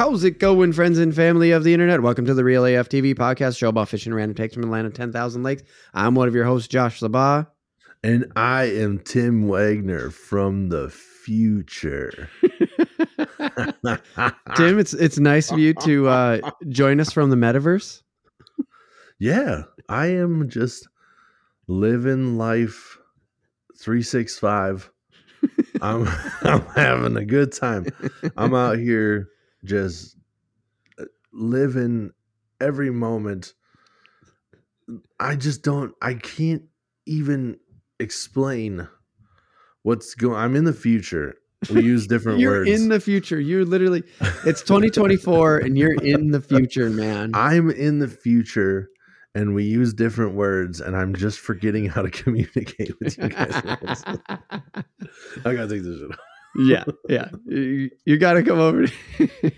How's it going, friends and family of the internet? Welcome to the Reel AF TV podcast, show about fishing random takes from Atlanta 10,000 lakes. I'm one of your hosts, Josh LaBaw. And I am Tim Wagner from the future. Tim, it's it's nice of you to uh, join us from the metaverse. yeah, I am just living life 365. I'm I'm having a good time. I'm out here just uh, living every moment. I just don't I can't even explain what's going I'm in the future. We use different you're words. in the future. You're literally it's 2024 and you're in the future, man. I'm in the future and we use different words and I'm just forgetting how to communicate with you guys. I gotta take this shit off. Yeah, yeah. You, you got to come over, to,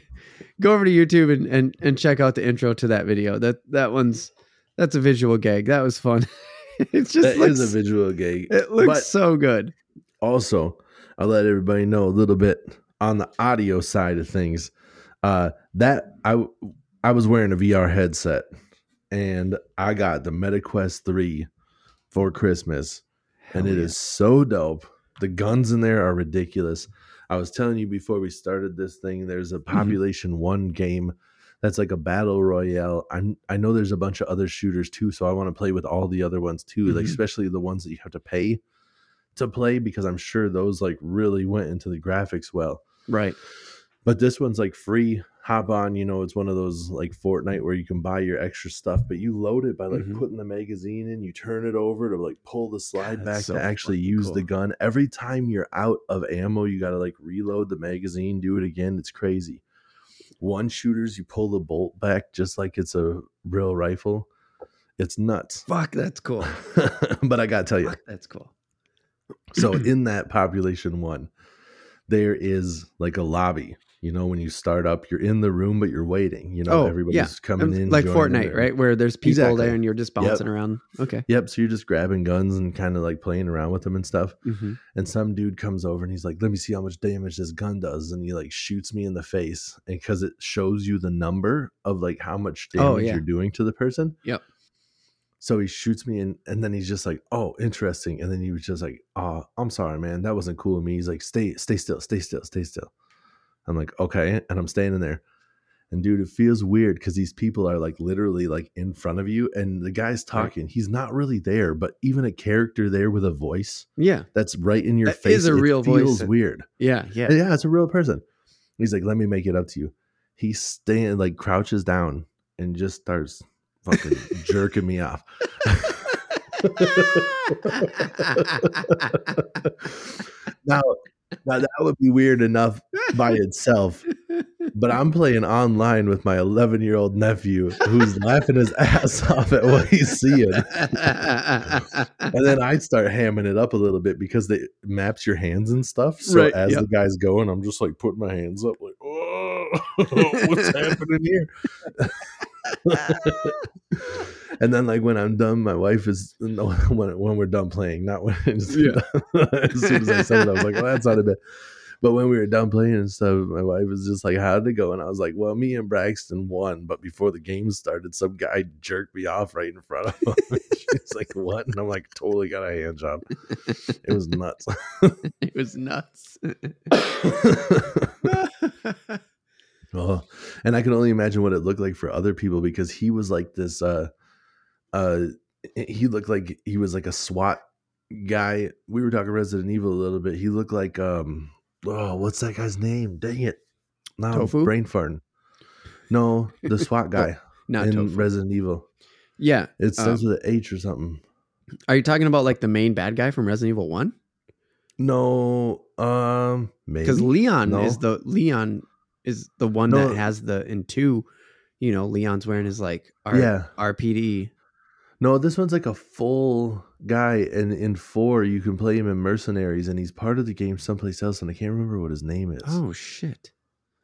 go over to YouTube and, and and check out the intro to that video. That that one's that's a visual gag. That was fun. it's just That looks, is a visual gag. it looks but- so good. Also, I'll let everybody know a little bit on the audio side of things. Uh that I I was wearing a VR headset and I got the MetaQuest 3 for Christmas. and Hell it yeah. is so dope. The guns in there are ridiculous. I was telling you before we started this thing, there's a Mm-hmm. population one game that's like a battle royale. I'm I know there's a bunch of other shooters too, so I want to play with all the other ones too, like Mhm. especially the ones that you have to pay to play because I'm sure those like really went into the graphics well. right. But this one's like free. Hop on, you know, it's one of those like Fortnite where you can buy your extra stuff, but you load it by like Mhm. putting the magazine in, you turn it over to like pull the slide that's back so to actually use cool. the gun. Every time you're out of ammo, you got to like reload the magazine, do it again. It's crazy. One shooters, you pull the bolt back just like it's a real rifle. It's nuts. Fuck, that's cool. but I got to tell you, Fuck, that's cool. so in that population one, there is like a lobby. You know, when you start up, you're in the room, but you're waiting. You know, Oh, everybody's yeah. coming in. like Fortnite, right? Where there's people Exactly. there and you're just Yep. bouncing around. Okay. Yep. So you're just grabbing guns and kind of like playing around with them and stuff. hmm And some dude comes over and he's like, "Let me see how much damage this gun does," and he like shoots me in the face, and because it shows you the number of like how much damage Oh, yeah. you're doing to the person. Yep. So he shoots me, and and then he's just like, "Oh, interesting," and then he was just like, "Oh, I'm sorry, man, that wasn't cool of me." He's like, "Stay, stay still, stay still, stay still." I'm like, "Okay," and I'm standing there. And dude, it feels weird because these people are like literally like in front of you, and the guy's talking. He's not really there, but even a character there with a voice Yeah. that's right in your That face. is a it real voice. feels weird. Yeah. Yeah. And yeah, it's a real person. He's like, let me make it up to you. He stand like crouches down and just starts fucking jerking me off. now, now that would be weird enough by itself, but I'm playing online with my 11 year old nephew who's laughing his ass off at what he's seeing. And then I start hamming it up a little bit because it maps your hands and stuff. So Right, as yep. the guy's going, I'm just like putting my hands up, like, oh, what's happening here? And then, like when I'm done, my wife is no, when when we're done playing, not when Yeah. as soon as I said it, I was like, well, that's not a bit. But when we were done playing and stuff, my wife was just like, "How did it go?" And I was like, "Well, me and Braxton won, but before the game started, some guy jerked me off right in front of him." She's like, "What?" And I'm like, "Totally got a hand job." It was nuts. it was nuts. oh, and I can only imagine what it looked like for other people because he was like this. uh uh He looked like he was like a SWAT guy. We were talking Resident Evil a little bit. He looked like um. Oh, what's that guy's name? Dang it! Now I'm Tofu? brain farting. No, the SWAT guy Not in tofu. Resident Evil. yeah. It Um, starts with an H or something. Are you talking about like the main bad guy from Resident Evil 1? No, um, Because Leon No. is the Leon is the one No. that has the in two, you know, Leon's wearing his like R, Yeah. RPD. No, this one's like a full guy, and in four you can play him in Mercenaries, and he's part of the game someplace else, and I can't remember what his name is. Oh shit.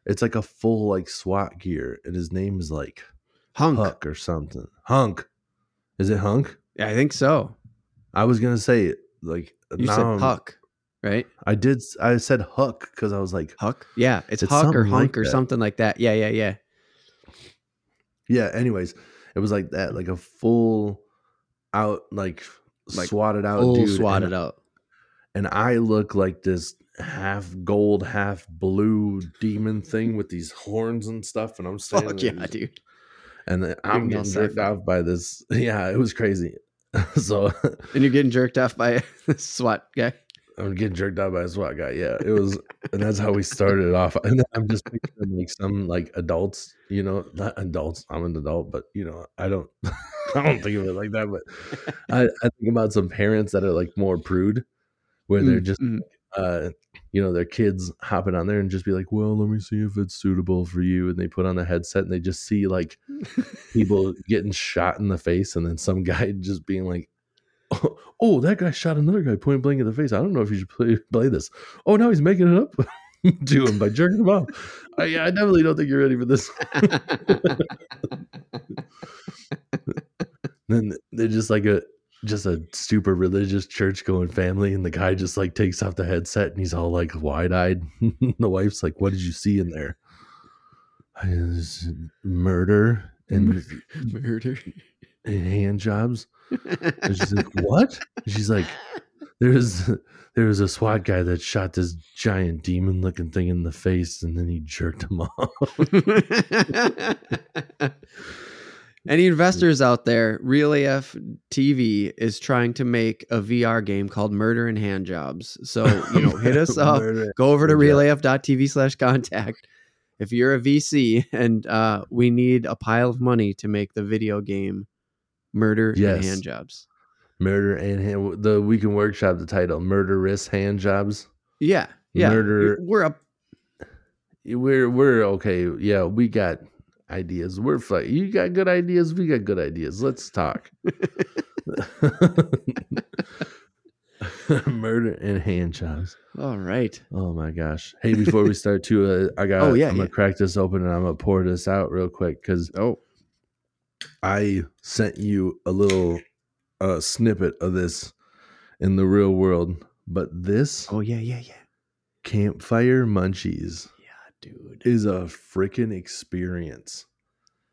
It's like a full like SWAT gear, and his name is like Hunk. Huck or something. Hunk. Is it Hunk? Yeah, I think so. I was gonna say it like You said I'm- Puck. right? I did. I said Hook because I was like, Huck. Yeah, it's, It's Huck or Hunk like or that. something like that. Yeah, yeah, yeah. yeah. Anyways, it was like that, like a full out, like, Like, swatted out, dude. swatted and, out. and I look like this half gold, half blue demon thing with these horns and stuff, and I'm standing there yeah, just- dude. and then I'm getting jerked off by this. Yeah, it was crazy. so And you're getting jerked off by a SWAT guy. I'm getting jerked out by a SWAT guy. Yeah, it was, and that's how we started off. And I'm just picturing like some like adults, you know, not adults. I'm an adult, but you know, I don't, I don't think of it like that. But I, I think about some parents that are like more prude, where they're Mm, just, mm. uh, you know, their kids hopping on there and just be like, well, let me see if it's suitable for you, and they put on the headset and they just see like people getting shot in the face, and then some guy just being like. Oh, oh, that guy shot another guy point blank in the face. I don't know if you should play, play this. Oh, now he's making it up to him by jerking him off. I, I definitely don't think you're ready for this. Then they're just like a just a super religious church going family, and the guy just like takes off the headset and he's all like wide eyed. the wife's like, "What did you see in there?" "I- "It's Murder and, Murder. and hand jobs. And she's like, "What?" And she's like, "There's there was a SWAT guy that shot this giant demon looking thing in the face, and then he jerked him off." Any investors out there, Reel AF TV is trying to make a VR game called Murder and Hand Jobs. So, you know, hit us up. Go over to reelaf.tv slash contact. If you're a VC and uh, we need a pile of money to make the video game Murder and Yes. Hand Jobs. Murder and hand, the we can workshop the title murderous hand jobs. Yeah. Yeah. Murder- We're up. We're we're okay. Yeah, we got ideas. We're fine. You got good ideas. We got good ideas. Let's talk. Murder and hand jobs. All right. Oh my gosh. Hey, before we start too, uh, I got Oh, yeah, I'm yeah. gonna crack this open and I'm gonna pour this out real quick because Oh. I sent you a little uh snippet of this in the real world. But this Oh, yeah, yeah, yeah. campfire munchies dude. is a freaking experience.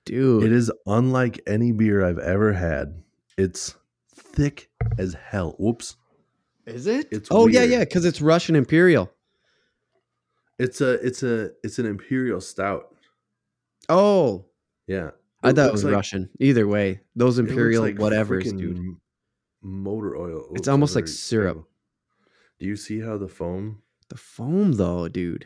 Dude. It is unlike any beer I've ever had. It's thick as hell. Whoops. Is it? It's oh yeah, weird. yeah, because it's Russian Imperial. It's a it's a it's an imperial stout. Oh, Yeah. I thought it was like- Russian. Either way, those Imperial like whatevers, dude. Motor oil. It's almost like syrup. Do you see how the foam? The foam, though, dude.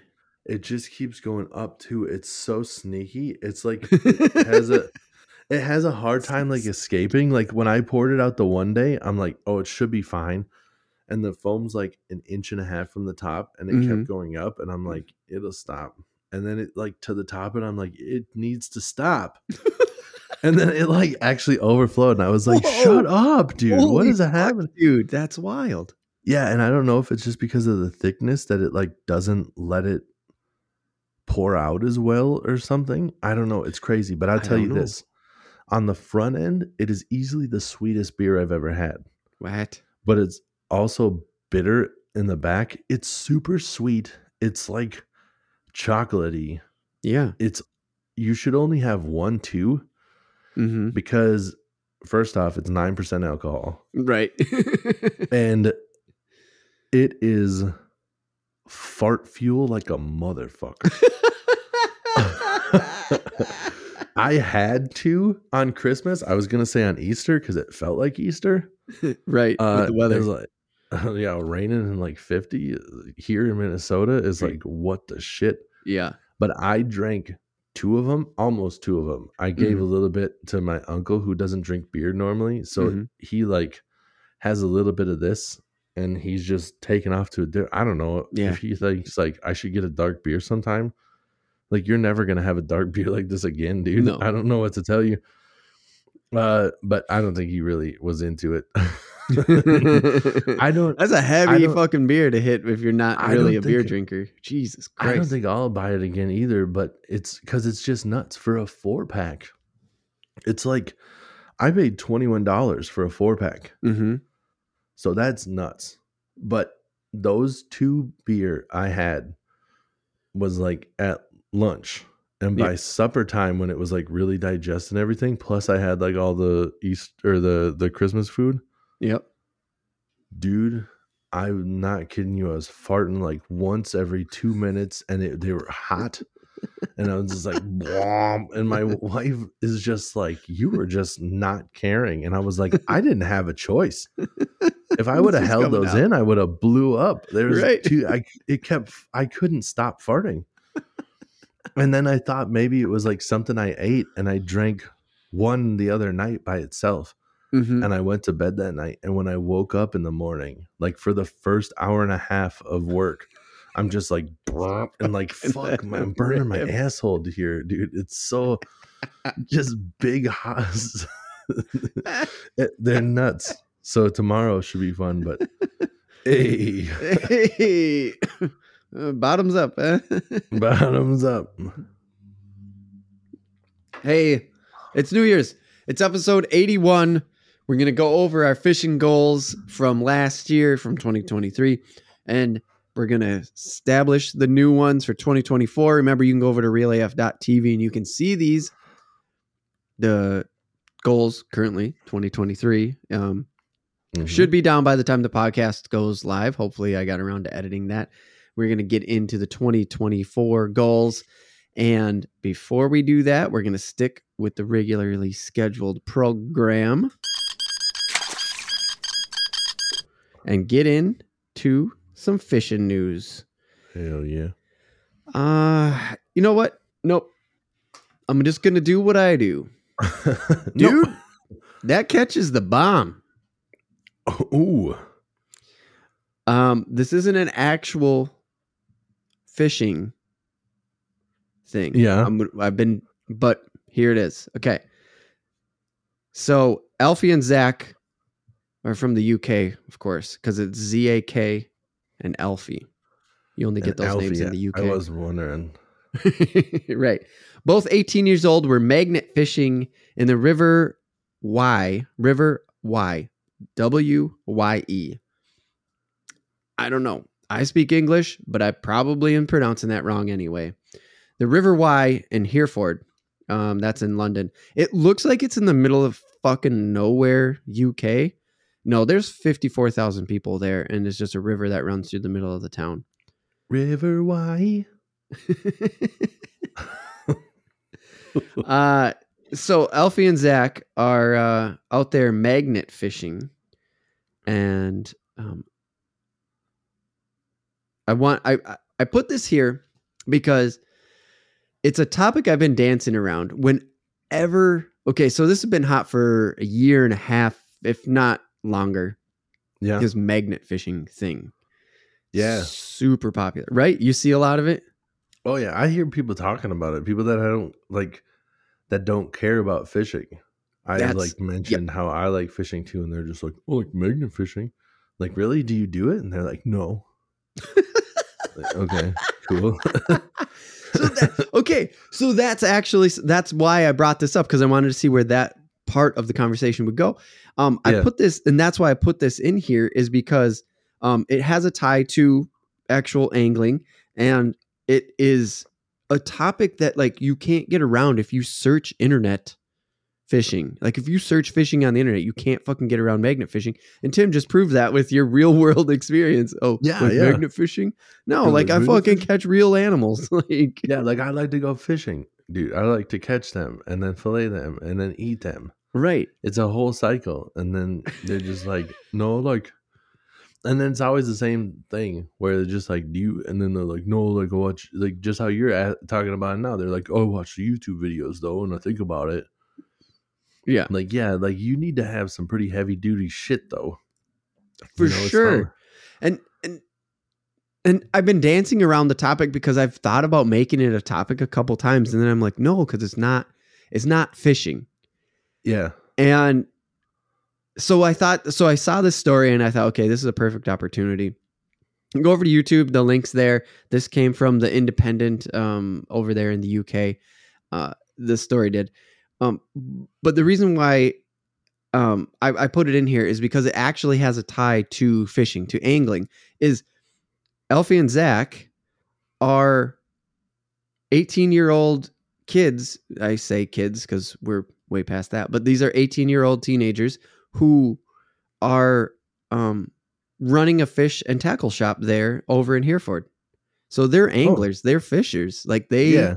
It just keeps going up too. It's so sneaky. It's like it has a it has a hard time like escaping. Like when I poured it out the one day, I'm like, oh, it should be fine. And the foam's like an inch and a half from the top, and it Mhm. kept going up, and I'm like, it'll stop. And then it like to the top, and I'm like, it needs to stop. and then it like actually overflowed, and I was like, Whoa. shut up, dude. what Holy is fuck, happening? dude? That's wild. Yeah, and I don't know if it's just because of the thickness that it like doesn't let it pour out as well or something. I don't know. It's crazy, but I'll I tell you know. this. On the front end, it is easily the sweetest beer I've ever had, What? but it's also bitter in the back. It's super sweet. It's like chocolatey. Yeah. It's you should only have one two Mm-hmm. because first off, it's 9% alcohol. Right. and it is fart fuel like a motherfucker. I had to on Christmas. I was gonna say on Easter because it felt like Easter. right. Uh, with the weather. Like, yeah, raining in like fifty here in Minnesota is like what the shit. yeah. But I drank two of them, almost two of them. I gave Mhm. a little bit to my uncle who doesn't drink beer normally, so Mhm. he like has a little bit of this, and he's just taken off to a. Di- I don't know Yeah. if he thinks like I should get a dark beer sometime. Like you're never gonna have a dark beer like this again, dude. No. I don't know what to tell you. Uh, but I don't think he really was into it. I don't. That's a heavy fucking beer to hit if you're not really a beer think- drinker. Jesus I don't think I'll buy it again either, but it's because it's just nuts for a four pack. It's like I paid twenty one dollars for a four pack, mm-hmm. so that's nuts. But those two beer I had was like at lunch. And by Yeah. supper time when it was like really digesting everything, plus I had like all the East or the the Christmas food, Yep. dude, I'm not kidding you. I was farting like once every two minutes and it, they were hot. And I was just like, Blom. and my wife is just like, you were just not caring. And I was like, I didn't have a choice. If I would have held those out. in, I would have blew up. There's Right. two, I, it kept, I couldn't stop farting. And then I thought maybe it was like something I ate and I drank one the other night by itself Mhm. and I went to bed that night. And when I woke up in the morning, like for the first hour and a half of work, I'm just like, and like, fuck, man, I'm burning my asshole here, dude. It's so just big hot. They're nuts. So tomorrow should be fun, but hey, Hey, Uh, bottoms up. eh? bottoms up. hey, it's New Year's. It's episode 81. We're going to go over our fishing goals from last year, from 2023, and we're going to establish the new ones for 2024. Remember, you can go over to reelaf.tv and you can see these. The goals currently 2023 um, Mhm. should be down by the time the podcast goes live. Hopefully, I got around to editing that. We're going to get into the 2024 goals. And before we do that, we're going to stick with the regularly scheduled program and get into some fishing news. hell yeah. Uh, you know what? Nope. I'm just going to do what I do. Dude, that catches the bomb. Ooh. Um, this isn't an actual fishing thing. Yeah. I'm, I've been, but here it is. Okay. So Alfie and Zak are from the UK, of course, because it's Z A K and Alfie. You only get those names in the UK. I was wondering. right. Both 18 years old were magnet fishing in the River Y, River Y, W Y E. I don't know. I speak English, but I probably am pronouncing that wrong anyway. The River Wye in Hereford, um, that's in London. It looks like it's in the middle of fucking nowhere, UK. No, there's 54,000 people there, and it's just a river that runs through the middle of the town. River Wye. uh so Alfie and Zak are uh out there magnet fishing and um I want I I- put this here because it's a topic I've been dancing around whenever okay so this has been hot for a year and a half if not longer Yeah. this magnet fishing thing Yeah. super popular right you see a lot of it Oh yeah, I hear people talking about it. People that I don't like that don't care about fishing. I That's- like mentioned how I like fishing too, and they're just like, "Oh, like magnet fishing." Like, really? Do you do it? And they're like, "No." Like, okay, cool. so that, okay so that's actually that's why i brought this up because i wanted to see where that part of the conversation would go um i Yeah. put this and that's why i put this in here is because um it has a tie to actual angling and it is a topic that like you can't get around if you search internet fishing like if you search fishing on the internet you can't fucking get around magnet fishing and tim just proved that with your real world experience oh Yeah, yeah. magnet fishing no With like i fucking fishing? catch real animals like yeah, like I like to go fishing, dude. I like to catch them and then fillet them and then eat them. right It's a whole cycle, and then they're just like, "No, like." And then it's always the same thing where they're just like, "Do you?" And then they're like, "No, like watch, like just how you're at, talking about it now." They're like, "Oh, watch the YouTube videos though," and I think about it. Yeah like, yeah, like you need to have some pretty heavy duty shit though. For You know, sure. and and and I've been dancing around the topic because I've thought about making it a topic a couple times, and then I'm like, no, because it's not, it's not fishing. yeah, And so I thought, so I saw this story, and I thought, okay, this is a perfect opportunity. Go over to YouTube. The links there. This came from the Independent um, over there in the UK. Uh, this story did, um, but the reason why um, I, I put it in here is because it actually has a tie to fishing, to angling. Is Alfie and Zak are 18 year old kids. I say kids because we're way past that, but these are 18 year old teenagers who are um, running a fish and tackle shop there over in Hereford. So they're anglers, they're fishers. Like they Oh. yeah.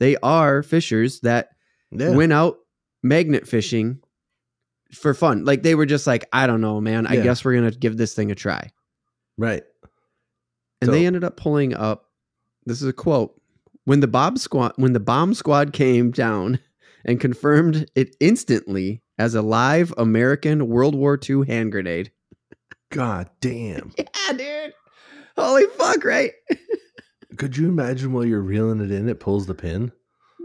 they are fishers that Yeah. went out magnet fishing for fun. Like they were just like, I don't know, man. I Yeah. guess we're gonna give this thing a try. right. And they ended up pulling up. This is a quote: "When the Bob Squad, when the bomb squad came down and confirmed it instantly as a live American World War II hand grenade." God damn. Yeah, dude. Holy fuck! Right? Could you imagine while you're reeling it in, it pulls the pin?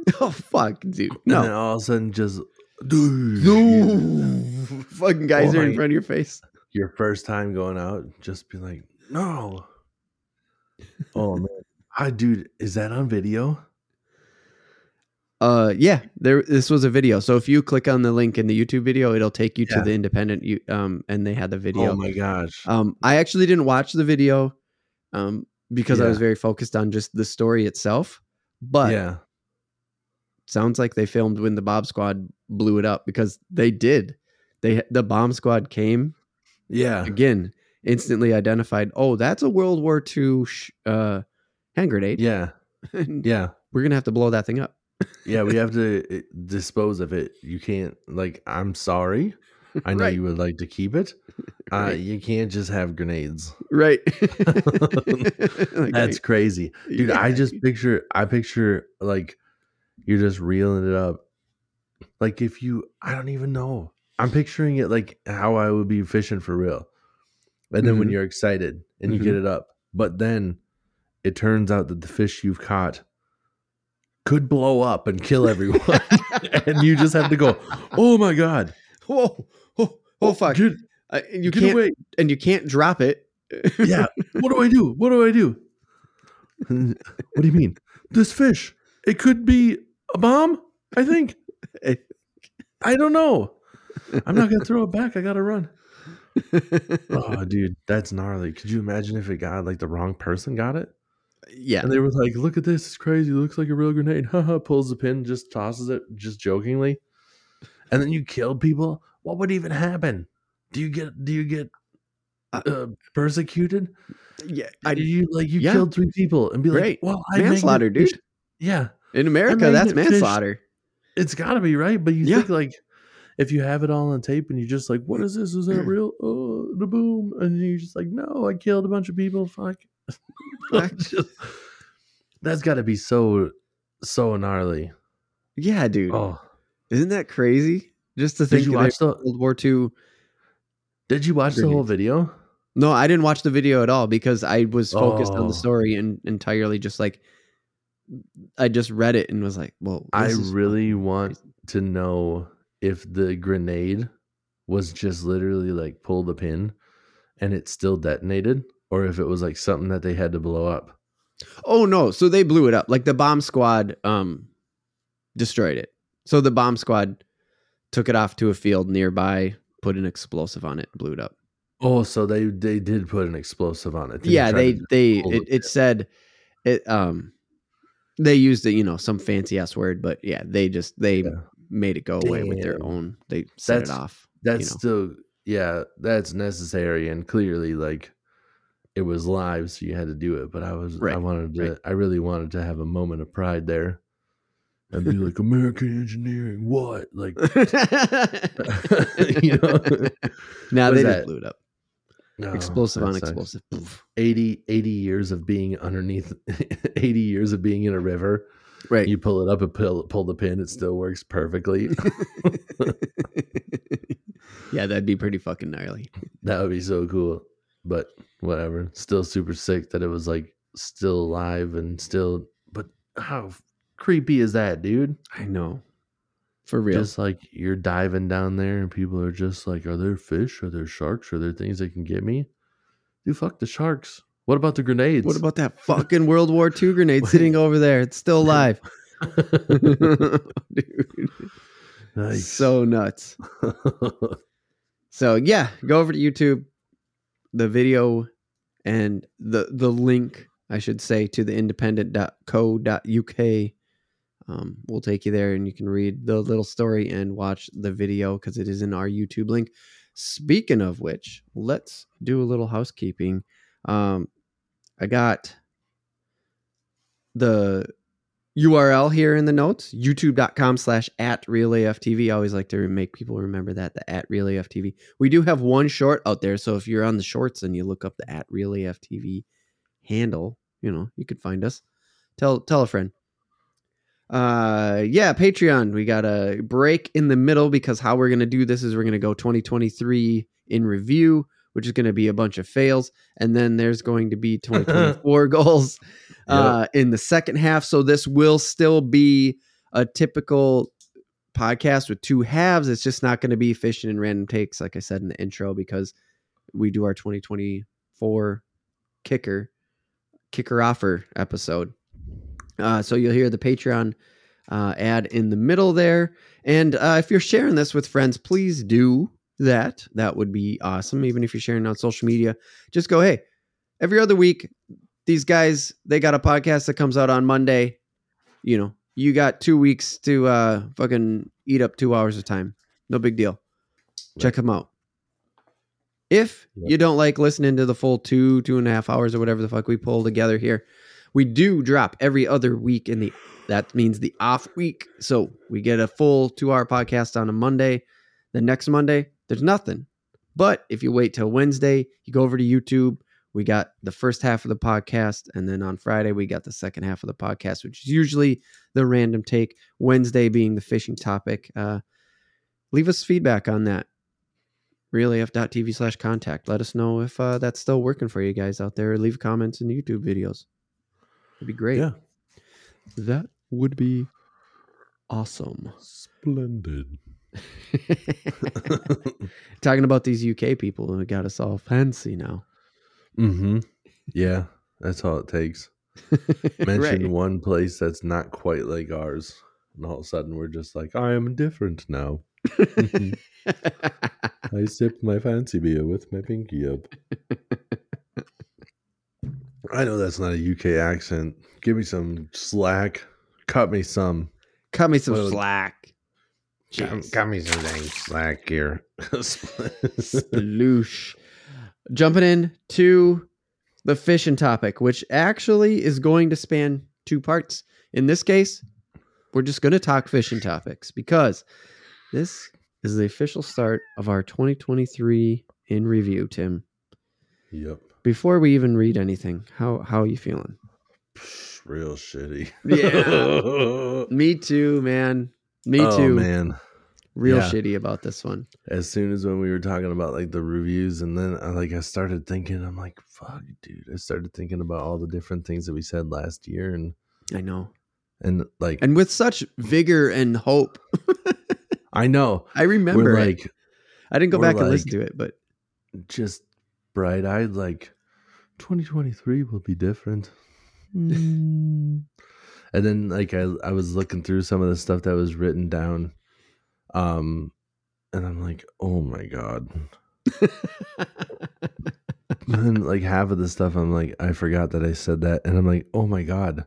Oh fuck, dude. And then No. all of a sudden just dude, Fucking guys are in front of your face. your first time going out, just be like, no. Oh man. Hi dude, is that on video? Uh, yeah, there. This was a video. So if you click on the link in the YouTube video, it'll take you Yeah. to the independent. You um, and they had the video. Oh my gosh. Um, I actually didn't watch the video, um, because I was very focused on just the story itself. But yeah. Sounds like they filmed when the Bob Squad blew it up because they did. They the bomb squad came Yeah. again, instantly identified. Oh, that's a World War II sh- uh, hand grenade. Yeah. Yeah. we're gonna have to blow that thing up. Yeah, we have to uh, dispose of it. You can't like I'm sorry. I know Right. you would like to keep it. Uh Right. you can't just have grenades. Right. Like, That's crazy. Dude, I just picture I picture like you're just reeling it up. Like if you I don't even know. I'm picturing it like how I would be fishing for real. And then when Mhm. you're excited and you get it up, but then it turns out that the fish you've caught could blow up and kill everyone. and you just have to go, "Oh my god. Whoa, oh, oh, fuck! Dude, Uh, you can't, away. and you can't drop it. Yeah. What do I do? What do I do?" what do you mean? This fish. It could be a bomb, I think. I don't know. I'm not gonna throw it back. I gotta run. Oh, dude, that's gnarly. Could you imagine if it got like the wrong person got it? yeah, And they were like, "Look at this! It's crazy. It looks like a real grenade." Haha! Pulls the pin, just tosses it, just jokingly, and then you kill people. What would even happen? Do you get? Do you get uh, persecuted? yeah. I, you like you yeah. killed three people and be like, Right. "Well, I manslaughter, dude. Yeah, In America, that's manslaughter. it's got to be right. But you Yeah. think like if you have it all on tape and you're just like, "What is this? Is that real?" Oh, the boom, and you're just like, "No, I killed a bunch of people." Fuck. Just- that's got to be so so gnarly. Yeah, dude. Oh, Isn't that crazy? Just to think did you watch the World War II. Did you watch the whole video? No, I didn't watch the video at all because I was focused on Oh. the story and entirely just like I just read it and was like, "Well, I really fucking want crazy. to know if the grenade was just literally like pull the pin and it still detonated, or if it was like something that they had to blow up. Oh no! So they blew it up. Like the bomb squad um destroyed it. So the bomb squad took it off to a field nearby, put an explosive on it, blew it up. Oh, so they they did put an explosive on it. Yeah, they they pull it, it said it um they used it, you know, some fancy ass word, but yeah, they just they Yeah. made it go away with their own. They set That's- it off. That's know. still yeah, that's necessary and clearly like it was live, so you had to do it. But I was I wanted to right. I really wanted to have a moment of pride there. And be like American engineering, what? Like you know now they just that? blew it up. No, explosive on explosive. Poof. 80, 80 years of being underneath 80 years of being in a river Right. you pull it up and pull, pull the pin it still works perfectly yeah, that'd be pretty fucking gnarly. that would be so cool but whatever still super sick that it was like still alive and still but how creepy is that dude I know. For real. just like you're diving down there and people are just like are there fish are there sharks are there things that can get me dude fuck the sharks what about the grenades what about that fucking World War II grenade sitting over there? It's still alive. Dude. Nice. So nuts. So yeah, go over to YouTube. The video and the the link I should say to the independent.co.uk um, will take you there and you can read the little story and watch the video because it is in our YouTube link. Speaking of which, let's do a little housekeeping. Um, I got the URL here in the notes youtube.com slash at reel AFTV. I always like to make people remember that the at reel AFTV. We do have one short out there. So if you're on the shorts and you look up the at reel AFTV handle, you know, you could find us. Tell tell a friend. Uh yeah, Patreon. We got a break in the middle because how we're gonna do this is we're gonna go 2023 in review, which is gonna be a bunch of fails, and then there's going to be 2024 goals uh in the second half. So this will still be a typical podcast with two halves. It's just not going to be fishing and random takes, like I said in the intro, because we do our 2024 kicker kicker offer episode. Uh, so you'll hear the Patreon uh, ad in the middle there. And uh, if you're sharing this with friends, please do that. That would be awesome. Even if you're sharing on social media, just go, hey, every other week, these guys, they got a podcast that comes out on Monday. You know, you got two weeks to uh, fucking eat up two hours of time. No big deal. Check them out. If Yep. you don't like listening to the full two, two and a half hours or whatever the fuck we pull together here, we do drop every other week in the that means the off week. So we get a full two hour podcast on a Monday. The next Monday, there's nothing. But if you wait till Wednesday, you go over to YouTube. We got the first half of the podcast, and then on Friday we got the second half of the podcast, which is usually the random take. Wednesday being the fishing topic. Uh, leave us feedback on that. ReelAF.tv slash contact. Let us know if uh, that's still working for you guys out there. Leave comments in the YouTube videos. It'd be great. Yeah. That would be awesome. Splendid. Talking about these UK people who got us all fancy now. mm-hmm. Yeah, that's all it takes. Mention right. one place that's not quite like ours, and all of a sudden we're just like, I am different now. I sip my fancy beer with my pinky up. I know that's not a UK accent. Give me some slack. Cut me some. Cut me some Well, slack. Cut, cut me some dang slack here. Sploosh. Jumping in to the fishing topic, which actually is going to span two parts. In this case, we're just going to talk fishing topics because this is the official start of our 2023 in review, Tim. yep. Before we even read anything, how how are you feeling? Real shitty. Yeah. Me too, man. Me oh, too. man. Real Yeah. shitty about this one. as soon as when we were talking about like the reviews and then I, like i started thinking i'm like fuck dude i started thinking about all the different things that we said last year and I know. and like And with such vigor and hope. i know I remember like I didn't go back and listen to it, but just bright-eyed like 2023 will be different Mm. and then like I, I was looking through some of the stuff that was written down um and i'm like oh my god And then like half of the stuff I'm like, I forgot that I said that. And I'm like, oh my God.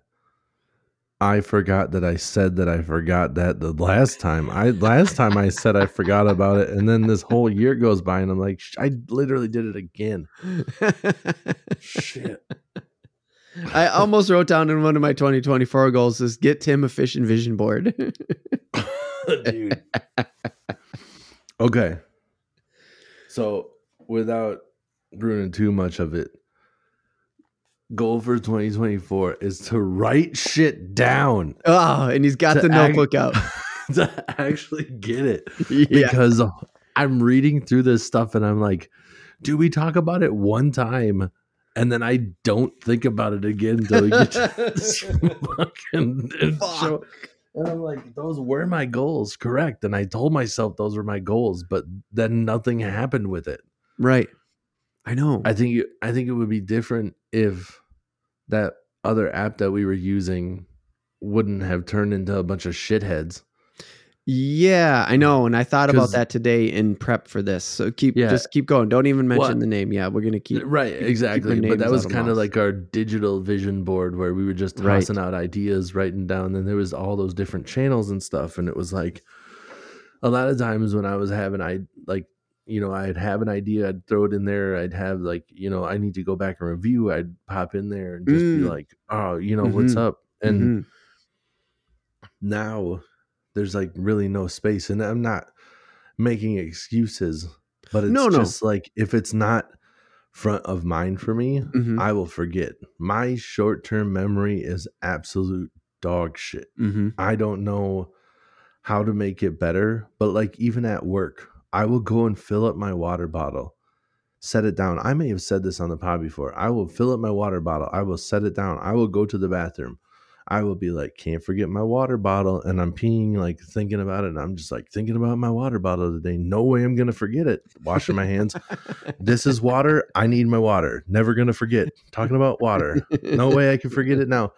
I forgot that I said that I forgot that the last time I last time I said I forgot about it, and then this whole year goes by, and I'm like, "Sh- I literally did it again. Shit. I almost wrote down in one of my 2024 goals is get Tim a fish and vision board. dude. okay. So without ruining too much of it, goal for 2024 is to write shit down. oh, and he's got the act- notebook out. to actually get it. yeah. Because I'm reading through this stuff and I'm like, do we talk about it one time? And then I don't think about it again until we get fucking show. And I'm like, those were my goals, correct. And I told myself those were my goals, but then nothing happened with it. Right. I know. I think it- I think it would be different if that other app that we were using wouldn't have turned into a bunch of shitheads. Yeah, I know, and I thought about that today in prep for this. So keep Yeah. just keep going. Don't even mention Well- the name. Yeah, we're gonna keep right, keep exactly. But that was kind of like our digital vision board where we were just Right. tossing out ideas, writing down, and there was all those different channels and stuff. And it was like a lot of times when I was having I like you know, I'd have an idea, I'd throw it in there, I'd have like, you know, I need to go back and review, I'd pop in there and just be Mm. like, oh, you know, what's Mhm. up? And Mhm. now there's like really no space and i'm not making excuses but it's No, no. just like if it's not front of mind for me Mhm. i will forget my short-term memory is absolute dog shit Mhm. i don't know how to make it better but like even at work i will go and fill up my water bottle. Set it down. I may have said this on the pod before. I will fill up my water bottle. I will set it down. I will go to the bathroom I will be like, can't forget my water bottle. And I'm peeing, like thinking about it. And I'm just like thinking about my water bottle today. No way I'm going to forget it. Washing my hands. this is water. I need my water. Never going to forget. Talking about water. No way I can forget it now.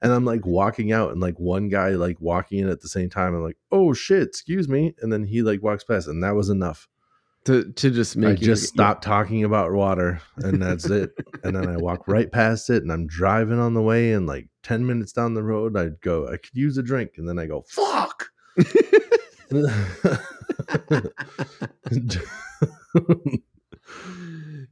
And I'm like walking out and like one guy like walking in at the same time. I'm like, oh shit, excuse me. And then he like walks past and that was enough. to to just make I you just forget- stopped talking about water and that's it. and then I walk right past it and I'm driving on the way and like 10 minutes down the road, I'd go, I could use a drink. And then I go, fuck.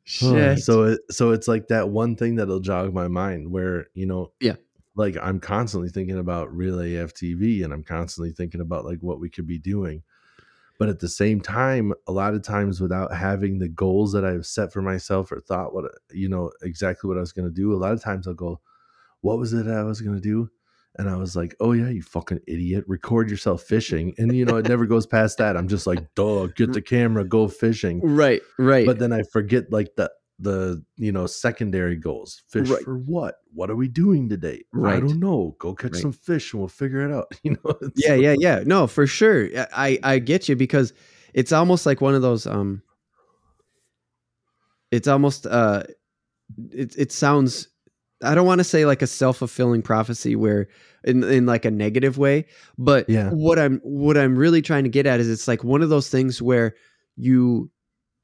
Shit. so it so it's like that one thing that'll jog my mind where, you know, Yeah. like I'm constantly thinking about reel AF TV and I'm constantly thinking about like what we could be doing. But at the same time, a lot of times without having the goals that I've set for myself or thought what you know exactly what I was going to do, a lot of times I'll go, "What was it I was going to do?" And I was like, "Oh yeah, you fucking idiot! Record yourself fishing." And you know, it never goes past that. I'm just like, "Duh, get the camera, go fishing." right, right. But then I forget like the the you know secondary goals. Fish Right. for what? What are we doing today? I Right. don't know. Go catch Right. some fish and we'll figure it out. You know? Yeah, yeah, yeah. No, for sure. I I get you because it's almost like one of those um it's almost uh it it sounds I don't want to say like a self-fulfilling prophecy where in in like a negative way, but Yeah. what I'm what I'm really trying to get at is it's like one of those things where you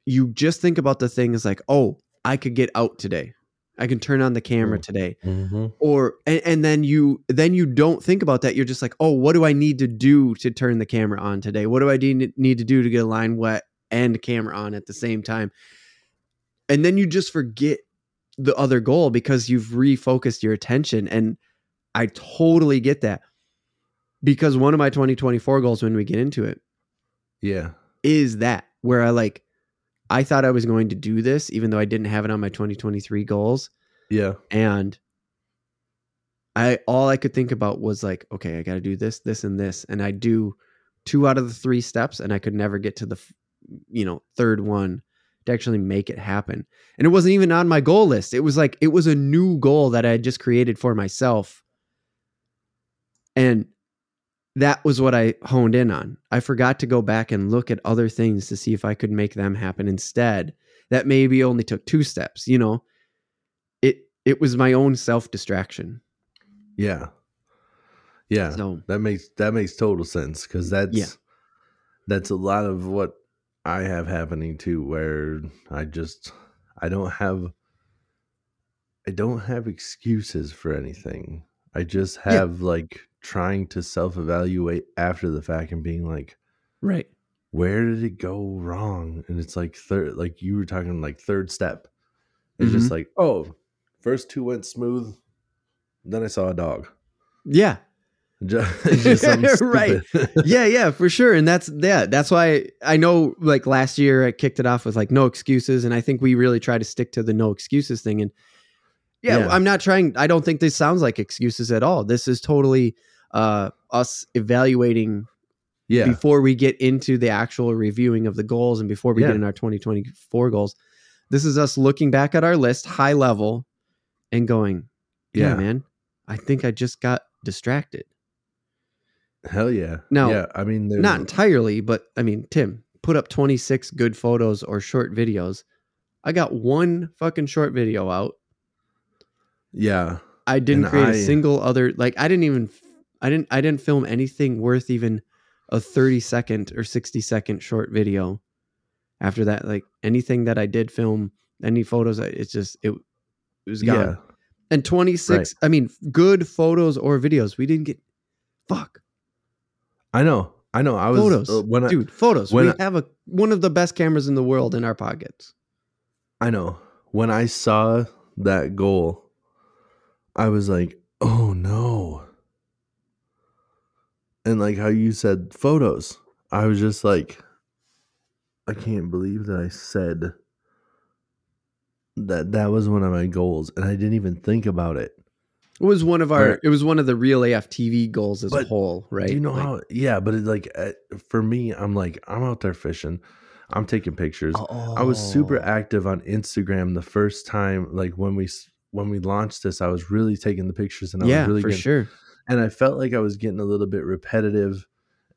you just think about the thing as like, "Oh, I could get out today. I can turn on the camera Mm. today." Mhm. or and, and then you then you don't think about that you're just like oh what do i need to do to turn the camera on today what do i need to do to get a line wet and camera on at the same time and then you just forget the other goal because you've refocused your attention and i totally get that because one of my 2024 goals when we get into it Yeah. is that where i like i thought i was going to do this even though i didn't have it on my 2023 goals Yeah. and I all I could think about was like, okay, I got to do this, this, and this, and I do two out of the three steps, and I could never get to the, you know, third one to actually make it happen. And it wasn't even on my goal list. It was like it was a new goal that I had just created for myself, and that was what I honed in on. I forgot to go back and look at other things to see if I could make them happen instead. That maybe only took two steps, you know. It it was my own self distraction. Yeah. Yeah. So That makes that makes total sense because that's Yeah. that's a lot of what I have happening too, where I just I don't have I don't have excuses for anything. I just Yeah. have like trying to self evaluate after the fact and being like, right, where did it go wrong? And it's like third like you were talking like third step. It's Mm-hmm. just like, oh, first two went smooth. Then I saw a dog. yeah, Just, just something Right. yeah, yeah, for sure. And that's yeah, that's why I know. Like last year, I kicked it off with like no excuses, and I think we really try to stick to the no excuses thing. And yeah, Yeah. I'm not trying. I don't think this sounds like excuses at all. This is totally uh, us evaluating yeah. before we get into the actual reviewing of the goals and before we Yeah. get in our 2024 goals. This is us looking back at our list, high level, and going, yeah, Yeah. man, I think I just got distracted. Hell yeah. Now, yeah. I mean, Not entirely, but I mean, Tim, put up 26 good photos or short videos. I got one fucking short video out. yeah. I didn't And create a I- single other like I didn't even I didn't I didn't film anything worth even a 30 second or 60 second short video after that like anything that i did film any photos it's just it, it was gone Yeah. and 26 i mean good photos or videos we didn't get fuck I know. I know. I was photos uh, when I, dude photos when we I- have a one of the best cameras in the world in our pockets I know. When I saw that goal, I was like, "Oh no." And like how you said photos, I was just like I can't believe that I said that that was one of my goals and I didn't even think about it. It was one of our Right. it was one of the reel af tv goals as a whole right Do you know Like, how? Yeah, but it like uh, for me, I'm like I'm out there fishing, I'm taking pictures. I was super Oh. active on Instagram the first time, like when we when we launched this. I was really taking the pictures, and I yeah was really for getting, sure and I felt like I was getting a little bit repetitive.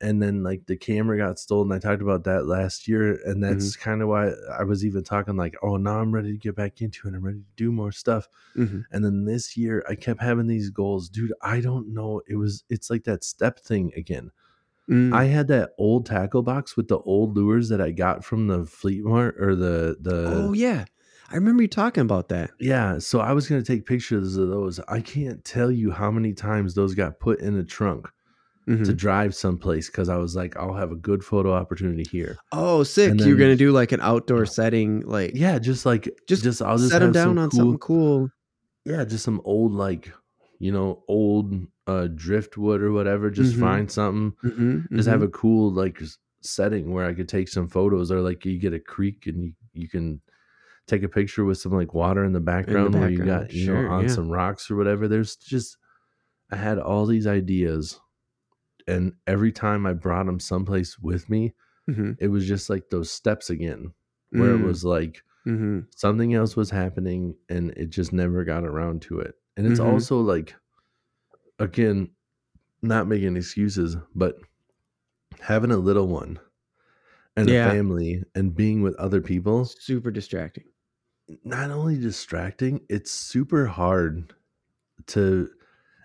And then like the camera got stolen. I talked about that last year, and that's Mm-hmm. kind of why I was even talking like, oh, now I'm ready to get back into it. I'm ready to do more stuff. Mhm. And then this year, I kept having these goals, dude. I don't know. It was it's like that step thing again. Mm. I had that old tackle box with the old lures that I got from the Fleet Mart or the the oh yeah i remember you talking about that yeah. So I was gonna take pictures of those. I can't tell you how many times those got put in a trunk Mhm. to drive someplace because I was like, I'll have a good photo opportunity here. Oh, sick! And You're gonna do like an outdoor setting, like Yeah, just like Just just I'll just set them down on cool, something cool. yeah, just some old like you know old uh driftwood or whatever. Just Mhm. find something. Mm-hmm, just have a cool like setting where I could take some photos or like you get a creek and you, you can take a picture with some like water in the background, where you got you sure, know on yeah. some rocks or whatever. There's just I had all these ideas and every time I brought him someplace with me, mm-hmm, it was just like those steps again where it was like mm-hmm. something else was happening and it just never got around to it. And it's Mhm. also like again, not making excuses, but having a little one and Yeah. a family and being with other people, super distracting. not only distracting, it's super hard to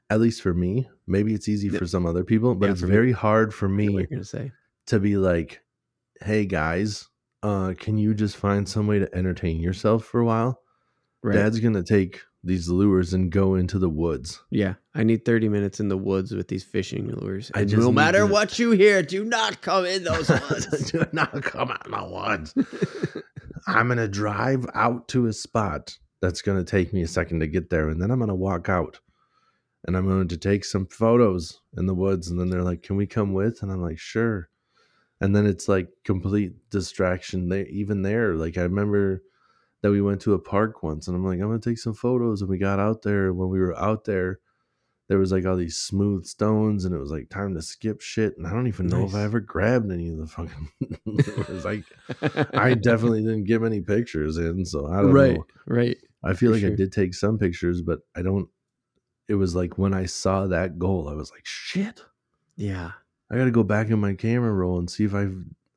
at least for me. Maybe it's easy for some other people, but Yeah, it's for me. very hard for me gonna to be like, "Hey guys, uh can you just find some way to entertain yourself for a while?" Right? Dad's going to take these lures and go into the woods. yeah, I need 30 minutes in the woods with these fishing lures. I just no matter to- what you hear, do not come in those woods. Do not come out in the woods. I'm going to drive out to a spot that's going to take me a second to get there. And then I'm going to walk out and I'm going to take some photos in the woods. And then they're like, Can we come with? And I'm like, Sure. And then it's like complete distraction there, even there. Like, I remember that we went to a park once and I'm like, I'm going to take some photos. And we got out there. When we were out there, there was like all these smooth stones and it was like time to skip shit. And I don't even know if I ever grabbed any of the fucking. it was like, I definitely didn't get many pictures in, so I don't right, know. right. right. I feel for like I did take some pictures, but I don't. It was like when I saw that goal, I was like, "Shit! Yeah, I got to go back in my camera roll and see if I've."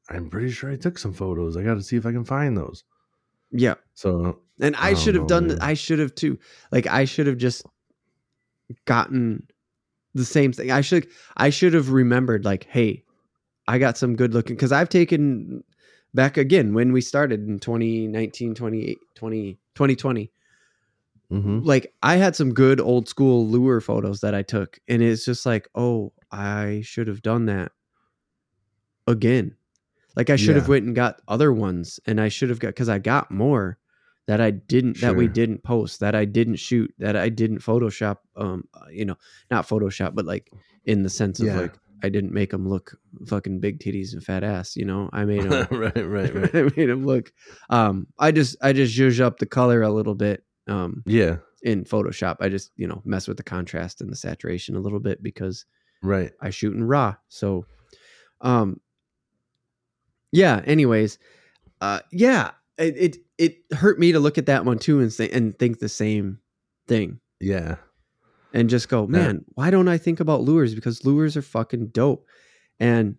I'm pretty sure I took some photos. I got to see if I can find those. yeah. So And I, I should have done man. I should have too. Like I should have just gotten the same thing. I should I should have remembered like, hey, I got some good looking because I've taken back again when we started in 2019, 20, 20, 2020. Mhm. Like I had some good old school lure photos that I took, and it's just like, oh, I should have done that again. Like I should have went and got other ones, and I should have got because I got more that I didn't that we didn't post, that I didn't shoot, that I didn't Photoshop. Um, you know, not Photoshop, but like in the sense of Yeah. like I didn't make them look fucking big titties and fat ass. You know, I made them. right, right, right. I made them look. Um, I just I just zhuzh up the color a little bit. Um, Yeah, in Photoshop. I just, you know, mess with the contrast and the saturation a little bit because right. I shoot in raw. So um yeah, anyways, uh yeah, it it, it hurt me to look at that one too and say, and think the same thing Yeah, and just go, man, why don't I think about lures because lures are fucking dope. And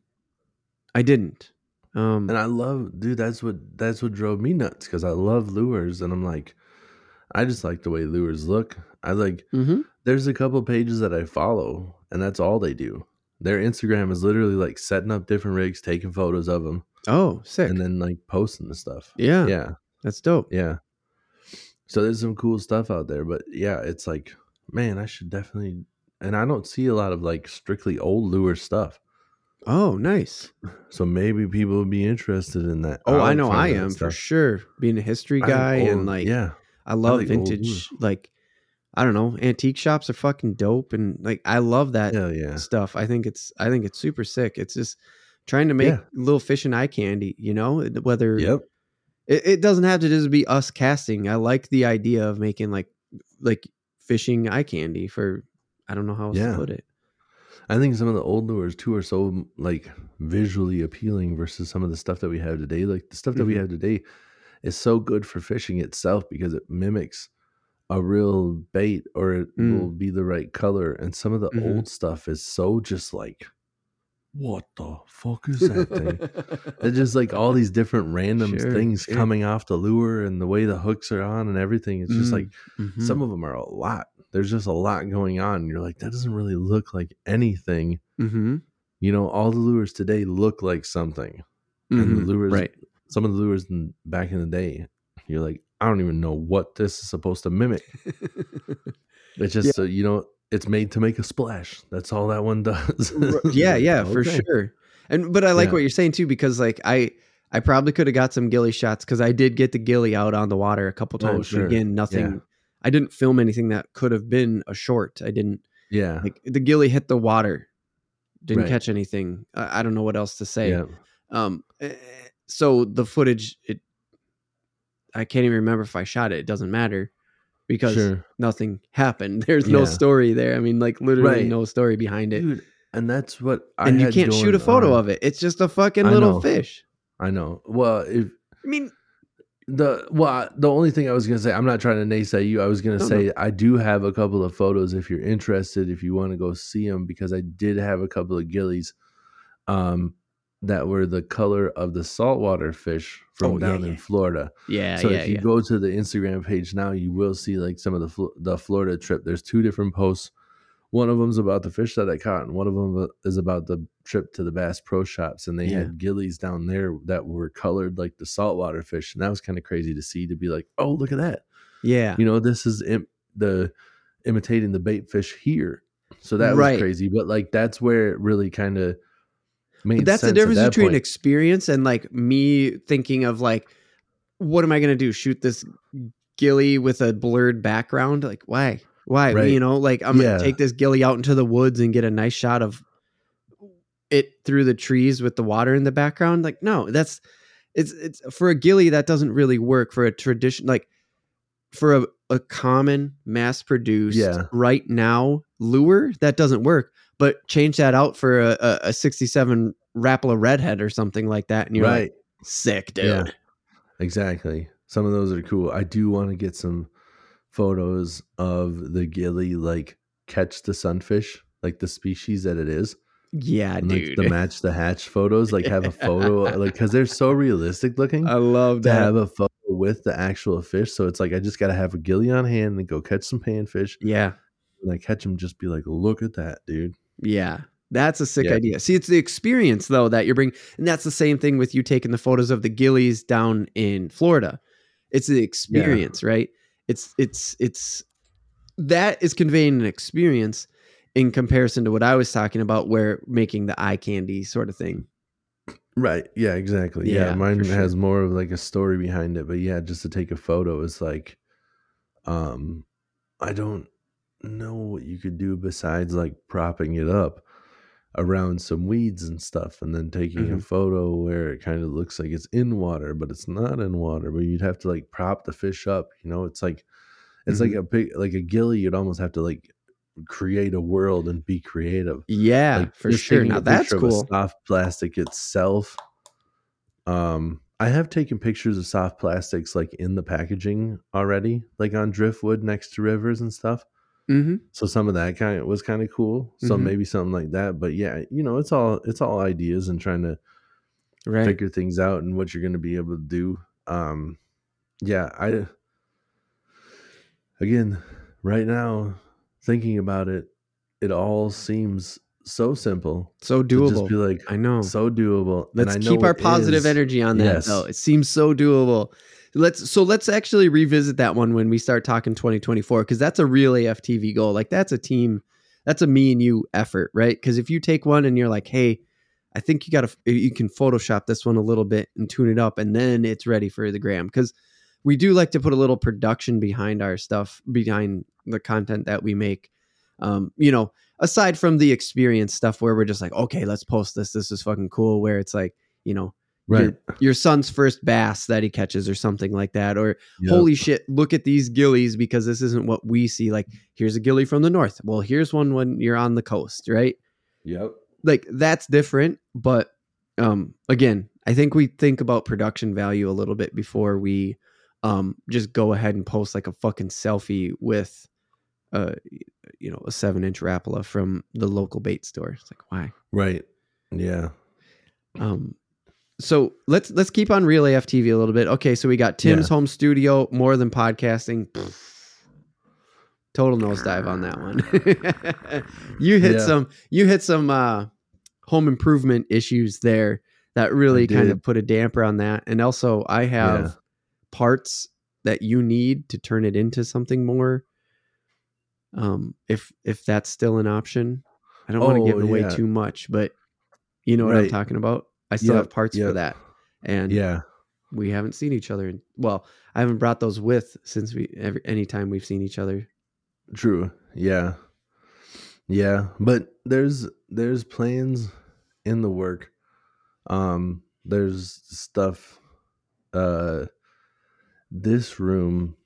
I didn't. Um and I love, dude. That's what that's what drove me nuts because I love lures, and I'm like, I just like the way lures look. I like. mhm. there's a couple pages that I follow, and that's all they do. their Instagram is literally like setting up different rigs, taking photos of them, Oh, sick. and then like posting the stuff. yeah, Yeah, that's dope. yeah. So there's some cool stuff out there, but yeah, it's like, man, I should definitely. And I don't see a lot of like strictly old lure stuff. Oh, nice. So maybe people would be interested in that. Oh, I know I am for sure. Being a history guy and like yeah, I love like old vintage like I don't know, antique shops are fucking dope and like I love that yeah, stuff. I think it's I think it's super sick. It's just trying to make Yeah. little fish and eye candy, you know, whether yep, it, it doesn't have to just be us casting. I like the idea of making like like fishing eye candy for I don't know how else Yeah. to put it. I think some of the old lures too are so like visually appealing versus some of the stuff that we have today. Like the stuff that we Mhm. have today is so good for fishing itself because it mimics a real bait or it Mm. will be the right color. And some of the Mhm. old stuff is so just like, what the fuck is that thing? It's just like all these different random Sure, things sure. coming off the lure and the way the hooks are on and everything. It's just Mm. like Mhm. some of them are a lot. There's just a lot going on. You're like, that doesn't really look like anything. Mhm. You know, all the lures today look like something. And the Mhm. lures, right. Some of the lures in, back in the day, you're like, I don't even know what this is supposed to mimic. It's just, so, you know, it's made to make a splash. That's all that one does. Yeah, yeah, for sure. And but I like Yeah. what you're saying too because like I I probably could have got some gilly shots because I did get the gilly out on the water a couple Oh, times. but sure. Again, nothing. I didn't film anything that could have been a short. I didn't Yeah. like the gilly hit the water, didn't Right. catch anything. I, I don't know what else to say. Yeah. Um, eh, so the footage, it I can't even remember if I shot it. It doesn't matter because Sure. nothing happened. There's no story there. I mean, like literally Right. no story behind it. Dude, and that's what I and you can't shoot a photo on. of it. It's just a fucking I little know. fish. I know. Well, if I mean, the well, the only thing I was gonna say, I'm not trying to naysay you. I was gonna say I do have a couple of photos if you're interested, if you want to go see them, because I did have a couple of gillies, um, that were the color of the saltwater fish from Oh, yeah, down in yeah. Florida. yeah, so yeah, if you yeah. go to the Instagram page now, you will see like some of the the Florida trip. There's two different posts. One of them's about the fish that I caught, and one of them uh, is about the trip to the Bass Pro Shops. And they Yeah. had gillies down there that were colored like the saltwater fish, and that was kind of crazy to see. To be like, oh, look at that! yeah. You know, this is Im- the imitating the bait fish here. So that Right. was crazy. But like, that's where it really kind of made. But that's the difference that between point. experience and like me thinking of like, what am I gonna do? Shoot this gilly with a blurred background? Like, why? Why? Right. You know, like I'm Yeah. gonna take this gilly out into the woods and get a nice shot of it through the trees with the water in the background. Like, no, that's it's it's for a gilly that doesn't really work for a tradition like for a, a common mass produced Yeah. right now lure that doesn't work but change that out for a, a, a 67 Rapala redhead or something like that and you're right. like sick dude Yeah. Exactly. Some of those are cool. I do want to get some photos of the gilly like catch the sunfish, like the species that it is. yeah, and, like dude the match the hatch photos, like have a photo like because they're so realistic looking i love to have a photo with the actual fish. So it's like I just gotta have a gilly on hand and go catch some panfish. yeah And I catch them, just be like, look at that, dude. Yeah that's a sick Yeah. idea see it's the experience though that you're bringing and that's the same thing with you taking the photos of the gillies down in florida it's the experience right it's it's it's that is conveying an experience in comparison to what i was talking about where making the eye candy sort of thing Right. Yeah, exactly. Yeah. Yeah, mine sure. has more of like a story behind it. But yeah, just to take a photo is like um I don't know what you could do besides like propping it up around some weeds and stuff and then taking a Mhm. photo where it kind of looks like it's in water, but it's not in water. But you'd have to like prop the fish up, you know, it's like it's like a big like a gilly, you'd almost have to like create a world and be creative yeah like, for sure now that's a cool soft plastic itself. Um, I have taken pictures of soft plastics like in the packaging already, like on driftwood next to rivers and stuff. Hmm So some of that kind of was kind of cool. So Mhm. maybe something like that. But yeah, you know, it's all it's all ideas and trying to right figure things out and what you're going to be able to do. Um, yeah, I again right now thinking about it, it all seems so simple. So doable. just be like I know. so doable. Let's I know keep our positive is. energy on that Yes. though. It seems so doable. Let's so let's actually revisit that one when we start talking 2024 because that's a reel AFTV goal. Like that's a team, that's a me and you effort, right? Because if you take one and you're like, hey, I think you got to you can Photoshop this one a little bit and tune it up, and then it's ready for the gram. Because we do like to put a little production behind our stuff, behind the content that we make. Um, you know, aside from the experience stuff where we're just like, okay, let's post this. This is fucking cool. Where it's like, you know, Right. your, your son's first bass that he catches or something like that or Yep. holy shit look at these gillies because this isn't what we see like here's a gilly from the north well here's one when you're on the coast right Yep. like that's different but um again i think we think about production value a little bit before we um just go ahead and post like a fucking selfie with uh you know a seven inch rapala from the local bait store it's like why Right. Yeah. um so let's let's keep on reel AFTV a little bit. Okay, so we got Tim's Yeah. home studio, more than podcasting. Total nosedive on that one. you hit Yeah. some you hit some uh home improvement issues there that really kind of put a damper on that. And also I have Yeah. parts that you need to turn it into something more. Um if if that's still an option. I don't want to Oh, give away too much, but you know what I'm talking about. I still Yep, have parts for that. And Yeah. we haven't seen each other. In, well, I haven't brought those with since we every any time we've seen each other. True. Yeah. Yeah, but there's there's plans in the work. Um there's stuff uh this room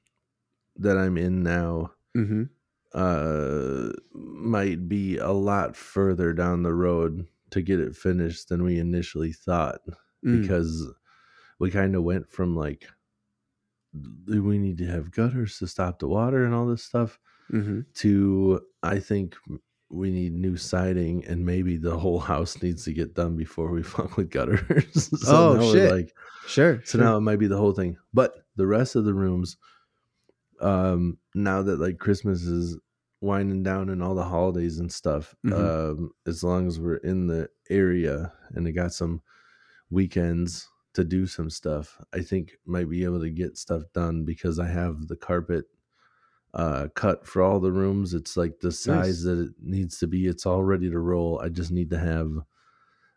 that I'm in now Mm-hmm. uh might be a lot further down the road to get it finished than we initially thought Mm. because we kind of went from like "Do we need to have gutters to stop the water and all this stuff Mm-hmm. to I think we need new siding and maybe the whole house needs to get done before we fuck with gutters. so Oh, shit. like Sure. so sure. now it might be the whole thing. But the rest of the rooms, um, now that like Christmas is winding down and all the holidays and stuff, Mhm. um, as long as we're in the area and they got some weekends to do some stuff, I think might be able to get stuff done because I have the carpet uh cut for all the rooms. It's like the size that it needs to be. It's all ready to roll. I just need to have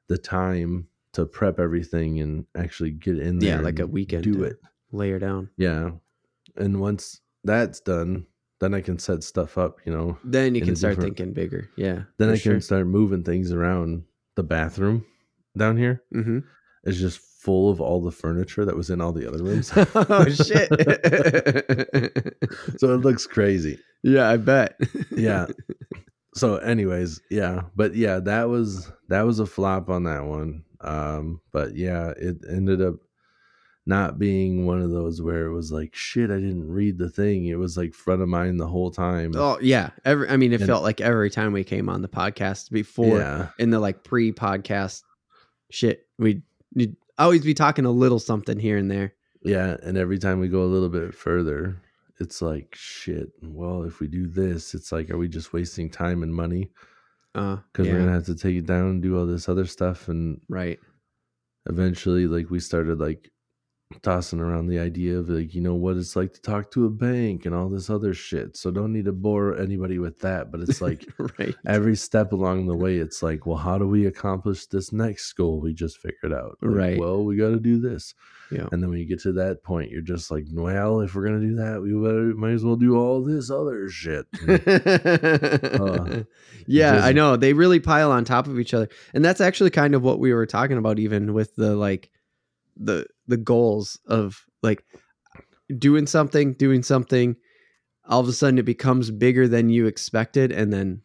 the time to prep everything and actually get in there. Yeah, like a weekend Do it. layer down. Yeah. And once that's done, then I can set stuff up, you know. Then you can start thinking bigger. Yeah. Then I can sure. start moving things around. The bathroom down here Mhm. is just full of all the furniture that was in all the other rooms. oh shit. so it looks crazy. yeah, I bet. Yeah. so anyways, yeah. But yeah, that was that was a flop on that one. Um, but yeah, it ended up not being one of those where it was like shit, I didn't read the thing. It was like front of mind the whole time. oh yeah. Every I mean it And- felt like every time we came on the podcast before yeah. in the like pre-podcast shit, we'd, we'd always be talking a little something here and there. Yeah, and every time we go a little bit further, it's like shit. Well, if we do this, it's like, are we just wasting time and money? Uh, Because yeah, we're gonna have to take it down and do all this other stuff, and right. eventually, like we started like tossing around the idea of like, you know, what it's like to talk to a bank and all this other shit. So don't need to bore anybody with that, but it's like right. every step along the way, it's like, well, how do we accomplish this next goal we just figured out? Like, Right. Well, we got to do this. Yeah. And then when you get to that point, you're just like, well, if we're gonna do that, we better, might as well do all this other shit. Uh, yeah, I know. They really pile on top of each other. And that's actually kind of what we were talking about even with the like the the goals of like doing something, doing something, all of a sudden it becomes bigger than you expected and then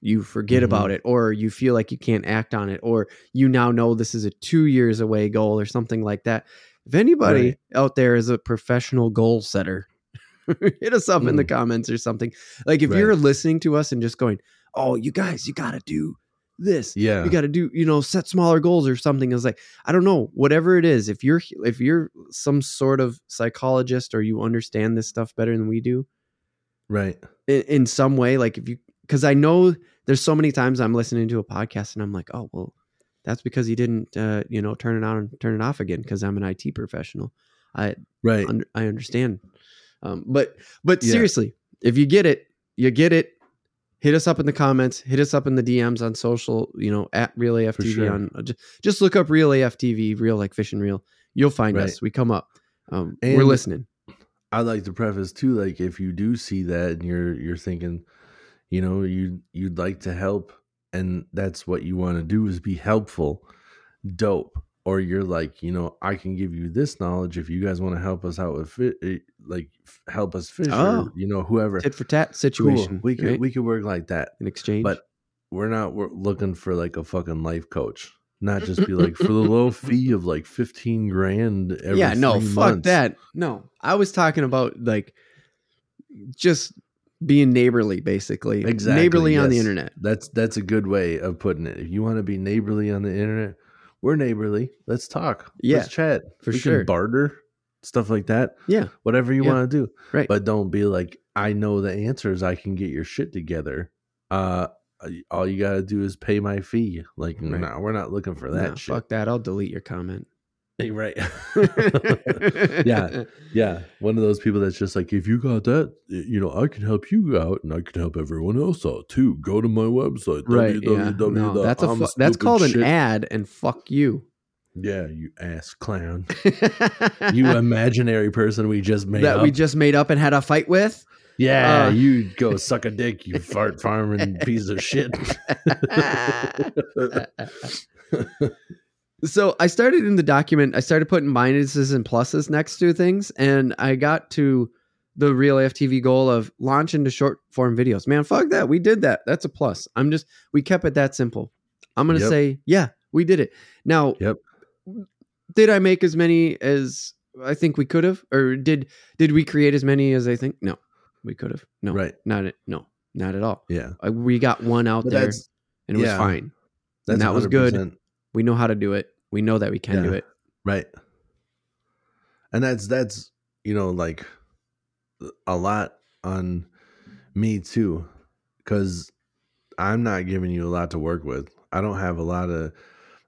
you forget Mhm. about it or you feel like you can't act on it or you now know this is a 2 years away goal or something like that. If anybody Right. out there is a professional goal setter, hit us up in the Mm. comments or something. Like if Right. you're listening to us and just going, "Oh, you guys, you got to do this. yeah. You got to do, you know, set smaller goals or something." It's like, I don't know, whatever it is. If you're if you're some sort of psychologist or you understand this stuff better than we do right. in, in some way, like if you cuz I know there's so many times I'm listening to a podcast and I'm like, oh well, that's because he didn't, uh, you know, turn it on and turn it off again because I'm an IT professional. I Right. under, I understand, um, but but Yeah. seriously, if you get it, you get it. Hit us up in the comments. Hit us up in the DMs on social. You know, at Reel AFTV sure. on. uh, Just look up Reel AFTV, Reel like Fish and Reel. You'll find Right. us. We come up. Um, we're listening. I'd like to preface too, like if you do see that and you're you're thinking, you know, you you'd like to help and that's what you want to do is be helpful, dope. Or you're like, you know, I can give you this knowledge if you guys want to help us out with fit, eh, like help us fish, Oh. or you know, whoever. Tit for tat Cool. situation. We could right? we could work like that, in exchange. but we're not we're looking for like a fucking life coach. Not just be like for the low fee of like fifteen grand. Every yeah, no, fuck months. that. No, I was talking about like just being neighborly, basically. Exactly, neighborly on the internet. That's that's a good way of putting it. If you want to be neighborly on the internet, we're neighborly. Let's talk. Yeah, Let's chat. for we sure. Can barter stuff like that. Yeah, Whatever you Yeah. want to do. Right. But don't be like, I know the answers. I can get your shit together. Uh, all you gotta do is pay my fee. Like, Right. no, we're not looking for that shit. fuck that. I'll delete your comment. Hey, right. Yeah. yeah. One of those people that's just like, if you got that, you know, I can help you out and I can help everyone else out too. Go to my website. right. Yeah. No, that's a fu- that's called an ad, and fuck you. Yeah, you ass clown. you imaginary person we just made that up. we just made up and had a fight with. yeah, uh, you go suck a dick, you fart farming piece of shit. So I started in the document. I started putting minuses and pluses next to things, and I got to the real FTV goal of launch into short form videos. Man, fuck that. We did that. That's a plus. I'm just we kept it that simple. I'm gonna Yep. say, yeah, we did it. Now, Yep. did I make as many as I think we could have, or did did we create as many as I think? No, we could have. No, Right. not it. No, not at all. Yeah. Uh, We got one out But there, and it was fine. that's that was good. We know how to do it. We know that we can do it. Right. And that's that's you know like a lot on me too cuz I'm not giving you a lot to work with. I don't have a lot of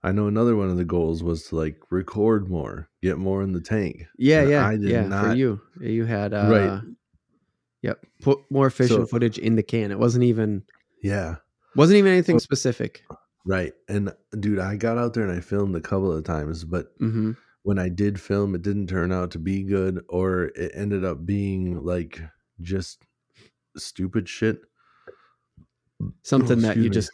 I know another one of the goals was to like record more, get more in the tank. Yeah, And yeah, I did yeah. For not- you, you had uh, Right. Yep, put more fishing So- footage in the can. It wasn't even Yeah. wasn't even anything So- specific. Right. And dude, I got out there and I filmed a couple of times, but hmm when I did film, it didn't turn out to be good, or it ended up being like just stupid shit. Something that you me. just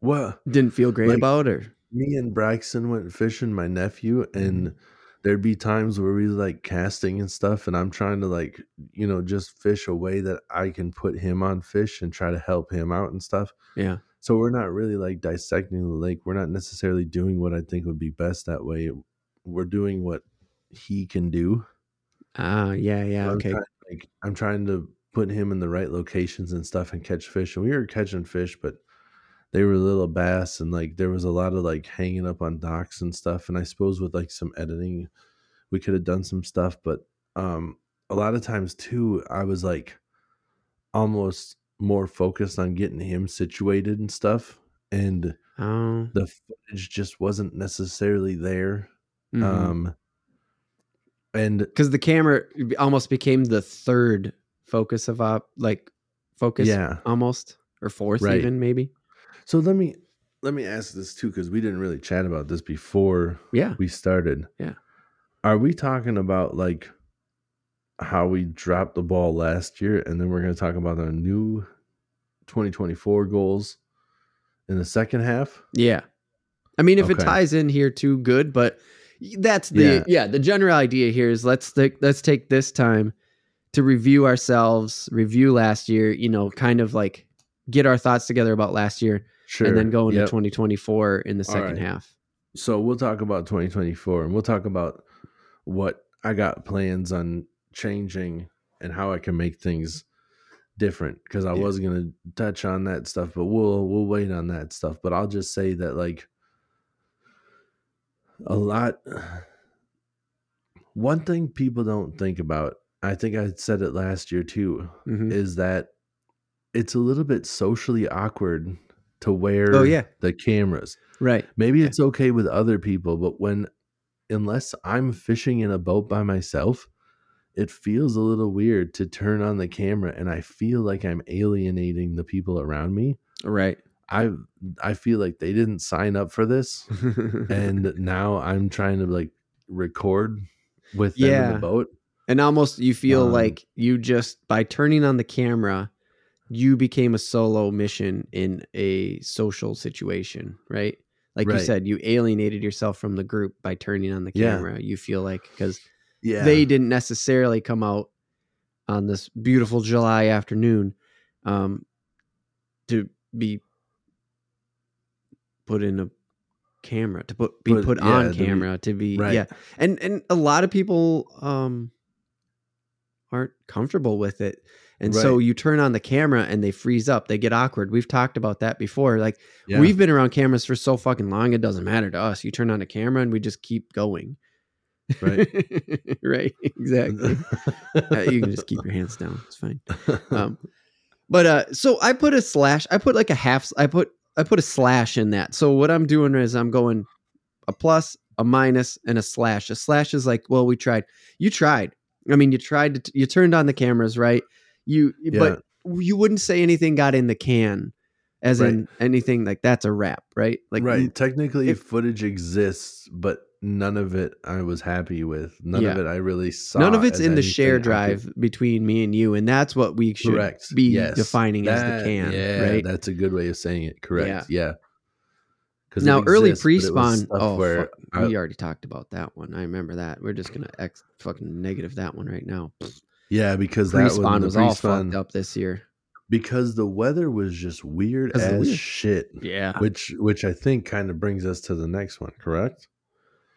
What? didn't feel great Like- about, or Me and Braxton went fishing, my nephew, and Mm-hmm. there'd be times where we like casting and stuff, and I'm trying to like, you know, just fish a way that I can put him on fish and try to help him out and stuff. yeah, So we're not really like dissecting the lake. We're not necessarily doing what I think would be best that way. We're doing what he can do. ah, yeah, yeah, I'm okay, trying, like I'm trying to put him in the right locations and stuff and catch fish. And we were catching fish, but they were little bass and like there was a lot of like hanging up on docks and stuff. And I suppose with like some editing, we could have done some stuff. But um a lot of times too, I was like almost more focused on getting him situated and stuff. And oh, the footage just wasn't necessarily there. because Um and mm-hmm. the camera almost became the third focus of op, like focus, yeah. almost or fourth Right. even maybe. So let me let me ask this too because we didn't really chat about this before Yeah, we started. Yeah. Are we talking about like how we dropped the ball last year and then we're going to talk about our new 2024 goals in the second half? Yeah. I mean, if it ties in here too, good. But that's the yeah. Yeah. the general idea here is let's take let's take this time to review ourselves, review last year. You know, kind of like get our thoughts together about last year, Sure. and then go into Yep. 2024 in the second right. half. So we'll talk about 2024 and we'll talk about what I got plans on changing and how I can make things different because I Yeah. was going to touch on that stuff but we'll we'll wait on that stuff but I'll just say that like a lot one thing people don't think about I think I said it last year too Mhm. is that it's a little bit socially awkward to wear Oh, yeah. the cameras. Right. Maybe it's okay with other people, but when unless I'm fishing in a boat by myself, it feels a little weird to turn on the camera and I feel like I'm alienating the people around me. Right. I I feel like they didn't sign up for this and now I'm trying to like record with them in Yeah. the boat. and almost you feel Um, like you just by turning on the camera you became a solo mission in a social situation right like you said you alienated yourself from the group by turning on the Yeah. camera you feel like because Yeah. they didn't necessarily come out on this beautiful july afternoon um, to be put in a camera to put be Put- put yeah, on to be- camera to be right. yeah and and a lot of people um aren't comfortable with it and so you turn on the camera and they freeze up they get awkward we've talked about that before like Yeah. we've been around cameras for so fucking long it doesn't matter to us you turn on a camera and we just keep going Right. right exactly. Uh, you can just keep your hands down. It's fine. Um but uh so i put a slash i put like a half i put i put a slash in that. So what i'm doing is i'm going a plus a minus and a slash. A slash is like well we tried you tried. I mean you tried to you turned on the cameras right? You but you wouldn't say anything got in the can as Right. in anything like that's a wrap right? Like right. Technically, if- footage exists, but none of it I was happy with. None Yeah. of it I really saw. none of it's in the share drive between me and you and that's what we should Correct. be Yes. defining as the can Yeah, right that's a good way of saying it. Correct. Yeah. it now early exists, was pre-spawn oh where I- we already talked about that one i remember that we're just gonna x fucking negative that one right now yeah, because that was, pre-spawn all pre-spawn- fucked up this year because the weather was just weird 'Cause of the as weird- shit. yeah Which which I think kind of brings us to the next one, correct?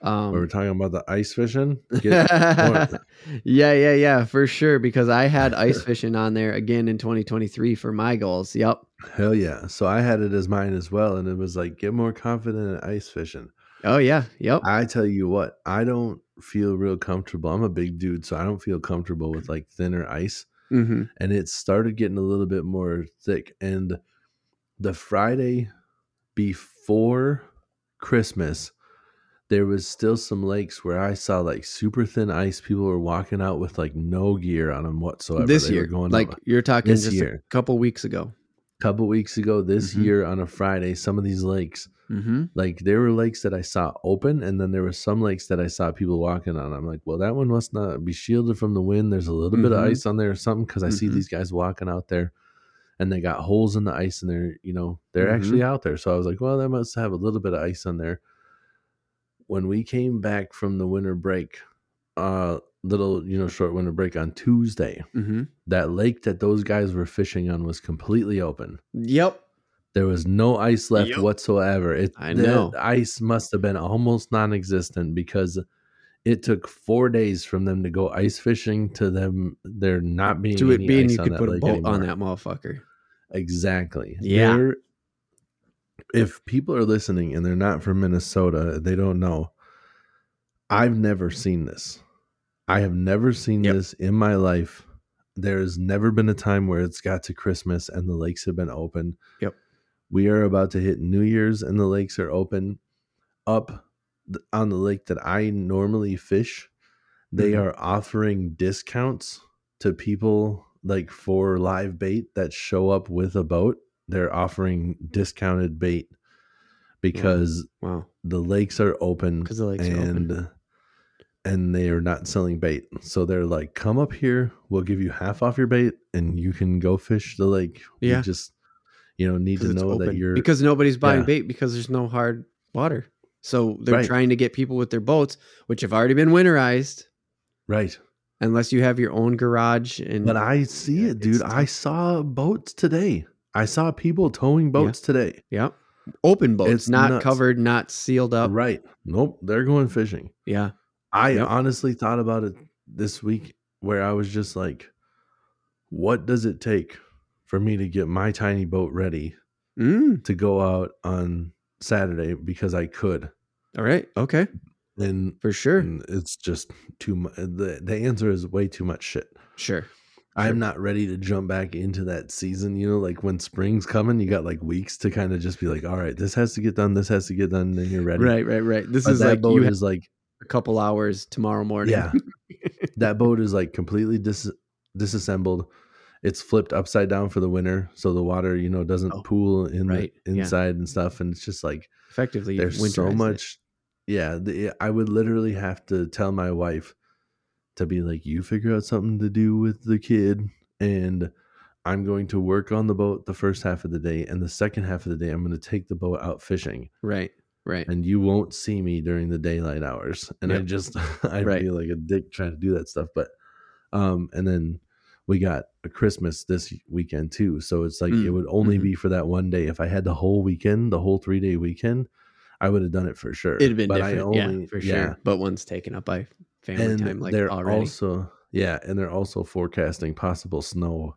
Um we were talking about the ice fishing. Get yeah yeah yeah for sure because i had ice fishing on there again in 2023 for my goals yep Hell yeah. So I had it as mine as well. And it was like, get more confident in ice fishing. oh yeah yep I tell you what, I don't feel real comfortable. I'm a big dude, so I don't feel comfortable with like thinner ice. hmm And it started getting a little bit more thick. And the Friday before Christmas, there was still some lakes where I saw like super thin ice. People were walking out with like no gear on them whatsoever. this They were year going like you're talking this just year. a couple weeks ago couple weeks ago this Mhm. year on a Friday, some of these lakes, mm-hmm like there were lakes that I saw open, and then there were some lakes that I saw people walking on. I'm like, well, that one must not be shielded from the wind. There's a little bit of Mhm. ice on there or something because I see Mhm. these guys walking out there, and they got holes in the ice, and they're you know they're Mhm. actually out there. So I was like, well, that must have a little bit of ice on there. When we came back from the winter break, uh, little you know short winter break on Tuesday, mm-hmm that lake that those guys were fishing on was completely open. yep There was no ice left Yep. whatsoever. It, I the know. ice must have been almost non-existent because it took four days from them to go ice fishing to them there not being to it being you could put a boat on that motherfucker Exactly. Yeah. There- if people are listening and they're not from Minnesota, they don't know. I've never seen this. I have never seen Yep. this in my life. There has never been a time where it's got to Christmas and the lakes have been open. Yep. We are about to hit New Year's and the lakes are open. Up on the lake that I normally fish, they Mhm. are offering discounts to people like for live bait that show up with a boat. They're offering discounted bait because wow the lakes are open 'Cause the lakes are open. and and they are not selling bait. So they're like, "Come up here, we'll give you half off your bait, and you can go fish the lake." Yeah. you just you know need to know that you're because nobody's buying Yeah. bait because there's no hard water so they're Right. trying to get people with their boats which have already been winterized right. unless you have your own garage and But I see Yeah, it, dude. I saw boats today. I saw people towing boats today. Yep. Open boats, It's not nuts. covered, not sealed up. Right? Nope. They're going fishing. Yeah. I Yep. honestly thought about it this week where I was just like, what does it take for me to get my tiny boat ready Mm. to go out on Saturday because I could? All right. Okay. And, For sure. and it's just too much. The, the answer is way too much shit. Sure. I'm not ready to jump back into that season. You know, like when spring's coming, you got like weeks to kind of just be like, all right, this has to get done, this has to get done, then you're ready. Right, right, right. This But is that like boat is like, a couple hours tomorrow morning. yeah, that boat is like completely dis- disassembled. It's flipped upside down for the winter, so the water, you know, doesn't Oh, pool in right, the yeah. inside and stuff. And it's just like Effectively, there's so winterized it. much. Yeah, the, I would literally have to tell my wife to be like, "You figure out something to do with the kid, and I'm going to work on the boat the first half of the day, and the second half of the day, I'm going to take the boat out fishing, Right, right. and you won't see me during the daylight hours." And I just, I Right. feel like a dick trying to do that stuff, but, um, and then we got a Christmas this weekend too, so it's like Mm, it would only mhm. be for that one day. If I had the whole weekend, the whole three day weekend. I would have done it for sure. It'd have been but different, I only, yeah, for sure. But one's taken up by family and time, like they're already. also yeah, and they're also forecasting possible snow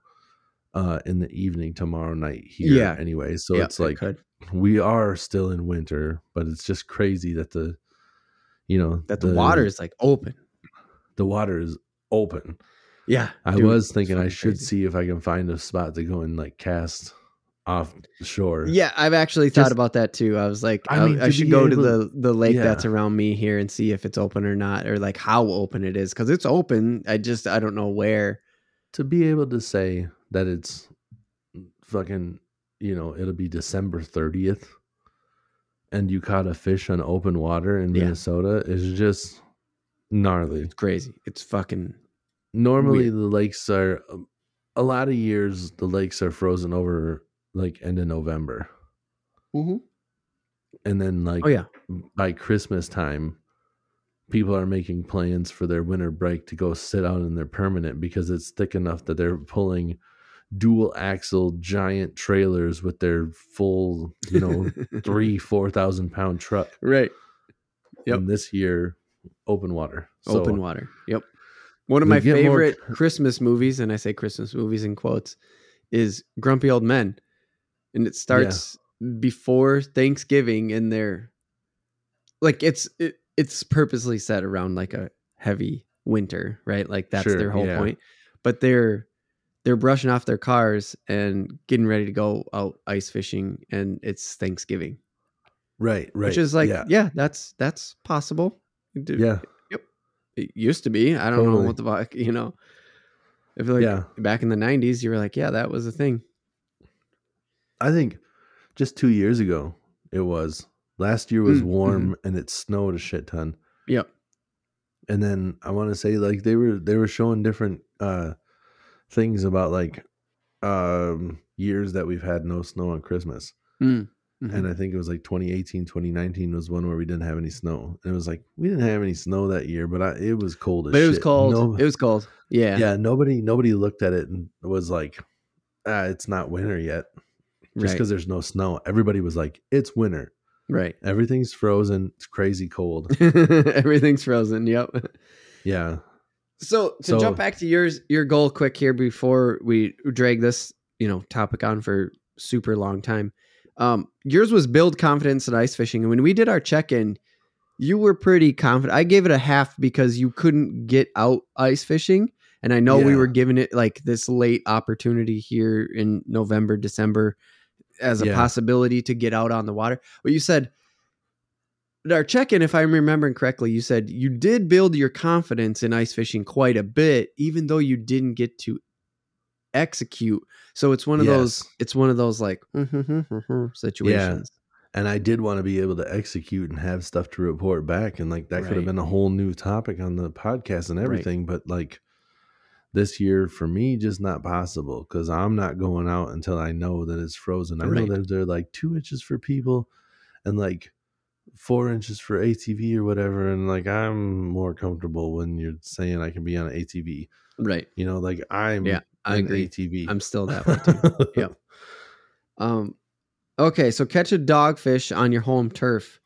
uh in the evening tomorrow night here Yeah. anyway. So Yeah, it's like could. we are still in winter, but it's just crazy that the you know that the, water is like open. the water is open. Yeah, I dude, was thinking I should crazy. see if I can find a spot to go and like cast off the shore. Yeah, I've actually thought Just- about that too. I was like, I I, mean, I to should be go to able- the the lake Yeah. that's around me here and see if it's open or not, or like how open it is, because it's open. I just I don't know where. To be able to say that it's fucking you know, it'll be December 30th and you caught a fish on open water in Yeah. Minnesota is just gnarly. It's crazy. It's fucking Normally the lakes are a lot of years the lakes are frozen over like end of November. Mm-hmm. And then like oh yeah, by Christmas time people are making plans for their winter break to go sit out in their permanent because it's thick enough that they're pulling dual axle giant trailers with their full, you know, three, four thousand pound truck. right. Yep. And this year, open water. So, open water. Yep. One of my get more- favorite Christmas movies, and I say Christmas movies in quotes, is Grumpy Old Men, and it starts before Thanksgiving, and they're like it's it, it's purposely set around like a heavy winter, right? Like that's Sure, their whole yeah. point. But they're they're brushing off their cars and getting ready to go out ice fishing, and it's Thanksgiving, Right, right. which is like yeah, yeah, that's that's possible. Yeah, it used to be. I don't know what the fuck, you know. I feel like yeah. back in the '90s, you were like, "Yeah, that was a thing." I think just two years ago it was. Last year was Mm, warm and it snowed a shit ton. Yep. and then I want to say like they were they were showing different uh things about like um years that we've had no snow on Christmas. Mm, mhm. And I think it was like 2018, 2019 was one where we didn't have any snow. And it was like we didn't have any snow that year, but I, it was cold as but it was cold. No- It was cold. Yeah. yeah, nobody nobody looked at it and was like ah, it's not winter yet. Just right. because there's no snow. Everybody was like, it's winter. Right. Everything's frozen. It's crazy cold. Everything's frozen. Yep. yeah. So to So- jump back to yours, your goal quick here before we drag this, you know, topic on for super long time. Um, yours was build confidence in ice fishing, and when we did our check-in, you were pretty confident. I gave it a half because you couldn't get out ice fishing, and I know we were giving it like this late opportunity here in November, December, as a Yeah. possibility to get out on the water. But you said our check-in, if I'm remembering correctly, you said you did build your confidence in ice fishing quite a bit, even though you didn't get to execute. So it's one of those. It's one of those like situations. and I did want to be able to execute and have stuff to report back, and like that could have been a whole new topic on the podcast and everything. But like this year for me, just not possible because I'm not going out until I know that it's frozen. I Right. know that they're like two inches for people and like four inches for ATV or whatever, and like I'm more comfortable when you're saying I can be on an ATV. Right. You know, like I'm Yeah, I an agree. ATV. I'm still that way too. Yep. Um, okay, so catch a dogfish on your home turf.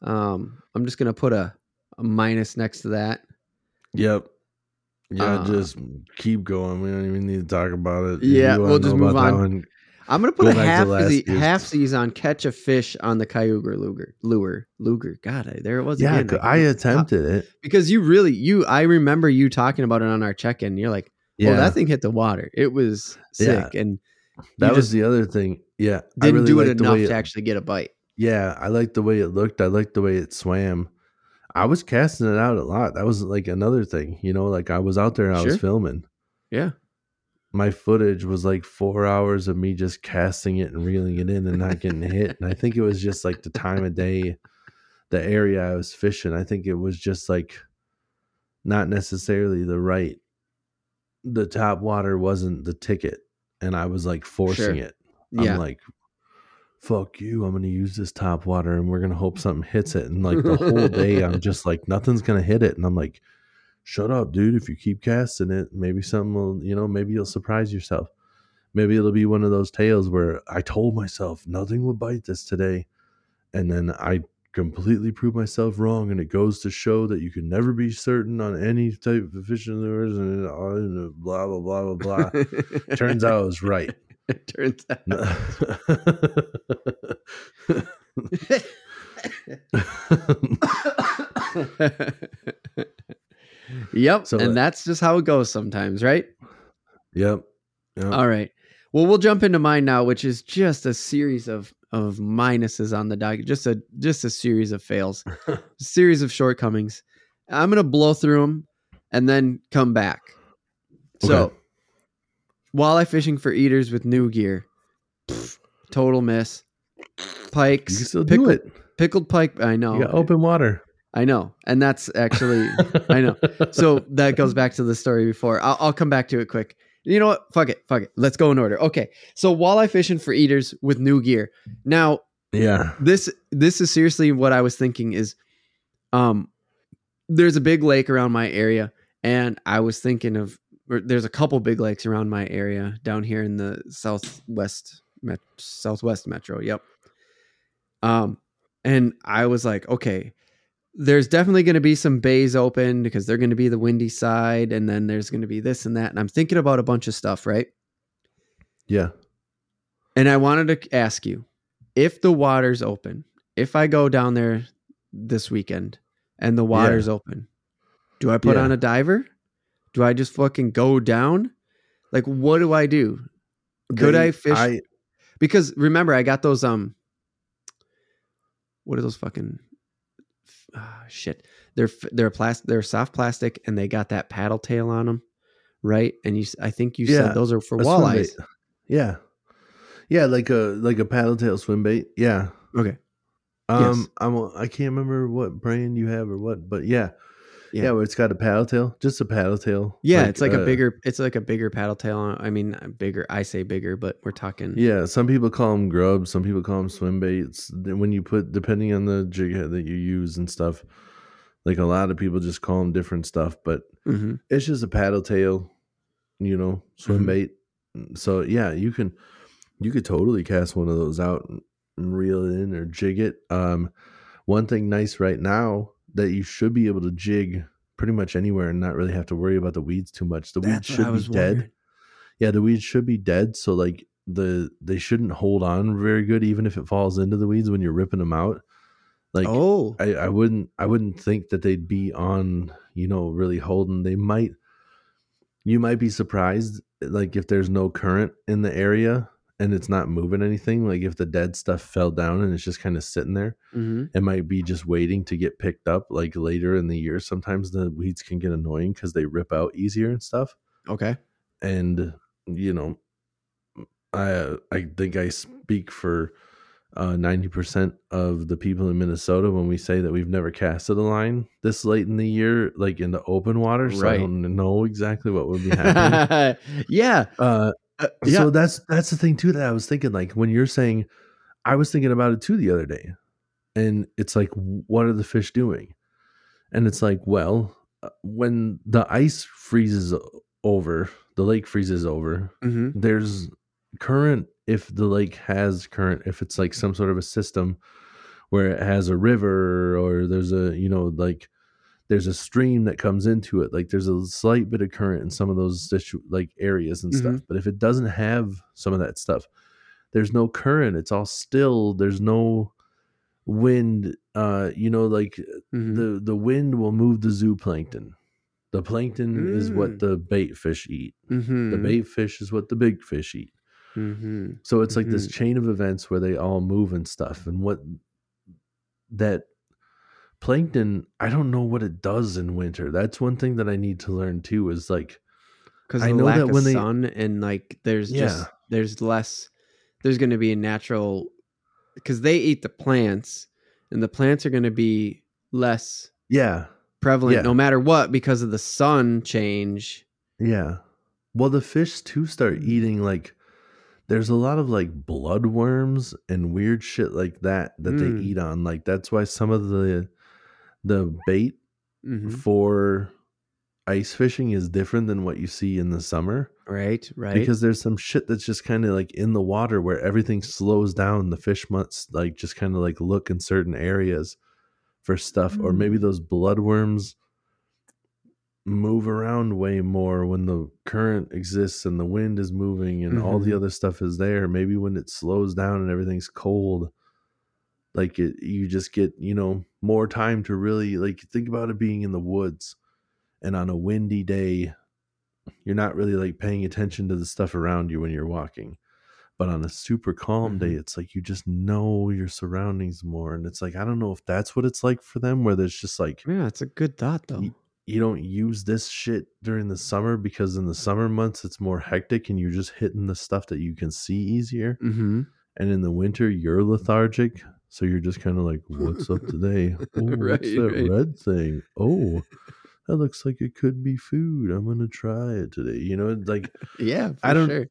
Um, I'm just gonna put a, a minus next to that. Yep. Yeah, Uh, just keep going. We don't even need to talk about it. Yeah, we'll just move on. I'm gonna put Go a half se- half season on catch a fish on the Cayuga Luger lure Luger. God, I, there it was. Yeah, again. I attempted it. because you really you. I remember you talking about it on our check-in. You're like, Well, Yeah. that thing hit the water. It was Yeah. sick, and that was the other thing. Yeah. I didn't really do it enough way to actually get a bite. Yeah, I liked the way it looked. I liked the way it swam. I was casting it out a lot. That was like another thing, you know, like I was out there and I was filming. Yeah. My footage was like four hours of me just casting it and reeling it in and not getting hit. And I think it was just like the time of day, the area I was fishing. I think it was just like not necessarily the right. The top water wasn't the ticket, and I was like forcing Sure. it. I'm Yeah. like, fuck you. I'm to use this top water and we're to hope something hits it. And like the whole day, I'm just like, nothing's to hit it. And I'm like, shut up, dude. If you keep casting it, maybe something will, you know, maybe you'll surprise yourself. Maybe it'll be one of those tales where I told myself nothing will bite this today. And then I completely prove myself wrong. And it goes to show that you can never be certain on any type of fishing lures and uh, blah, blah, blah, blah, blah. Turns out I was right. It turns out. yep. So, uh, and that's just how it goes sometimes, right? yep. Yep. All right. Well, we'll jump into mine now, which is just a series of of minuses on the docket, just a just a series of fails, a series of shortcomings. I'm gonna blow through them and then come back. So, Okay. Walleye fishing for eaters with new gear, total miss. Pikes, You can still pickled, do it. pickled pike. I know, You got open water. I know, and that's actually I know. So that goes back to the story before. I'll, I'll come back to it quick. You know what? Fuck it. Fuck it. Let's go in order. Okay. So walleye fishing for eaters with new gear. Now, yeah. this this is seriously what I was thinking is um there's a big lake around my area and I was thinking of there's a couple big lakes around my area down here in the southwest met, southwest metro. Yep. Um and I was like, okay, there's definitely going to be some bays open because they're going to be the windy side and then there's going to be this and that and I'm thinking about a bunch of stuff, right? Yeah. And I wanted to ask you if the water's open, if I go down there this weekend and the water's open, do I put Yeah. on a diver? Do I just fucking go down? Like, what do I do? Could They- I fish? I, because remember, I got those, um, what are those fucking, ah, shit. They're, they're plastic, they're soft plastic and they got that paddle tail on them. Right. And you, I think you Yeah, said those are for walleyes. Yeah. Yeah, like a like a paddle tail swim bait. Yeah. Okay. Um Yes. I'm I can't remember what brand you have or what, but yeah. Yeah. Yeah, where it's got a paddle tail, just a paddle tail. Yeah, it's like a uh, bigger, it's like a bigger paddle tail. I mean, uh, bigger. I say bigger, but we're talking. Yeah, some people call them grubs, some people call them swim baits. When you put, depending on the jig head that you use and stuff, like a lot of people just call them different stuff, but hmm it's just a paddle tail, you know, swim Mhm. bait. So yeah, you can you could totally cast one of those out and, and reel it in or jig it. Um, one thing nice right now that you should be able to jig pretty much anywhere and not really have to worry about the weeds too much. The weeds That's I should be dead. Yeah, the weeds should be dead. So like the they shouldn't hold on very good, even if it falls into the weeds when you're ripping them out. Like oh, I, I wouldn't I wouldn't think that they'd be on, you know, really holding. They might you might be surprised like if there's no current in the area and it's not moving anything, like if the dead stuff fell down and it's just kind of sitting there, hmm it might be just waiting to get picked up like later in the year. Sometimes the weeds can get annoying because they rip out easier and stuff. okay. And you know, I I think I speak for uh, ninety percent of the people in Minnesota when we say that we've never casted a line this late in the year, like in the open water. So I don't know exactly what would be happening. yeah, uh, uh, yeah. So that's that's the thing too that I was thinking. Like when you're saying, I was thinking about it too the other day, and it's like, what are the fish doing? And it's like, well, uh, when the ice freezes over, the lake freezes over. hmm There's current if the lake has current. If it's like some sort of a system where it has a river or there's a you know like there's a stream that comes into it like there's a slight bit of current in some of those situ- like areas and stuff but if it doesn't have some of that stuff there's no current it's all still there's no wind uh you know like hmm the the wind will move the zooplankton The plankton is what Mm. the bait fish eat. Mm-hmm. The bait fish is what the big fish eat. Mm-hmm. So it's like this Mhm. chain of events where they all move and stuff. And what that plankton, I don't know what it does in winter. That's one thing that I need to learn too. Is like Because I know lack that of when they- sun and like there's just Yeah. there's less there's going to be a natural because they eat the plants and the plants are going to be less yeah, prevalent Yeah. no matter what because of the sun change. yeah. Well, the fish too start eating like. There's a lot of like bloodworms and weird shit like that that Mm. they eat on. Like that's why some of the the bait Mhm. for ice fishing is different than what you see in the summer. Right, right. because there's some shit that's just kind of like in the water where everything slows down the fish must like just kind of like look in certain areas for stuff or maybe Mm. those bloodworms move around way more when the current exists and the wind is moving and all the Mhm. other stuff is there maybe when it slows down and everything's cold like it you just get you know more time to really like think about it being in the woods and on a windy day you're not really like paying attention to the stuff around you when you're walking but on a super calm day Mhm. it's like you just know your surroundings more and it's like i don't know if that's what it's like for them where there's just like yeah, it's a good thought though. you, you don't use this shit during the summer because in the summer months it's more hectic and you're just hitting the stuff that you can see easier mm-hmm. and in the winter you're lethargic so you're just kind of like what's up today oh Right, what's that right. red thing oh that looks like it could be food i'm gonna try it today you know like Yeah, for I don't- sure.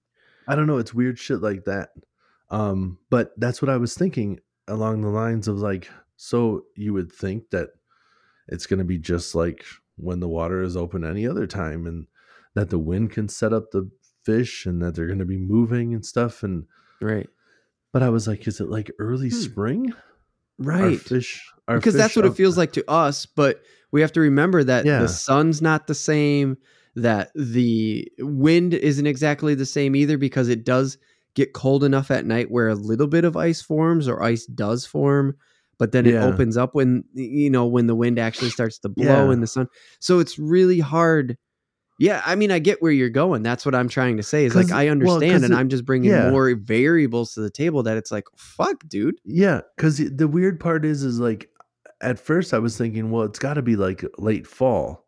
I don't know. It's weird shit like that. Um, but that's what I was thinking along the lines of like, so you would think that it's going to be just like when the water is open any other time and that the wind can set up the fish and that they're going to be moving and stuff. And, Right. But I was like, is it like early Hmm. spring? Right. fish, are because that's what it feels like to us but we have to remember that Yeah. the sun's not the same that the wind isn't exactly the same either because it does get cold enough at night where a little bit of ice forms or ice does form but then it opens up when you know when the wind actually starts to blow Yeah. in the sun so it's really hard yeah i mean i get where you're going that's what i'm trying to say is like i well, and it- i'm just bringing yeah. more variables to the table that it's like fuck dude Yeah, because the weird part is, is like at first I was thinking, well, it's got to be like late fall,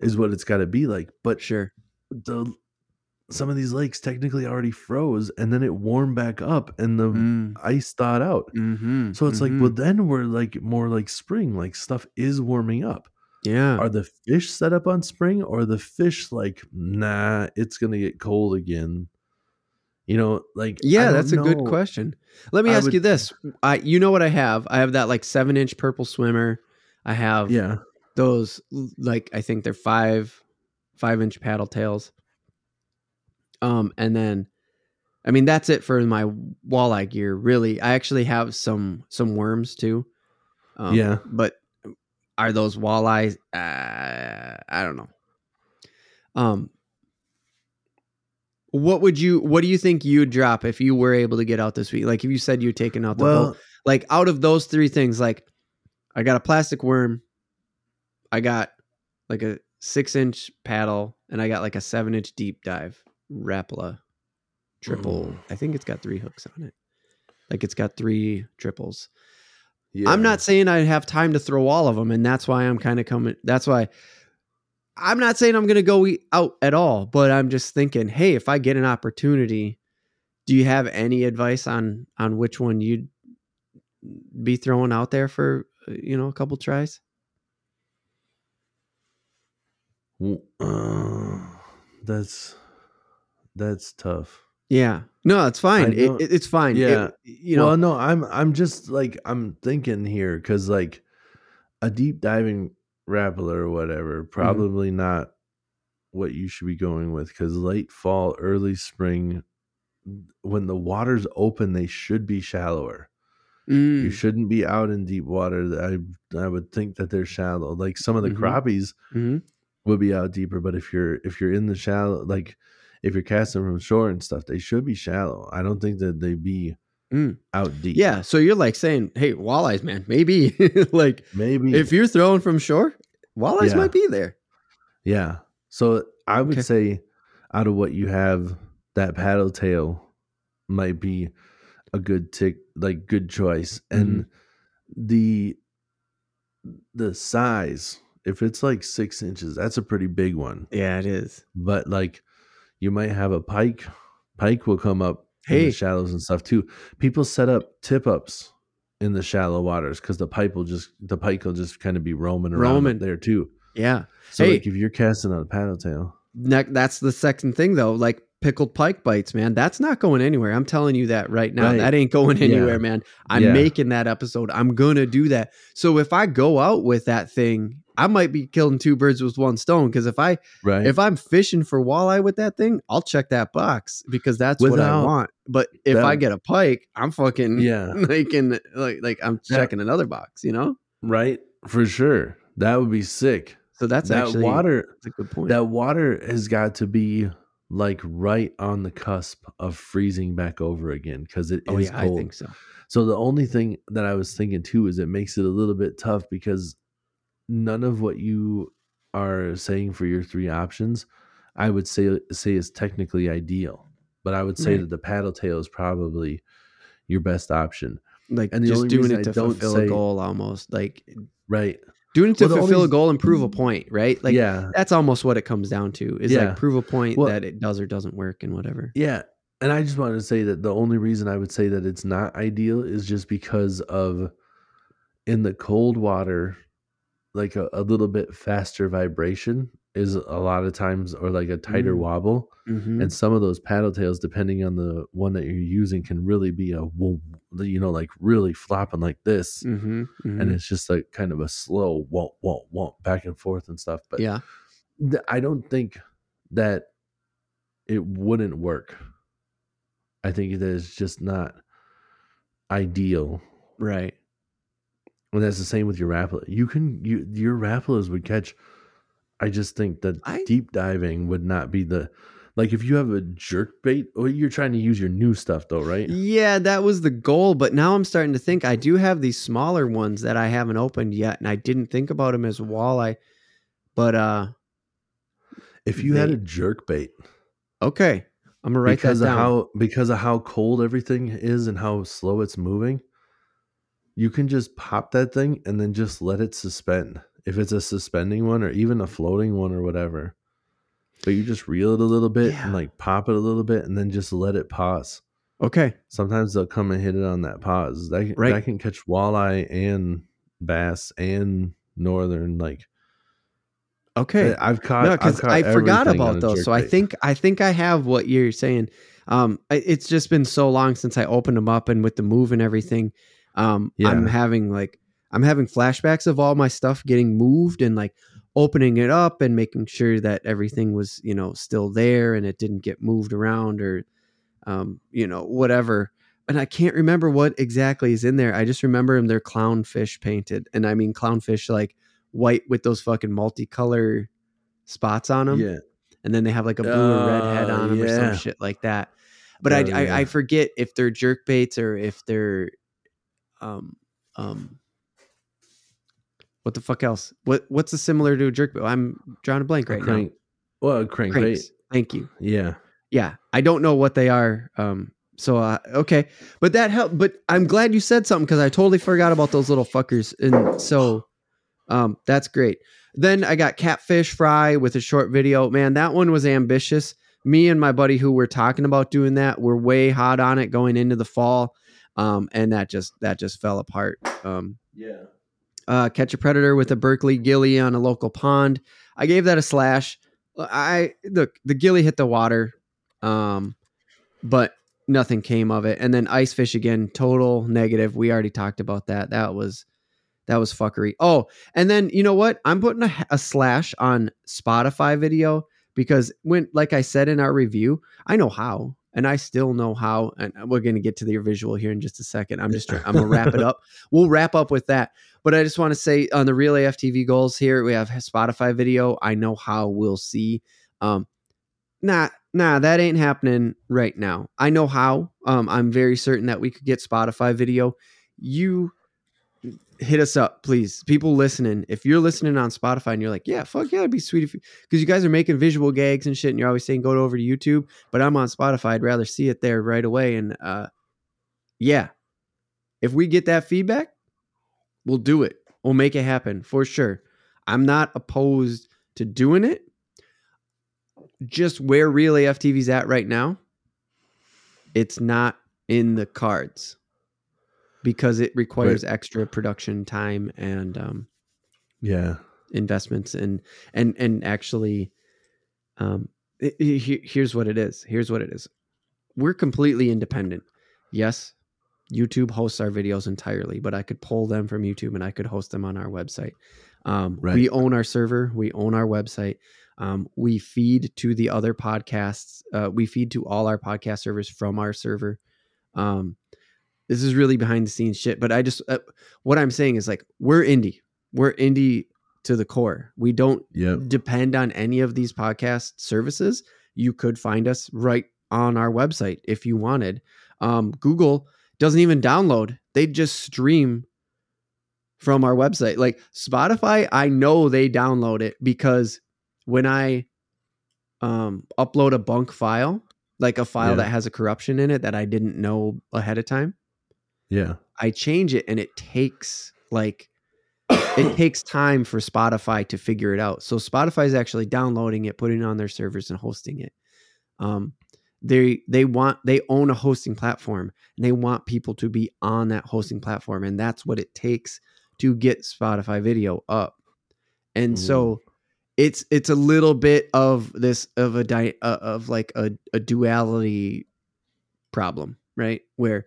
is what it's got to be like. But sure the some of these lakes technically already froze, and then it warmed back up, and the Mm, ice thawed out. mhm, So it's like, mhm. well, then we're like more like spring, like stuff is warming up. Yeah Are the fish set up on spring, or the fish like, nah, it's gonna get cold again? You know, like Yeah, that's a good question. Let me I ask would- you this: I, you know what I have? I have that like seven inch purple swimmer. I have Yeah, those like I think they're five five inch paddle tails. Um, and then, I mean that's it for my walleye gear. Really, I actually have some some worms too. Um, Yeah. but are those walleyes? Uh, I don't know. Um, what would you? What do you think you'd drop if you were able to get out this week? Like if you said you're taking out the boat, like out of those three things, like I got a plastic worm, I got like a six inch paddle, and I got like a seven inch deep dive Rapala triple. Mm. I think it's got three hooks on it. Like it's got three triples. Yeah. I'm not saying I have time to throw all of them, and that's why I'm kind of coming. That's why I'm not saying I'm going to go eat out at all, but I'm just thinking, hey, if I get an opportunity, do you have any advice on on which one you'd be throwing out there for uh, you know a couple tries? Uh, that's that's tough. Yeah, no, it's fine. It, it- it's fine. It- Yeah. you know, well, no, I'm I'm just like I'm thinking here because like a deep diving Rapala or whatever, Mm-hmm. probably not what you should be going with because late fall, early spring, when the water's open, they should be shallower. mm, You shouldn't be out in deep water. I I would think that they're shallow. Like some of the Mhm. crappies mhm. would be out deeper, but if you're if you're in the shallow, like if you're casting from shore and stuff, they should be shallow. I don't think that they'd be Mm. out deep. yeah. So you're like saying, hey, walleyes, man, maybe like maybe if you're throwing from shore, walleyes Yeah. might be there. Yeah. So I would Okay. say out of what you have, that paddle tail might be a good tick like good choice. And Mm-hmm. the the size, if it's like six inches, that's a pretty big one. Yeah, it is. But like you might have a pike. Pike will come up in the shallows and stuff too. People set up tip ups in the shallow waters because the pipe will just the pike will just kind of be roaming around Roaming. there too. Yeah. So Hey. like if you're casting on a paddle tail, Ne- that's the second thing though. Like pickled pike bites, man. That's not going anywhere. I'm telling you that right now. Right. That ain't going Yeah. anywhere, man. I'm Yeah. making that episode. I'm gonna do that. So if I go out with that thing, I might be killing two birds with one stone. Because if I right? if I'm fishing for walleye with that thing, I'll check that box because that's what I want. But if that- I get a pike, I'm fucking yeah, like in like like I'm That- checking another box, you know. right for sure. That would be sick. So that's that actually water that's a good point. that water has got to be like right on the cusp of freezing back over again because it oh, is oh yeah, cold. I think so. So the only thing that I was thinking too is it makes it a little bit tough because none of what you are saying for your three options, I would say say is technically ideal. But I would say Right. that the paddle tail is probably your best option. Like And the just only doing it I to don't fulfill say- a goal almost. Like Right. doing it to Well, fulfill only- a goal and prove a point, right? Like yeah. that's almost what it comes down to. Is Yeah. like prove a point Well- that it does or doesn't work and whatever. Yeah. And I just wanted to say that the only reason I would say that it's not ideal is just because of in the cold water, like a, a little bit faster vibration is a lot of times, or like a tighter Mm. wobble. Mhm. And some of those paddle tails, depending on the one that you're using, can really be a, you know, like really flopping like this. Mhm. And mhm. it's just like kind of a slow won't, won't, won't back and forth and stuff. But yeah. th- I don't think that it wouldn't work. I think that it's just not ideal. Right. And that's the same with your Rapala. You can you your Rapalas would catch. I just think that I- deep diving would not be the like if you have a jerk bait. Or you're trying to use your new stuff though, right? Yeah, that was the goal. But now I'm starting to think I do have these smaller ones that I haven't opened yet, and I didn't think about them as walleye. But uh, If you had a jerk bait, okay, I'm gonna write because that of down. how because of how cold everything is and how slow it's moving, you can just pop that thing and then just let it suspend. If it's a suspending one or even a floating one or whatever. But you just reel it a little bit Yeah. and like pop it a little bit and then just let it pause. okay, Sometimes they'll come and hit it on that pause. That, Right. that can catch walleye and bass and northern. Like okay. I've caught. no, because I forgot about those. So I think I think I have what you're saying. Um, it's just been so long since I opened them up, and with the move and everything, um, I'm having like I'm having flashbacks of all my stuff getting moved and like opening it up and making sure that everything was you know still there and it didn't get moved around or um, you know whatever. And I can't remember what exactly is in there. I just remember them. They're clownfish painted, and I mean clownfish like white with those fucking multicolor spots on them Yeah. and then they have like a blue or red head Oh, on them or some shit like that. But Oh, I, yeah. I I forget if they're jerk baits or if they're um um what the fuck else? What what's the similar to a jerk bait? I'm drawing a blank A right crank. Well, now. crank Cranks. Thank you. Yeah. Yeah, I don't know what they are. Um, so uh, okay, but that helped. But I'm glad you said something because I totally forgot about those little fuckers. And so, um, that's great. Then I got catfish fry with a short video. Man, that one was ambitious. Me and my buddy who were talking about doing that were way hot on it going into the fall, um, and that just that just fell apart. Um, Yeah. uh, catch a predator with a Berkley Gilly on a local pond. I gave that a slash. I look the gilly hit the water, um, but nothing came of it. And then ice fish again, total negative. We already talked about that. That was that was fuckery. Oh, and then you know what? I'm putting a, a slash on Spotify video because when, like I said in our review, I know how. And I still know how, and we're gonna get to the visual here in just a second. I'm just trying, I'm gonna wrap it up. We'll wrap up with that. But I just want to say on the reel AFTV goals here, we have Spotify video. I know how we'll see. Um, nah, nah, that ain't happening right now. I know how. Um, I'm very certain that we could get Spotify video. You hit us up, please. People listening, if you're listening on Spotify and you're like, yeah, fuck yeah, it'd be sweet if because you guys are making visual gags and shit, and you're always saying go over to YouTube, but I'm on Spotify. I'd rather see it there right away. And uh, yeah, if we get that feedback, we'll do it. We'll make it happen for sure. I'm not opposed to doing it. Just where Reel AF TV's at right now, it's not in the cards because it requires extra production time and um, Yeah. investments and and and actually um it- it- here's what it is. Here's what it is. We're completely independent. Yes youtube hosts our videos entirely but i could pull them from youtube and i could host them on our website. Um, Right. we own our server we own our website. Um, we feed to the other podcasts uh, we feed to all our podcast servers from our server. Um, this is really behind the scenes shit but i just uh, what i'm saying is like we're indie we're indie to the core. We don't Yep. depend on any of these podcast services. You could find us right on our website if you wanted. Um, Google doesn't even download; they just stream from our website. Like Spotify, I know they download it because when I um, upload a bunk file, like a file Yeah. that has a corruption in it that I didn't know ahead of time, Yeah. I change it and it takes like it takes time for Spotify to figure it out. So Spotify is actually downloading it, putting it on their servers and hosting it. Um they they want they own a hosting platform and they want people to be on that hosting platform and that's what it takes to get Spotify video up. And so it's it's a little bit of this of a di- uh, of like a, a duality problem, right? Where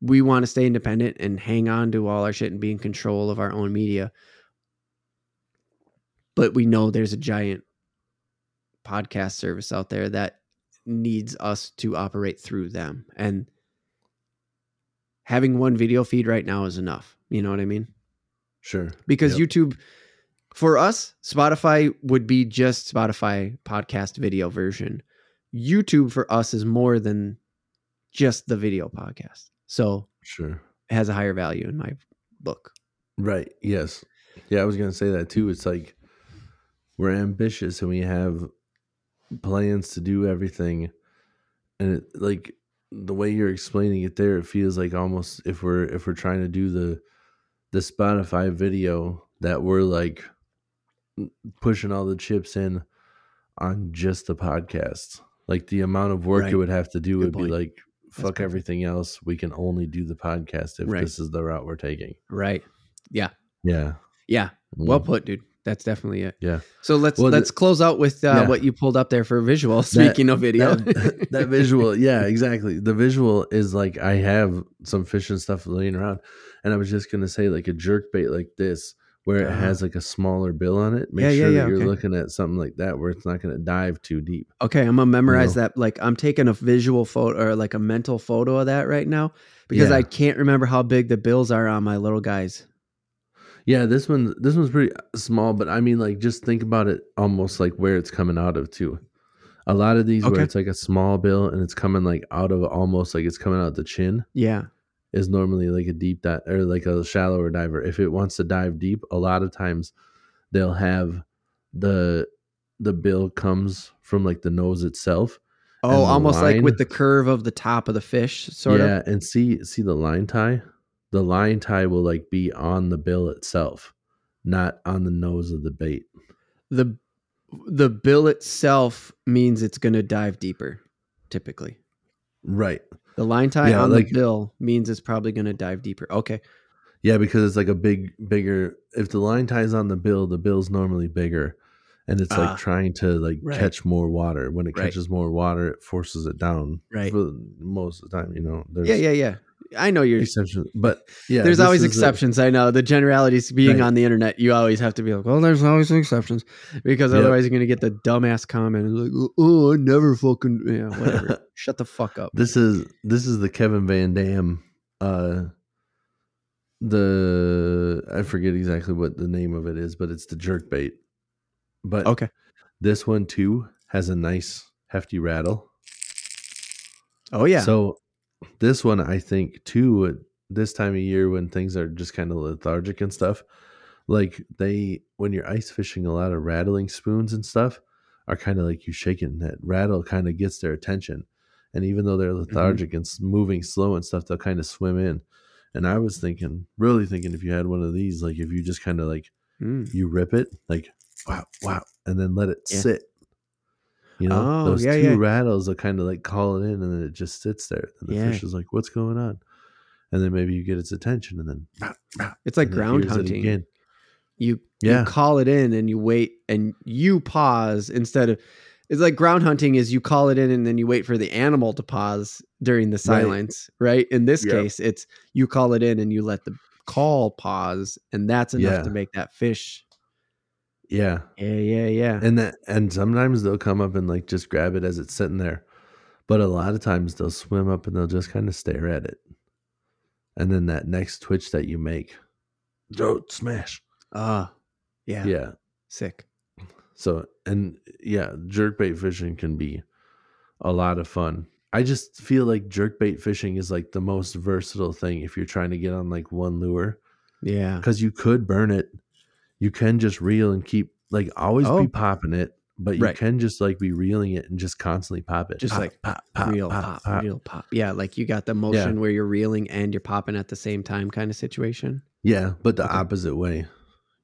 we want to stay independent and hang on to all our shit and be in control of our own media. But we know there's a giant podcast service out there that needs us to operate through them. And having one video feed right now is enough. You know what I mean? Sure. because Yep. YouTube for us, Spotify would be just Spotify podcast video version. YouTube for us is more than just the video podcast. So Sure. it has a higher value in my book. Right. Yes. Yeah, I was gonna say that too. It's like we're ambitious and we have plans to do everything, and it, like the way you're explaining it there, it feels like almost if we're if we're trying to do the the Spotify video that we're like pushing all the chips in on just the podcast. Like the amount of work Right. it would have to do Good would point. be like fuck perfect. everything else. We can only do the podcast if Right. this is the route we're taking. Right. Yeah. Yeah. Yeah. Well Mm. put, dude. That's definitely it. Yeah. So let's Well, let's close out with uh, Yeah. what you pulled up there for visual. Speaking of video, that, that visual yeah exactly the visual is like i have some fish and stuff laying around and i was just gonna say like a jerk bait like this where it Uh-huh. has like a smaller bill on it make Yeah, yeah, sure yeah, that you're okay. looking at something like that where it's not gonna dive too deep Okay, I'm gonna memorize know? that. Like I'm taking a visual photo or like a mental photo of that right now because Yeah. I can't remember how big the bills are on my little guys. yeah this one this one's pretty small but i mean like just think about it almost like where it's coming out of too a lot of these Okay. where it's like a small bill and it's coming like out of almost like it's coming out the chin Yeah. Is normally like a deep dive or like a shallower diver. If it wants to dive deep, a lot of times they'll have the the bill comes from like the nose itself. Oh, almost like with the curve of the top of the fish, sort yeah, of. Yeah, and see see the line tie. The line tie will like be on the bill itself, not on the nose of the bait. The the bill itself means it's gonna dive deeper, typically. Right. The line tie Yeah, on like- the bill means it's probably gonna dive deeper. Okay. Yeah, because it's like a big, bigger. If the line ties on the bill, the bill's normally bigger, and it's Ah. like trying to like Right. catch more water. When it Right. catches more water, it forces it down. Right. For most of the time, you know. There's Yeah, yeah, yeah. I know you're exceptions, but yeah, there's always exceptions. I know the generalities being Right. on the internet. You always have to be like, "Well, there's always exceptions," because Yep. otherwise you're gonna get the dumbass comment like, "Oh, I never fucking yeah, whatever." Shut the fuck up. this is this is the Kevin Van Dam. Uh, the I forget exactly what the name of it is, but it's the jerk bait. But Okay. this one too has a nice hefty rattle. Oh yeah. So this one, I think too, this time of year when things are just kind of lethargic and stuff, like they when you're ice fishing, a lot of rattling spoons and stuff are kind of like you shaking that rattle kind of gets their attention. And even though they're lethargic and moving slow and stuff, they'll kind of swim in. And I was thinking, really thinking, if you had one of these, like if you just kind of like Mm. you rip it, like wow, wow, and then let it Yeah. sit. You know, Oh, those yeah, two yeah. rattles will kind of like call it in, and then it just sits there. And the Yeah. fish is like, "What's going on?" And then maybe you get its attention, and then "Bah, bah," It's like ground hunting. again. You Yeah. you call it in and you wait and you pause instead of it's like ground hunting is you call it in and then you wait for the animal to pause during the silence, right? In this case, it's you call it in and you let the call pause and that's enough to make that fish. Yeah, Yeah, yeah, yeah. and that and sometimes they'll come up and like just grab it as it's sitting there, but a lot of times they'll swim up and they'll just kind of stare at it, and then that next twitch that you make, don't smash. Ah. yeah. yeah. Sick. So and yeah, jerkbait fishing can be a lot of fun. I just feel like jerkbait fishing is like the most versatile thing if you're trying to get on like one lure Yeah. because you could burn it. You can just reel and keep like always Oh. be popping it, but you Right. can just like be reeling it and just constantly pop it. Just Pop, like pop, pop, real pop, pop, pop. real pop. Yeah, like you got the motion where you're reeling and you're popping at the same time kind of situation. Yeah, but the Okay. opposite way.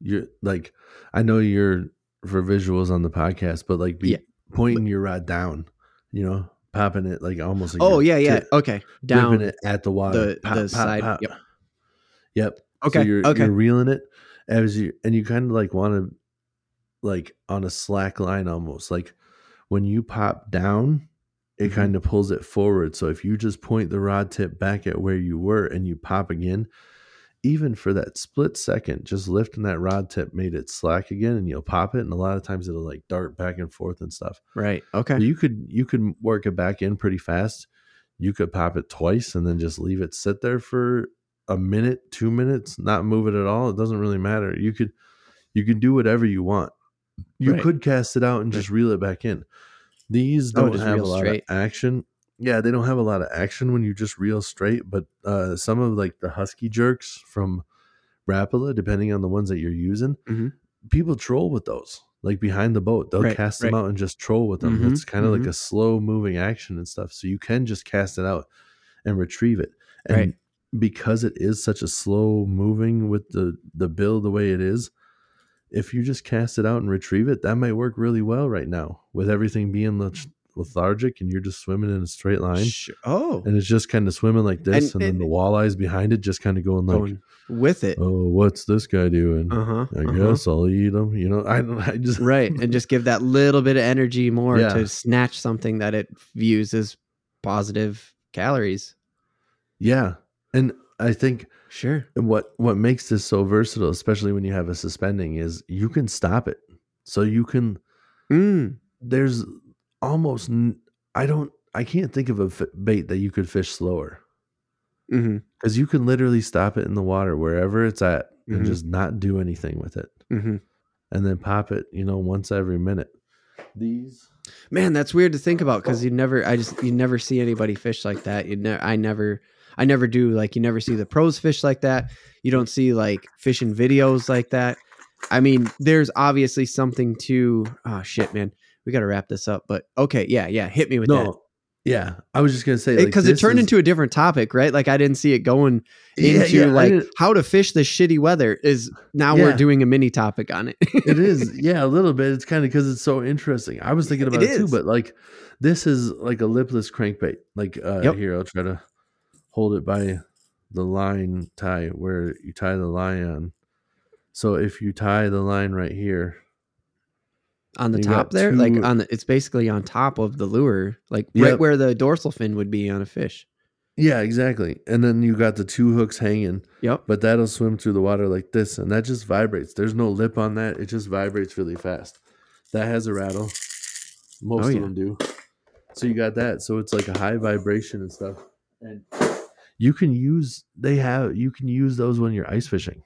You're like, I know you're for visuals on the podcast, but like be Yeah. pointing your rod down, you know, popping it like almost. Like Oh yeah, yeah. Okay. Down it at the water. the Pop, the pop, side. pop. Yep. Yep. Okay. So you're, okay. you're reeling it as you, and you kind of like want to, like on a slack line almost. Like when you pop down, it Mhm. kind of pulls it forward. So if you just point the rod tip back at where you were and you pop again, even for that split second, just lifting that rod tip made it slack again, and you'll pop it. And a lot of times it'll like dart back and forth and stuff. right. So Okay. you could you could work it back in pretty fast. You could pop it twice and then just leave it sit there for a minute, two minutes, not move it at all. It doesn't really matter. You could you could do whatever you want. You Right. could cast it out and just reel it back in. These Oh, don't just have a lot straight. of action. Yeah, they don't have a lot of action when you just reel straight. But uh, some of like the husky jerks from Rapala, depending on the ones that you're using, Mhm. people troll with those. Like behind the boat, they'll Right, cast them out and just troll with them. Mhm, It's kind of like mhm. a slow moving action and stuff. So you can just cast it out and retrieve it. And Right. Because it is such a slow moving with the the bill the way it is, if you just cast it out and retrieve it, that might work really well right now with everything being leth- lethargic and you're just swimming in a straight line. Sure. Oh, And it's just kind of swimming like this, And- and, then and- the walleyes behind it just kind of going like, going with it. "Oh, what's this guy doing? Uh huh. I guess I'll eat him." You know, I don't. I just right, and just give that little bit of energy more Yeah. to snatch something that it views as positive calories. yeah, and I think Sure. what what makes this so versatile, especially when you have a suspending, is you can stop it. So you can. Mm. There's almost. I don't. I can't think of a f- bait that you could fish slower because you can literally stop it in the water wherever it's at and Mhm. just not do anything with it, hmm and then pop it. You know, once every minute. These. Man, that's weird to think about because you never, I just, you never see anybody fish like that. You never, I never, I never do. Like, you never see the pros fish like that. You don't see like fishing videos like that. I mean, there's obviously something to. Oh shit, man, we got to wrap this up. But okay, yeah, yeah, hit me with that. No. Yeah, I was just gonna say like, because it this turned is- into a different topic, right? Like I didn't see it going into yeah, I like how to fish the shitty weather. Is now Yeah. we're doing a mini topic on it. it is yeah a little bit it's kind of because it's so interesting i was thinking about It it, too but like this is like a lipless crankbait like uh Yep. here i'll try to hold it by the line tie where you tie the line on. So if you tie the line right here on the top there, like on the, it's basically on top of the lure, like Yep. right where the dorsal fin would be on a fish. yeah exactly. And then you got the two hooks hanging. Yep. but that'll swim through the water like this and that just vibrates. There's no lip on that. It just vibrates really fast. That has a rattle. Most Oh, of yeah. them do. So you got that. So it's like a high vibration and stuff. And you can use they have you can use those when you're ice fishing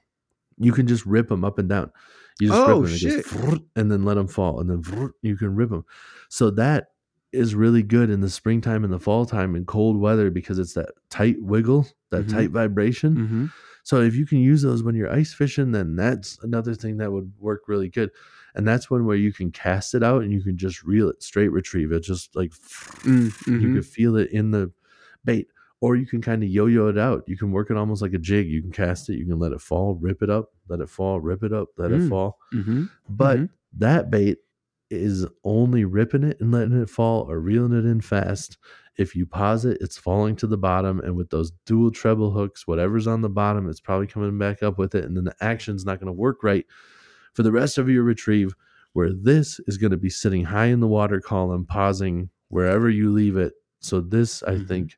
you can just rip them up and down you just Oh, rip them shit. and then let them fall and then you can rip them so that is really good in the springtime and the fall time in cold weather because it's that tight wiggle, that Mhm. tight vibration. Mm-hmm. So if you can use those when you're ice fishing, then that's another thing that would work really good. And that's one where you can cast it out and you can just reel it straight retrieve it, just like Mm-hmm. you can feel it in the bait. Or you can kind of yo-yo it out. You can work it almost like a jig. You can cast it, you can let it fall, rip it up, let it fall, rip it up, let it Mm. fall. Mm-hmm. But Mhm. that bait is only ripping it and letting it fall or reeling it in fast. If you pause it, it's falling to the bottom. And with those dual treble hooks, whatever's on the bottom, it's probably coming back up with it. And then the action's not going to work right for the rest of your retrieve, where this is going to be sitting high in the water column, pausing wherever you leave it. So this, I Mhm. think,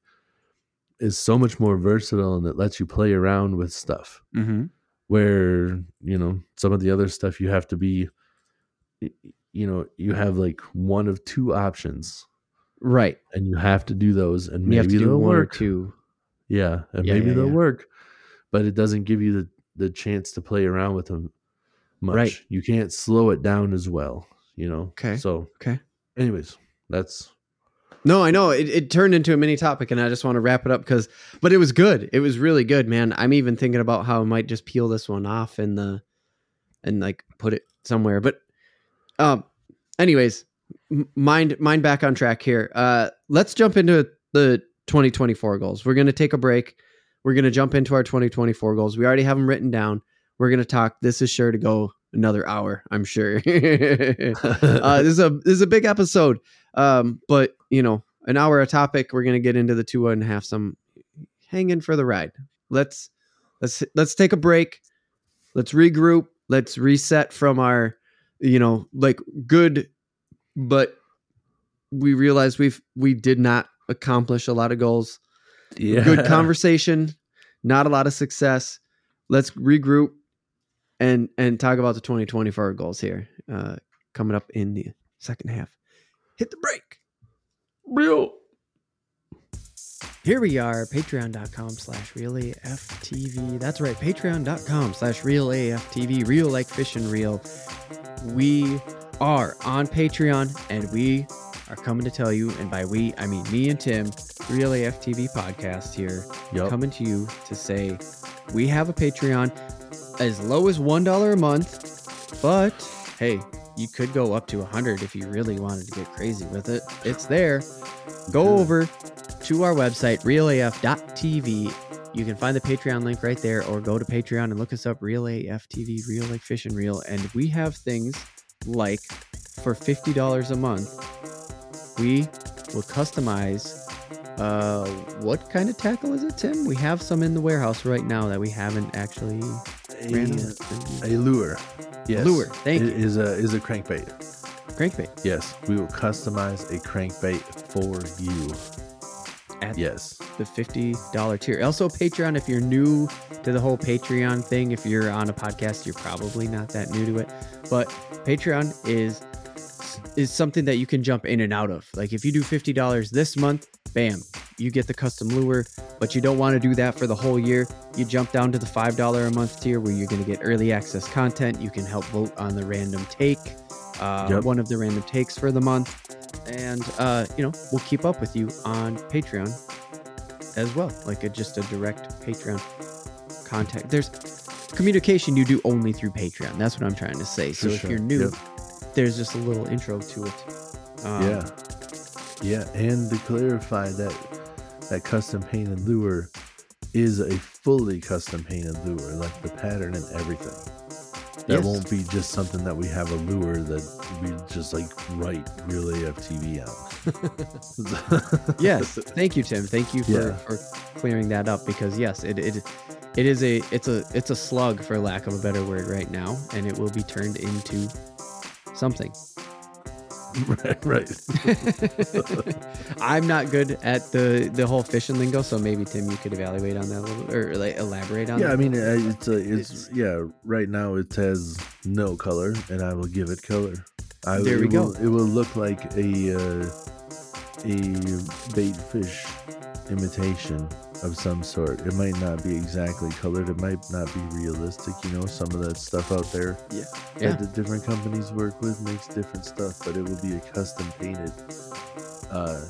is so much more versatile and it lets you play around with stuff Mm-hmm. where you know some of the other stuff you have to be you know you have like one of two options Right. and you have to do those and you have maybe they'll one or work two. yeah and Yeah, maybe yeah, they'll yeah. work but it doesn't give you the the chance to play around with them much Right. you can't slow it down as well you know Okay. so Okay. anyways that's No, I know it, it turned into a mini topic, and I just want to wrap it up because, but it was good. It was really good, man. I'm even thinking about how I might just peel this one off and the, and like put it somewhere. But, um, anyways, mind mind back on track here. Uh, let's jump into the 2024 goals. We're gonna take a break. We're gonna jump into our 2024 goals. We already have them written down. We're gonna talk. This is sure to go another hour. I'm sure. uh, this is a this is a big episode. Um, but you know, an hour a topic. We're gonna get into the two and a half. Some hang in for the ride. Let's let's let's take a break. Let's regroup. Let's reset from our, you know, like good, but we realized we've we did not accomplish a lot of goals. yeah Good conversation, not a lot of success. Let's regroup and and talk about the 2024 goals here. Uh, coming up in the second half. Hit the break. Real Here we are, patreon.com slash reelaftv. That's right, patreon.com slash reelaftv, reel like fish and real. We are on Patreon and we are coming to tell you, and by we, I mean me and Tim, Reel AFTV podcast here, yep. coming to you to say we have a Patreon as low as $1 a month, but hey, you could go up to 100 if you really wanted to get crazy with it. It's there. Go hmm. over to our website, reelaf.tv. You can find the Patreon link right there, or go to Patreon and look us up, Reel AF TV, Reel Like Fish and Real. And we have things like for $50 a month, we will customize. Uh, what kind of tackle is it, Tim? We have some in the warehouse right now that we haven't actually a, out. a lure yes Lure, thank It you. is a is a crankbait Crankbait. yes we will customize a crankbait for you At yes the $50 tier. Also, Patreon, if you're new to the whole Patreon thing, if you're on a podcast, you're probably not that new to it. But Patreon is is something that you can jump in and out of. Like if you do $50 this month, bam, you get the custom lure, but you don't want to do that for the whole year. You jump down to the $5 a month tier where you're going to get early access content. You can help vote on the random take, uh, Yep. one of the random takes for the month. And, uh, you know, we'll keep up with you on Patreon as well, like a, just a direct Patreon contact. There's communication you do only through Patreon. That's what I'm trying to say. So For if sure. you're new, Yep. there's just a little intro to it. Um, yeah yeah and to clarify that that custom painted lure is a fully custom painted lure like the pattern and everything that Yes. won't be just something that we have a lure that we just like write reel AFTV on. yes thank you tim thank you for, Yeah. for clearing that up because yes it, it it is a it's a it's a slug for lack of a better word right now and it will be turned into something right, right. i'm not good at the the whole fishing lingo so maybe tim you could evaluate on that a little or like elaborate on Yeah, that I mean, uh, it's a, it's, It's- yeah. Right now, it has no color, and I will give it color. I, There we it go. Will, it will look like a uh, a bait fish imitation of some sort. It might not be exactly colored. It might not be realistic. You know, some of that stuff out there yeah that the different companies work with makes different stuff, but it will be a custom painted uh,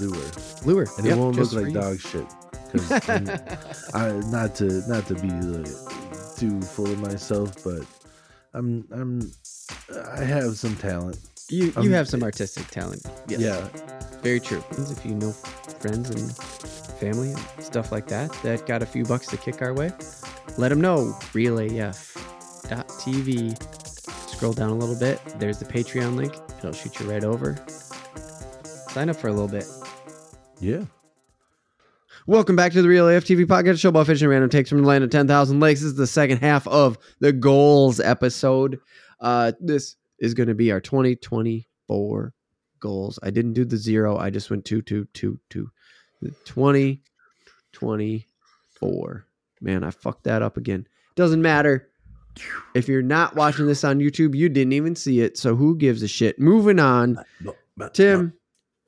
lure, Lure. and Yep, it won't look like dog shit. 'Cause I'm- I not to not to be like, too full of myself, but I'm I'm I have some talent. you you I'm- have some artistic talent. Yes. Yeah, Very true. If you know friends and family and stuff like that that got a few bucks to kick our way, let them know. ReelAF.tv. Scroll down a little bit. There's the Patreon link. It'll shoot you right over. Sign up for a little bit. yeah. Welcome back to the Reel AF TV podcast show about fishing random takes from the land of 10,000 lakes. This is the second half of the goals episode. Uh, this is going to be our 2024 goals. I didn't do the zero. I just went two, two, two, two. The 2024. Man, I fucked that up again. Doesn't matter. If you're not watching this on YouTube, you didn't even see it. So who gives a shit? Moving on. Tim,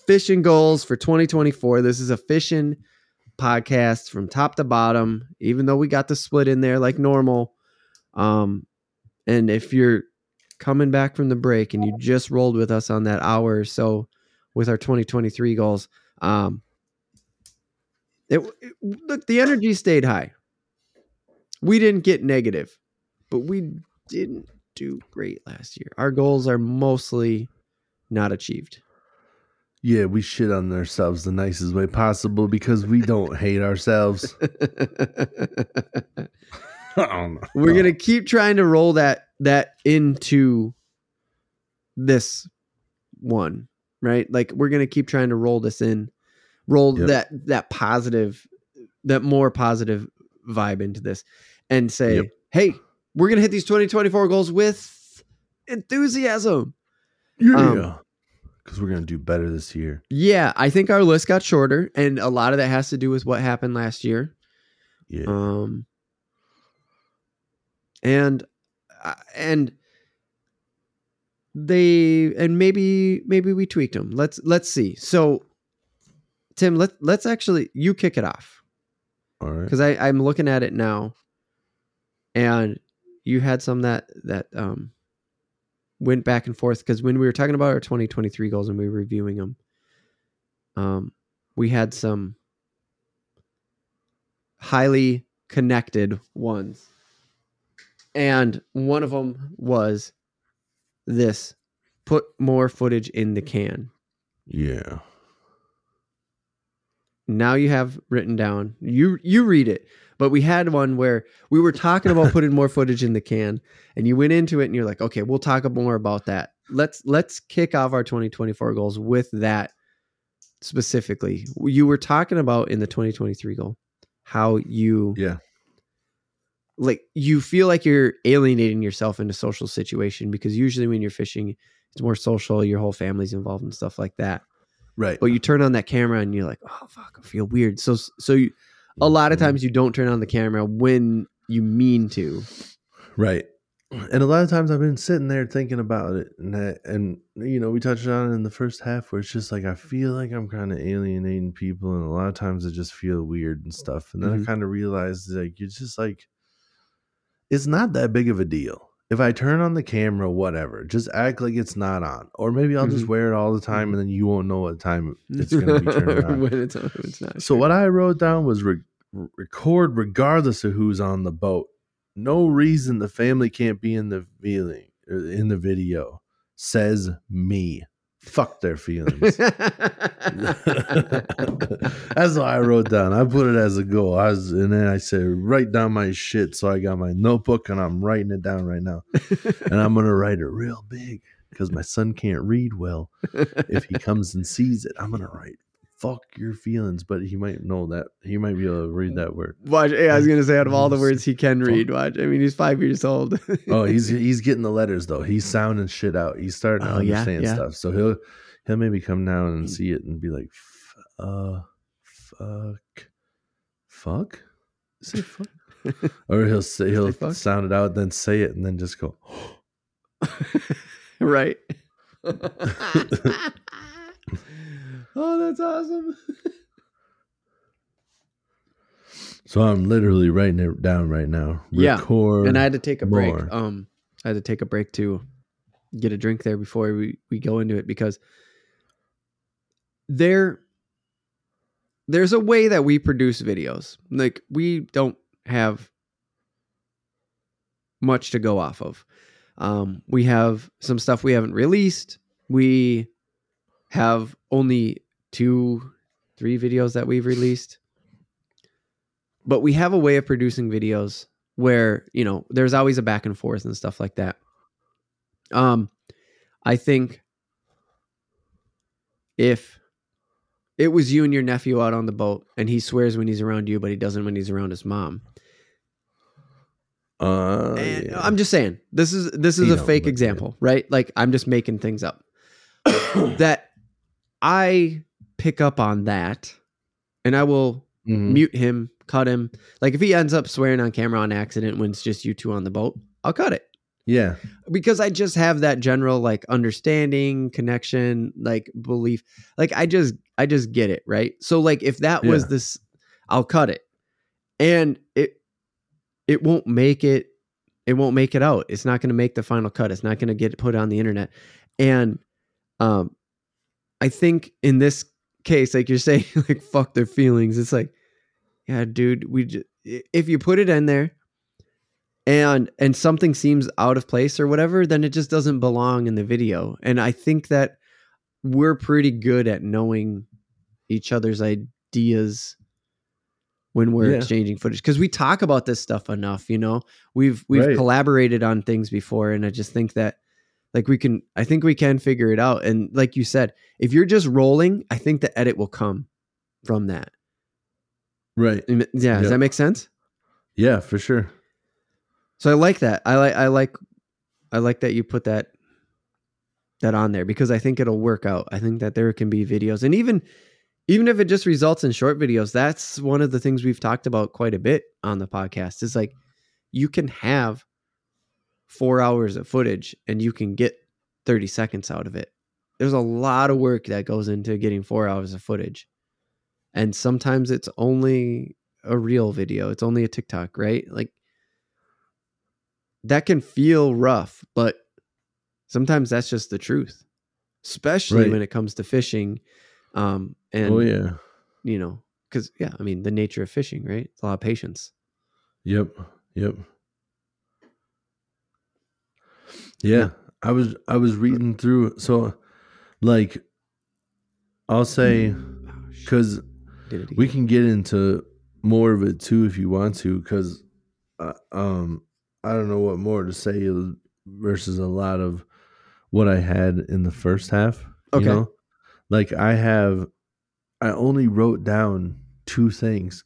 fishing goals for 2024. This is a fishing podcast from top to bottom, even though we got the split in there like normal. Um, and if you're coming back from the break and you just rolled with us on that hour or so with our 2023 goals, um, it, it- look the energy stayed high. We didn't get negative, but we didn't do great last year. Our goals are mostly not achieved. Yeah, we shit on ourselves the nicest way possible because we don't hate ourselves. I don't know. We're gonna keep trying to roll that that into this one, right? Like we're gonna keep trying to roll this in, roll Yep. that that positive, that more positive vibe into this, and say, Yep. hey, we're gonna hit these 2024 goals with enthusiasm. Yeah. Um, Because we're gonna do better this year. Yeah, I think our list got shorter, and a lot of that has to do with what happened last year. Yeah. Um, and uh, and they and maybe maybe we tweaked them. Let's let's see. So, Tim, let let's actually you kick it off All right. because I I'm looking at it now, and you had some that that um went back and forth because when we were talking about our 2023 goals and we were reviewing them, um, we had some highly connected ones. And one of them was this put more footage in the can. Yeah. Now you have written down. You you read it. But we had one where we were talking about putting more footage in the can and you went into it and you're like, "Okay, we'll talk more about that." Let's let's kick off our 2024 goals with that specifically. You were talking about in the 2023 goal how you Yeah. like you feel like you're alienating yourself in a social situation because usually when you're fishing it's more social your whole family's involved and stuff like that Right. but you turn on that camera and you're like oh fuck i feel weird so so you, a lot of Mhm. times you don't turn on the camera when you mean to Right. And a lot of times I've been sitting there thinking about it, and I, and you know we touched on it in the first half where it's just like I feel like I'm kind of alienating people, and a lot of times I just feel weird and stuff. And then Mhm. I kind of realized like you're just like it's not that big of a deal. If I turn on the camera, whatever, just act like it's not on, or maybe I'll just Mhm. wear it all the time, and then you won't know what time it's going to be turned on. when it's, it's not So what I wrote down was re- record regardless of who's on the boat. No reason the family can't be in the feeling in the video. Says me. Fuck their feelings. That's what I wrote down. I put it as a goal. I was, and then I said, write down my shit. So I got my notebook and I'm writing it down right now. And I'm gonna write it real big because my son can't read well. If he comes and sees it, I'm gonna write fuck your feelings, but he might know that he might be able to read that word. watch yeah, i was gonna say out of all the words he can read watch i mean he's five years old Oh, he's he's getting the letters though. He's sounding shit out. He's starting to Oh, understand yeah. stuff. So he'll he'll maybe come down and see it and be like, "F- uh, fuck, fuck, say fuck, or he'll say he'll Say sound it out, then say it, and then just go. right oh that's awesome So I'm literally writing it down right now. Yeah, Record. and I had to take a break. more. Um, I had to take a break to get a drink there before we, we go into it because there there's a way that we produce videos. Like we don't have much to go off of. Um, we have some stuff we haven't released. We have only two, three videos that we've released. But we have a way of producing videos where, you know, there's always a back and forth and stuff like that. Um, I think if it was you and your nephew out on the boat and he swears when he's around you, but he doesn't when he's around his mom. Uh, And yeah. I'm just saying, this is this is You a know, fake example, right? Like I'm just making things up. that I pick up on that and I will Mhm. mute him, cut him. Like if he ends up swearing on camera on accident when it's just you two on the boat, I'll cut it. yeah, Because I just have that general like understanding, connection, like belief. Like I just I just get it, right? So like if that was this I'll cut it. And it it won't make it it won't make it out. It's not going to make the final cut. It's not going to get put on the internet. And um I think in this case like you're saying like fuck their feelings. It's like yeah, dude, we just, if you put it in there and and something seems out of place or whatever, then it just doesn't belong in the video. And I think that we're pretty good at knowing each other's ideas when we're Yeah. exchanging footage because we talk about this stuff enough you know we've we've Right. collaborated on things before and i just think that like we can i think we can figure it out and like you said if you're just rolling i think the edit will come from that. Right. yeah does that make sense? Yeah, for sure. so i like that. I like i like i like that you put that that on there because i think it'll work out. I think that there can be videos and even even if it just results in short videos that's one of the things we've talked about quite a bit on the podcast is like you can have four hours of footage and you can get 30 seconds out of it there's a lot of work that goes into getting four hours of footage and sometimes it's only a real video it's only a tiktok right like that can feel rough but sometimes that's just the truth especially Right. when it comes to fishing um and oh yeah. you know because yeah i mean the nature of fishing right it's a lot of patience Yep. Yep. Yeah. Yeah. I was I was reading through so like I'll say Oh, cuz we can get into more of it too if you want to cuz uh, um I don't know what more to say versus a lot of what I had in the first half, Okay. you know? Like I have I only wrote down two things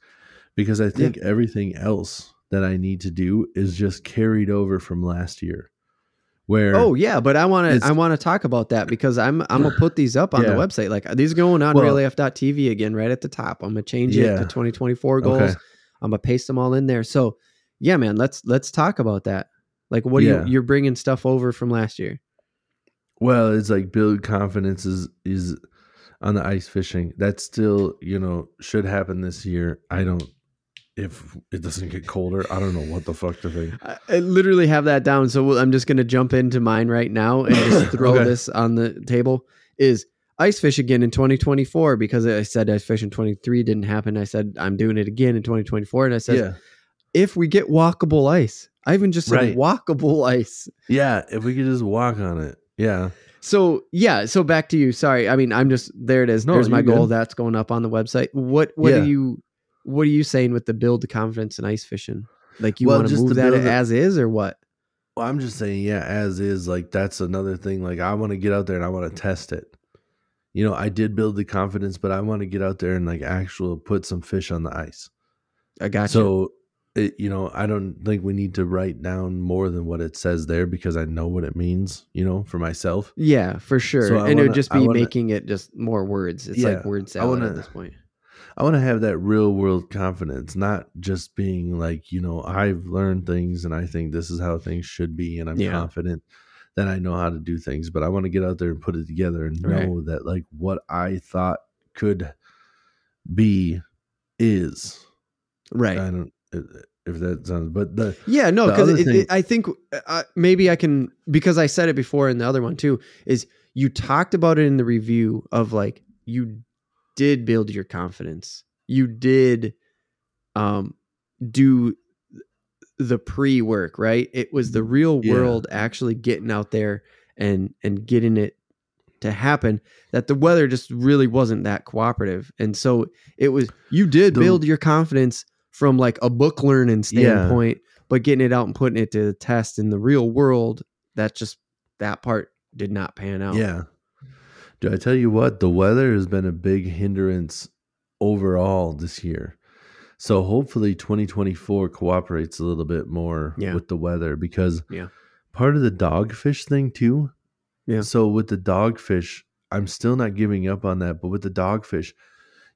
because I think everything else that I need to do is just carried over from last year. Where Oh yeah, but I want to I want to talk about that because I'm I'm gonna put these up on the website. Like these are going on Well- reelaf.tv again right at the top. I'm gonna change it to 2024 goals. Okay. I'm gonna paste them all in there. So yeah, man, let's let's talk about that. Like what Yeah. you you're bringing stuff over from last year? Well, it's like build confidence is is on the ice fishing. That still, you know, should happen this year. I don't if it doesn't get colder, I don't know what the fuck to think. I, literally have that down, so I'm just gonna jump into mine right now and just throw Okay. this on the table. Is ice fish again in 2024 because I said ice fish in 23 didn't happen. I said I'm doing it again in 2024, and I said yeah. if we get walkable ice. I even just said Right. walkable ice. Yeah, if we could just walk on it. Yeah. So yeah, so back to you. Sorry, I mean I'm just there. It is. No, There's my you're goal. That's going up on the website. What what Yeah. are you what are you saying with the build the confidence in ice fishing? Like you Well, want to move that as is or what? Well, I'm just saying, yeah, as is, like that's another thing. Like I want to get out there and I want to test it. You know, I did build the confidence, but I want to get out there and like actual put some fish on the ice. I got you. So, it, you know, I don't think we need to write down more than what it says there because I know what it means. You know, for myself. Yeah, for sure. So and it would just be wanna- making it just more words. It's like Yeah, word salad wanna- at this point. I want to have that real world confidence, not just being like, you know, I've learned things and I think this is how things should be and I'm Yeah. confident that I know how to do things, but I want to get out there and put it together and know Right. that like what I thought could be is. Right. I don't if that sounds but the Yeah, no, because other it, thing- it- I think uh, maybe I can because I said it before in the other one too. Is you talked about it in the review of like you did build your confidence. You did um do the pre-work, right? It was the real Yeah. world actually getting out there and and getting it to happen that the weather just really wasn't that cooperative. And so it was you did The- build your confidence from like a book learning standpoint, but getting it out and putting it to the test in the real world, that just that part did not pan out. Yeah. Do I tell you what? The weather has been a big hindrance overall this year. So hopefully 2024 cooperates a little bit more Yeah. with the weather because Yeah. part of the dogfish thing too. Yeah. So with the dogfish, I'm still not giving up on that, but with the dogfish,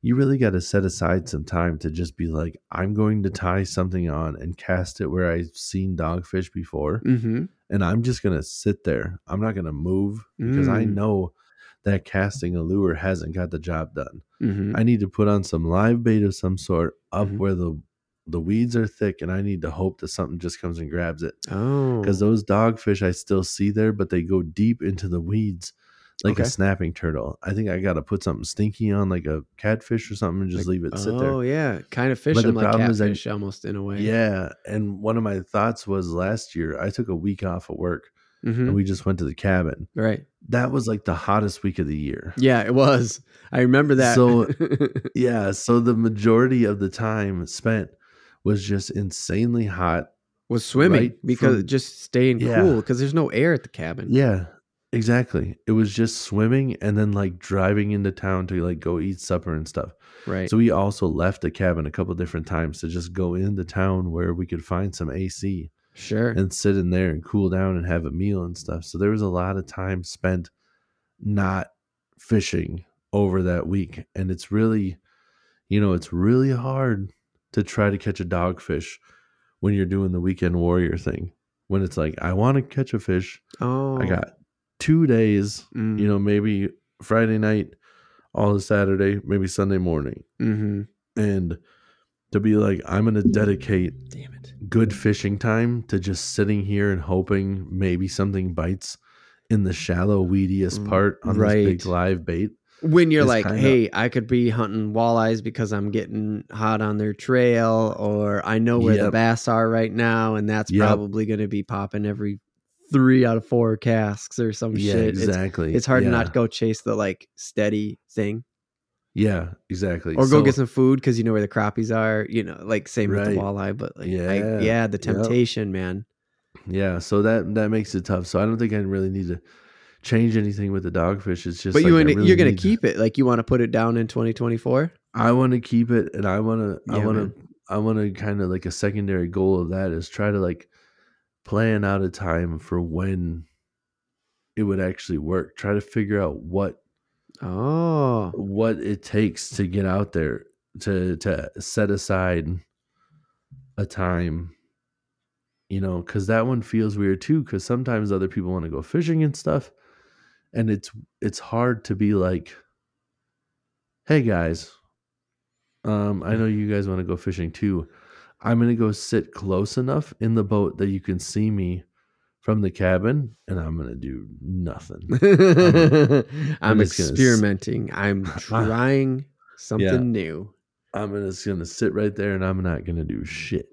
you really got to set aside some time to just be like, I'm going to tie something on and cast it where I've seen dogfish before Mm-hmm. and I'm just gonna sit there. I'm not gonna move because I Mm. know that casting a lure hasn't got the job done. Mm-hmm. I need to put on some live bait of some sort up Mhm. where the the weeds are thick, and I need to hope that something just comes and grabs it. Oh, Because those dogfish I still see there, but they go deep into the weeds like Okay. a snapping turtle. I think I got to put something stinky on, like a catfish or something, and just leave it sit there. Oh yeah, kind of But the like problem is I- catfish almost in a way. Yeah, and one of my thoughts was last year I took a week off of work Mhm. and we just went to the cabin. right. that was like the hottest week of the year. Yeah, it was. I remember that. So- Yeah, so the majority of the time spent was just insanely hot. was swimming right because from- just staying Yeah. cool because there's no air at the cabin. Yeah, exactly. It was just swimming and then like driving into town to like go eat supper and stuff. Right. So we also left the cabin a couple different times to just go into town where we could find some AC sure. and sit in there and cool down and have a meal and stuff. So there was a lot of time spent not fishing over that week. And it's really, you know, it's really hard to try to catch a dogfish when you're doing the weekend warrior thing. When it's like, I want to catch a fish. oh, I got two days, Mm, you know, maybe Friday night, all of Saturday, maybe Sunday morning. mhm. And to be like, I'm going to dedicate Damn it. good fishing time to just sitting here and hoping maybe something bites in the shallow, weediest Mm, part on this right. big live bait. When you're like, hey, I could be hunting walleyes because I'm getting hot on their trail, or I know where the bass are right now, and that's Yep. probably going to be popping every three out of four casks or some yeah, shit. It's- exactly. It's, hard yeah. to not go chase the like steady thing. Yeah, exactly. or go So- get some food because you know where the crappies are. You know, like same with the walleye, but like, Yeah. I, yeah, the Yep. temptation, man. Yeah, so that that makes it tough. So I don't think I really need to change anything with the dogfish. It's just but like you really you're gonna keep it. Like you want to put it down in 2024. I want to keep it, and I want to. I want to. I want to kind of like a secondary goal of that is try to like plan out a time for when it would actually work. Try to figure out what Oh, what it takes to get out there to to set aside a time you know because that one feels weird too because sometimes other people want to go fishing and stuff and it's it's hard to be like hey guys um i know you guys want to go fishing too. I'm gonna go sit close enough in the boat that you can see me from the cabin and i'm gonna do nothing I'm, gonna s- experimenting. I'm trying something Yeah. new. i'm just gonna sit right there and i'm not gonna do shit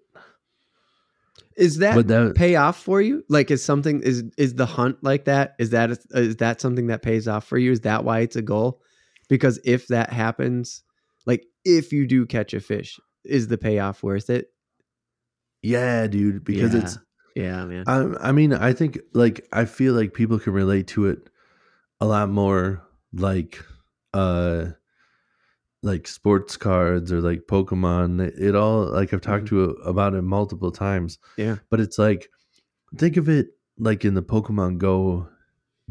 Is that but that pay off for you? Like, is something is is the hunt like that? Is that is that something that pays off for you? Is that why it's a goal? Because if that happens, like if you do catch a fish, is the payoff worth it? Yeah, dude, because Yeah. it's Yeah, man. I I mean, I think like I feel like people can relate to it a lot more like uh like sports cards or like Pokemon. It, it all like I've talked to about it multiple times. Yeah. But it's like think of it like in the Pokemon Go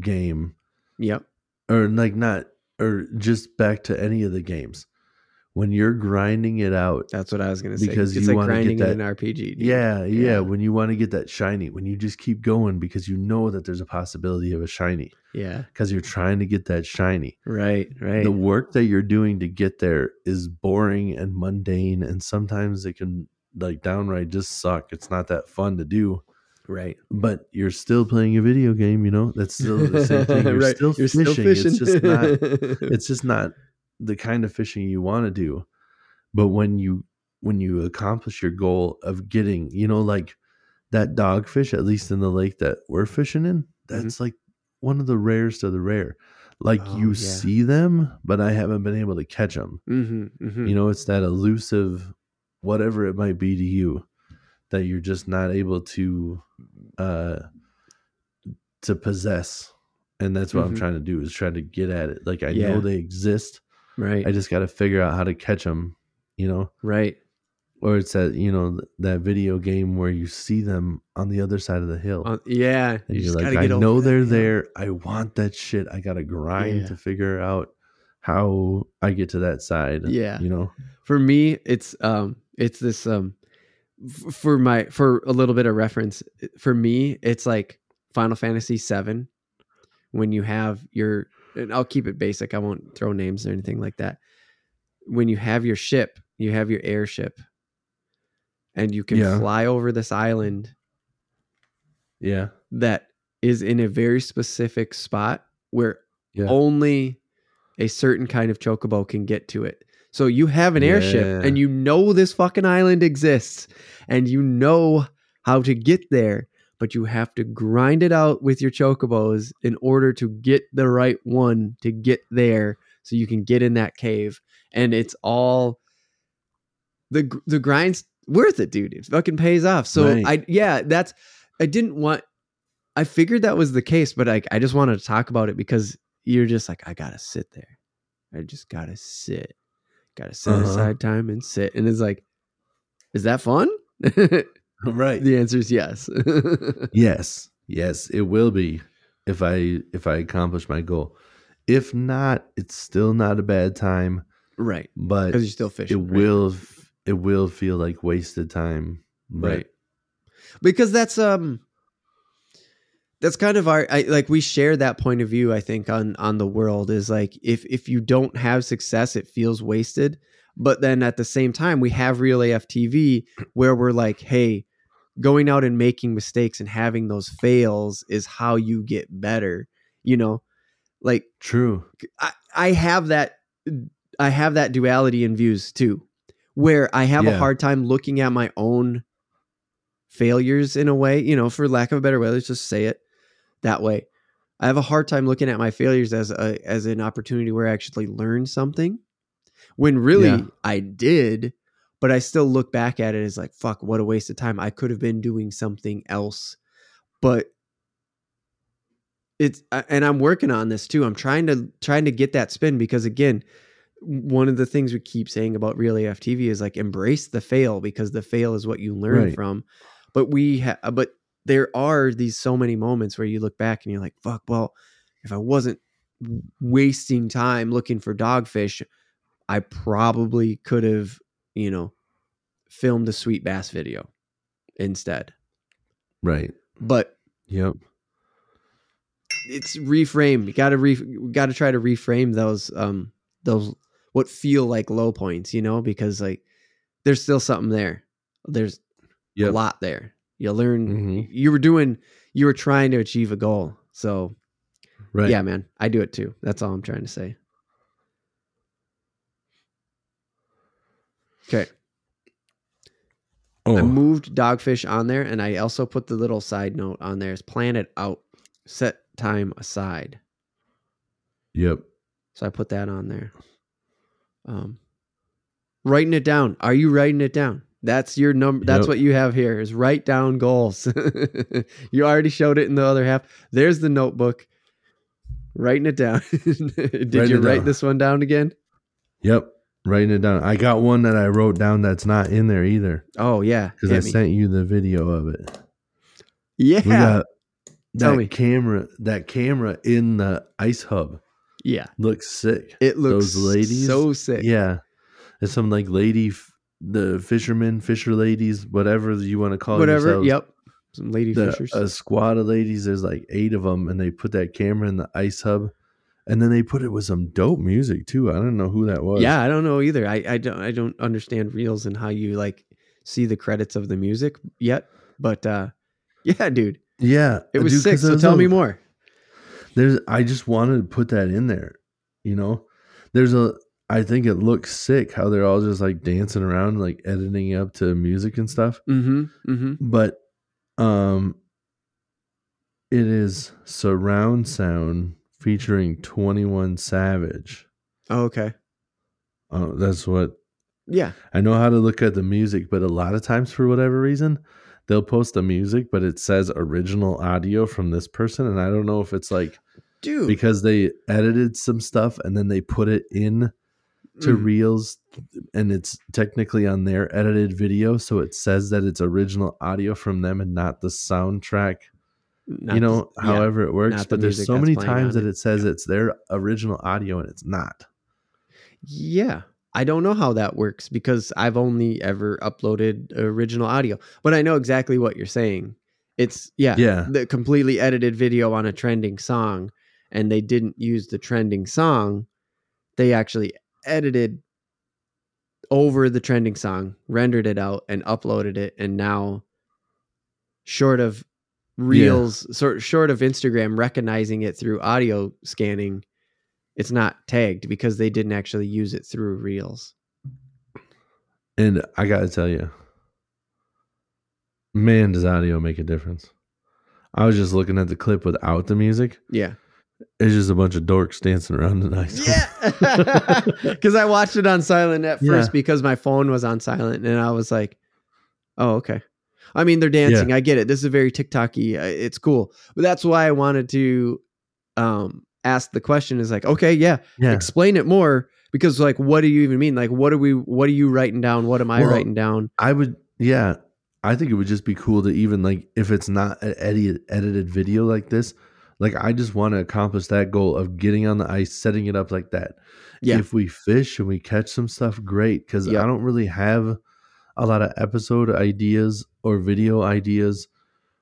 game Yep. or like not or just back to any of the games. When you're grinding it out That's what I was gonna say. Because it's you like wanna get grinding in that- an RPG. Yeah, yeah, Yeah. When you want to get that shiny, when you just keep going because you know that there's a possibility of a shiny, Yeah. because you're trying to get that shiny. Right. Right. The work that you're doing to get there is boring and mundane, and sometimes it can like downright just suck. It's not that fun to do, right. but you're still playing a video game. You know, that's still the same thing. You're Right. still You're fishing. still fishing. It's just not. It's just not the kind of fishing you want to do. But when you when you accomplish your goal of getting, you know, like that dogfish, at least in the lake that we're fishing in, that's like one of the rarest of the rare. Like Mm-hmm. Oh, you yeah. see them, but I haven't been able to catch them. Mm-hmm, mm-hmm. You know, it's that elusive, whatever it might be to you, that you're just not able to, uh, to possess. And that's what I'm Mhm. trying to do is trying to get at it. Like I Yeah. know they exist. Right, I just got to figure out how to catch them. You know, right. or it's that you know that video game where you see them on the other side of the hill. Uh, yeah, and you you're just like, gotta I get over know they're there. I want that shit. I gotta grind Yeah. to figure out how I get to that side. Yeah. you know. for me it's um it's this um f- for my for a little bit of reference for me it's like final fantasy 7 when you have your and i'll keep it basic i won't throw names or anything like that when you have your ship you have your airship and you can Yeah. fly over this island Yeah, that is in a very specific spot where Yeah. only a certain kind of chocobo can get to it. So you have an airship Yeah. and you know this fucking island exists and you know how to get there, but you have to grind it out with your chocobos in order to get the right one to get there so you can get in that cave and it's all the the grind's worth it, dude. It fucking pays off. So Right. I yeah, that's I didn't want I figured that was the case, but I I just wanted to talk about it because you're just like I got to sit there. I just got to sit. Got to set Uh-huh. aside time and sit. And it's like is that fun? the answer is yes. Yes, yes, it will be if I if I accomplish my goal. If not, it's still not a bad time, right. but Cuz you're still fishing. it right? will it will feel like wasted time. Right because that's um that's kind of our I, like we share that point of view i think on on the world is like if if you don't have success it feels wasted but then at the same time we have reel aftv where we're like hey going out and making mistakes and having those fails is how you get better you know like true. I, I have that I have that duality in views too, where I have a hard time looking at my own failures in a way, you know, for lack of a better way, let's just say it that way. I have a hard time looking at my failures as a as an opportunity where I actually learned something. When really Yeah. I did, but I still look back at it as like, fuck, what a waste of time. I could have been doing something else. But it's uh, and I'm working on this too. I'm trying to trying to get that spin because again, one of the things we keep saying about reel AFTV is like embrace the fail because the fail is what you learn Right. from. But we ha- but there are these so many moments where you look back and you're like, fuck, well, if I wasn't wasting time looking for dogfish, I probably could have, you know, filmed a sweet bass video instead. Right. But Yep. it's reframe. You got to re got to try to reframe those um those what feel like low points, you know, because like there's still something there. There's Yep. a lot there. You learn Mhm. you were doing you were trying to achieve a goal. So, Right. yeah, man, I do it too. That's all I'm trying to say. Okay. Oh. I moved dogfish on there and I also put the little side note on there is plan it out. Set time aside. Yep. So I put that on there. Um, writing it down. Are you writing it down? That's your number. That's Yep. what you have here is write down goals. you already showed it in the other half. There's the notebook. Writing it down. Did Write you write down. this one down again? Yep. Writing it down. I got one that I wrote down that's not in there either Oh yeah. because I me. sent you the video of it. Yeah. We got Tell that me. camera. That camera in the ice hub yeah. looks sick. It looks Those ladies? so sick. Yeah, it's some like lady, the fishermen, fisher ladies, whatever you want to call Whatever. yourselves. Yep. Some lady The, fishers. a squad of ladies. There's like eight of them, and they put that camera in the ice hub, and then they put it with some dope music too. I don't know who that was. Yeah, I don't know either. I, I don't I don't understand reels and how you like see the credits of the music yet. But uh yeah, dude. yeah, It was dude, sick. So tell a- me more. There's. I just wanted to put that in there. You know, there's a. I think it looks sick how they're all just like dancing around, like editing up to music and stuff. Mm-hmm. Mm-hmm. But um it is surround sound featuring 21 Savage. Oh, okay. Uh, that's what Yeah. I know how to look at the music, but a lot of times for whatever reason, they'll post the music, but it says original audio from this person. And I don't know if it's like Dude. because they edited some stuff and then they put it in to Mm. reels and it's technically on their edited video so it says that it's original audio from them and not the soundtrack Not you know the- yeah. however it works the but there's so many times that it. it says it's their original audio and it's not Yeah. I don't know how that works because I've only ever uploaded original audio, but I know exactly what you're saying. It's yeah, Yeah. the completely edited video on a trending song and they didn't use the trending song. They actually edited over the trending song, rendered it out and uploaded it and now short of reels sort short of Instagram recognizing it through audio scanning it's not tagged because they didn't actually use it through reels. and i gotta tell you man does audio make a difference i was just looking at the clip without the music Yeah. it's just a bunch of dorks dancing around the night Yeah. Because I watched it on silent at first Yeah. because my phone was on silent and I was like, oh, okay. I mean, they're dancing. I get it. This is very TikToky. uh, It's cool. But that's why I wanted to um, ask the question is like, okay, yeah, yeah explain it more because like, what do you even mean? Like, what are we, what are you writing down? What am I Well, writing down? I would, yeah. I think it would just be cool to even like if it's not an edit, edited video like this, like I just want to accomplish that goal of getting on the ice, setting it up like that. Yeah. If we fish and we catch some stuff, great. Because Yep. I don't really have a lot of episode ideas or video ideas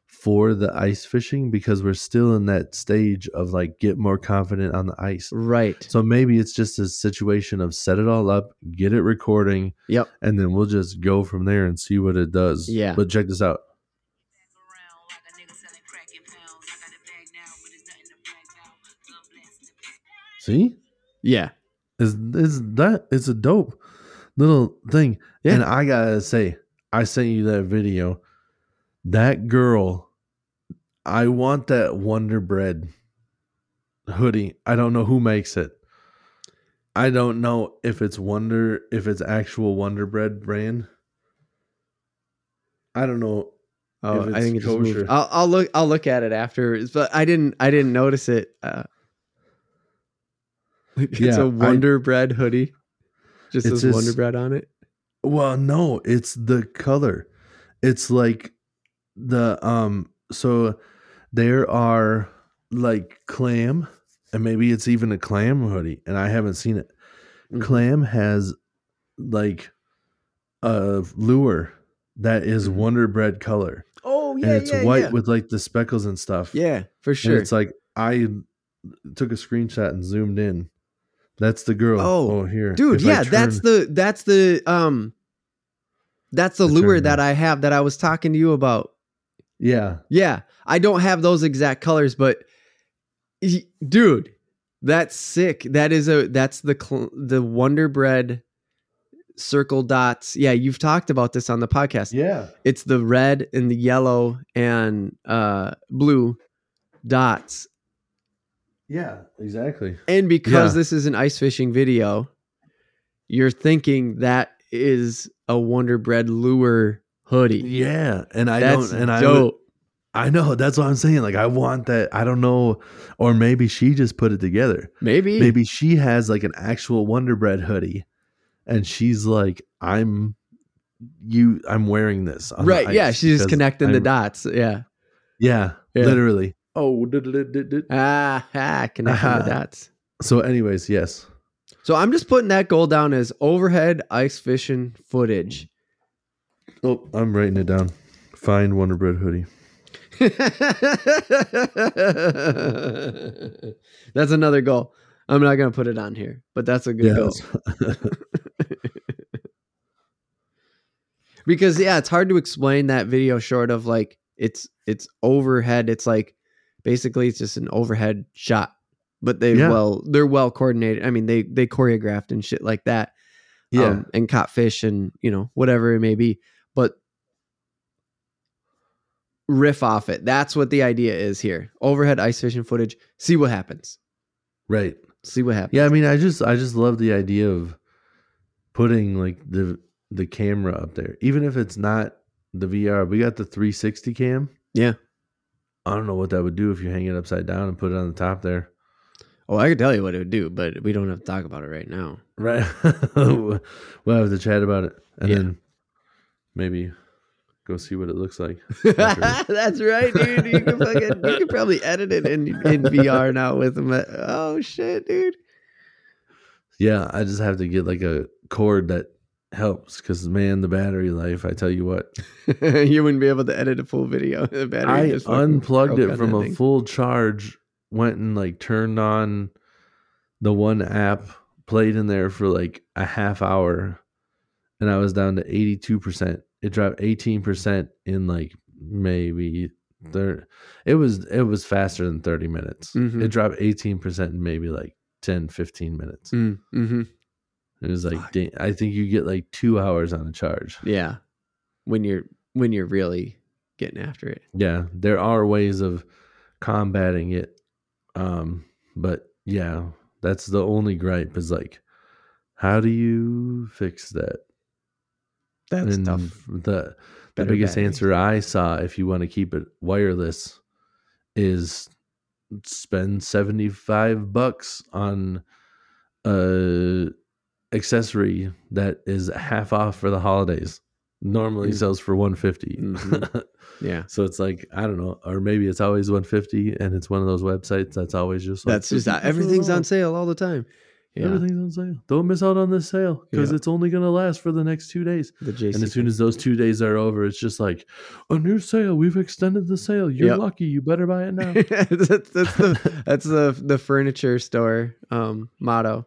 for the ice fishing because we're still in that stage of like get more confident on the ice. Right. So maybe it's just a situation of set it all up, get it recording, Yep. and then we'll just go from there and see what it does. Yeah. But check this out. around like a nigga selling crack in pounds. I got it back now, but it's nothing to brag about. God bless the See? Yeah. Is is that it's a dope little thing. Yeah. And I gotta say, I sent you that video. That girl, I want that Wonder Bread hoodie. I don't know who makes it. I don't know if it's Wonder if it's actual Wonder Bread brand. I don't know. Oh, If I think it it's kosher. I'll, I'll look. I'll look at it afterwards, but I didn't. I didn't notice it. Uh, it's Yeah, a I- Wonder Bread hoodie. Just It says says- Wonder Bread on it. Well, no, it's the color. It's like the um so there are like clam and maybe it's even a clam hoodie and I haven't seen it. Mhm. Clam has like a lure that is Mhm. Wonder Bread color Oh yeah, and it's white with like the speckles and stuff. yeah, for And sure. it's like I took a screenshot and zoomed in. That's the girl. Oh, here. Dude, If yeah, that's the that's the um that's the I lure that. I have that I was talking to you about. yeah. Yeah, I don't have those exact colors, but dude, that's sick. That is a that's the cl- the Wonder Bread circle dots. Yeah, you've talked about this on the podcast. Yeah. It's the red and the yellow and uh blue dots. Yeah, exactly. And because Yeah. this is an ice fishing video, you're thinking that is a Wonder Bread lure hoodie. Yeah, and I That's don't, and I, would, dope. I know that's what I'm saying. Like, I want that. I don't know, or maybe she just put it together. Maybe. Maybe she has like an actual Wonder Bread hoodie, and she's like, "I'm you. I'm wearing this." Right. Yeah. She's just connecting the I'm- dots. Yeah. Yeah, Yeah. literally. Oh, did- did- did- did. Ah, ah connecting the Ah. dots. so, anyways, yes. So I'm just putting that goal down as overhead ice fishing footage. Oh, I'm writing it down. Find Wonder Bread hoodie. that's another goal. I'm not gonna put it on here, but that's a good goal. because yeah it's hard to explain that video short of like it's it's overhead it's like basically it's just an overhead shot but they Yeah. well they're well coordinated. I mean, they they choreographed and shit like that. Yeah. um, and caught fish and you know whatever it may be but riff off it that's what the idea is here overhead ice fishing footage see what happens right. see what happens Yeah, I mean, I just I just love the idea of putting like the the camera up there, even if it's not the VR. We got the 360 cam. Yeah. I don't know what that would do if you hang it upside down and put it on the top there. oh i could tell you what it would do but we don't have to talk about it right now Right. we'll have to chat about it and Yeah. then maybe go see what it looks like. that's right dude you can, fucking, you can probably edit it in, in vr now with them oh shit dude Yeah, I just have to get like a cord that helps because man, the battery life. I tell you what, you wouldn't be able to edit a full video the battery I just unplugged it from a full charge, went and like turned on the one app, played in there for like a half hour, and I was down to 82%. It dropped 18% in like maybe there it was it was faster than 30 minutes. Mhm. It dropped 18% in maybe like 10 15 minutes. Mm, hmm It was like Fuck. da- I think you get like 2 hours on a charge. Yeah. When you're when you're really getting after it. yeah there are ways of combating it um but yeah that's the only gripe is like how do you fix that That's and tough. the the biggest answer i saw if you want to keep it wireless is spend 75 bucks on a accessory that is half off for the holidays normally Mm. sells for 150 Mhm. Yeah. So it's like I don't know, or maybe it's always 150, and it's one of those websites that's always just like That's just uh, 50% everything's on sale all the time. Yeah. Everything's on sale. Don't miss out on this sale because Yeah. it's only gonna last for the next two days. The JC. And as soon as those two days are over, it's just like a new sale. We've extended the sale. You're Yep. lucky. You better buy it now. that's, that's the that's the the furniture store um motto.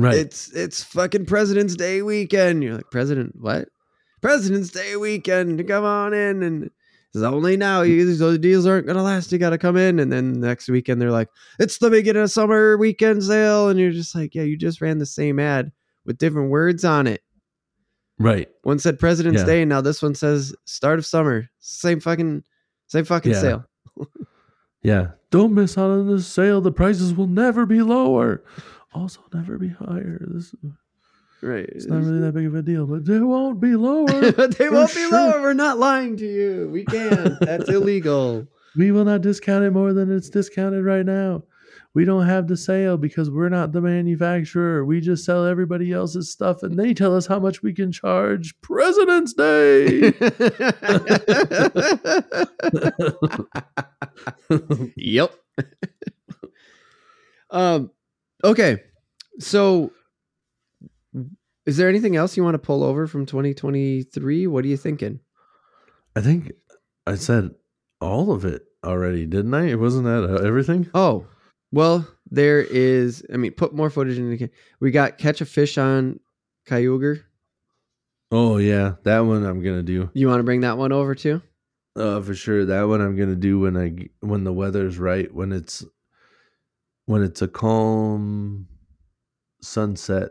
Right. It's it's fucking President's Day weekend. You're like President what? President's Day weekend. Come on in and it's only now. You, those deals aren't gonna last. You got to come in, and then next weekend they're like, "It's the beginning of summer weekend sale," and you're just like, "Yeah, you just ran the same ad with different words on it." right. One said President's Yeah. Day, and now this one says start of summer. Same fucking, same fucking Yeah. sale. Yeah. Don't miss out on this sale. The prices will never be lower. Also, never be higher. This Right. it's not really that big of a deal, but they won't be lower. but they won't be sure. lower. We're not lying to you. We can't. That's illegal. We will not discount it more than it's discounted right now. We don't have the sale because we're not the manufacturer. We just sell everybody else's stuff and they tell us how much we can charge. President's Day. yep. um. Okay. So, is there anything else you want to pull over from 2023? What are you thinking? I think I said all of it already, didn't I? It Wasn't that uh, everything? Oh, well, there is. I mean, put more footage in. The, we got catch a fish on Kyogre. Oh yeah, that one I'm gonna do. You want to bring that one over too? Uh, for sure. That one I'm gonna do when I when the weather's right. When it's when it's a calm sunset.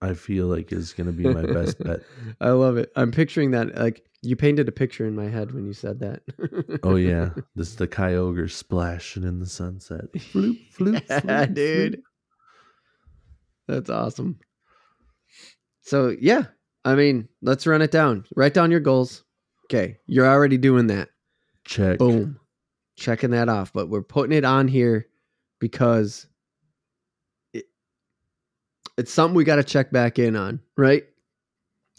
I feel like is gonna be my best bet. I love it. I'm picturing that. Like you painted a picture in my head when you said that. Oh yeah, this is the Kyogre splashing in the sunset. Floop, floop, Yeah, floop, dude. floop. That's awesome. So yeah, I mean, let's run it down. Write down your goals. Okay, you're already doing that. Check. Boom, checking that off. But we're putting it on here because it, it's something we got to check back in on, right?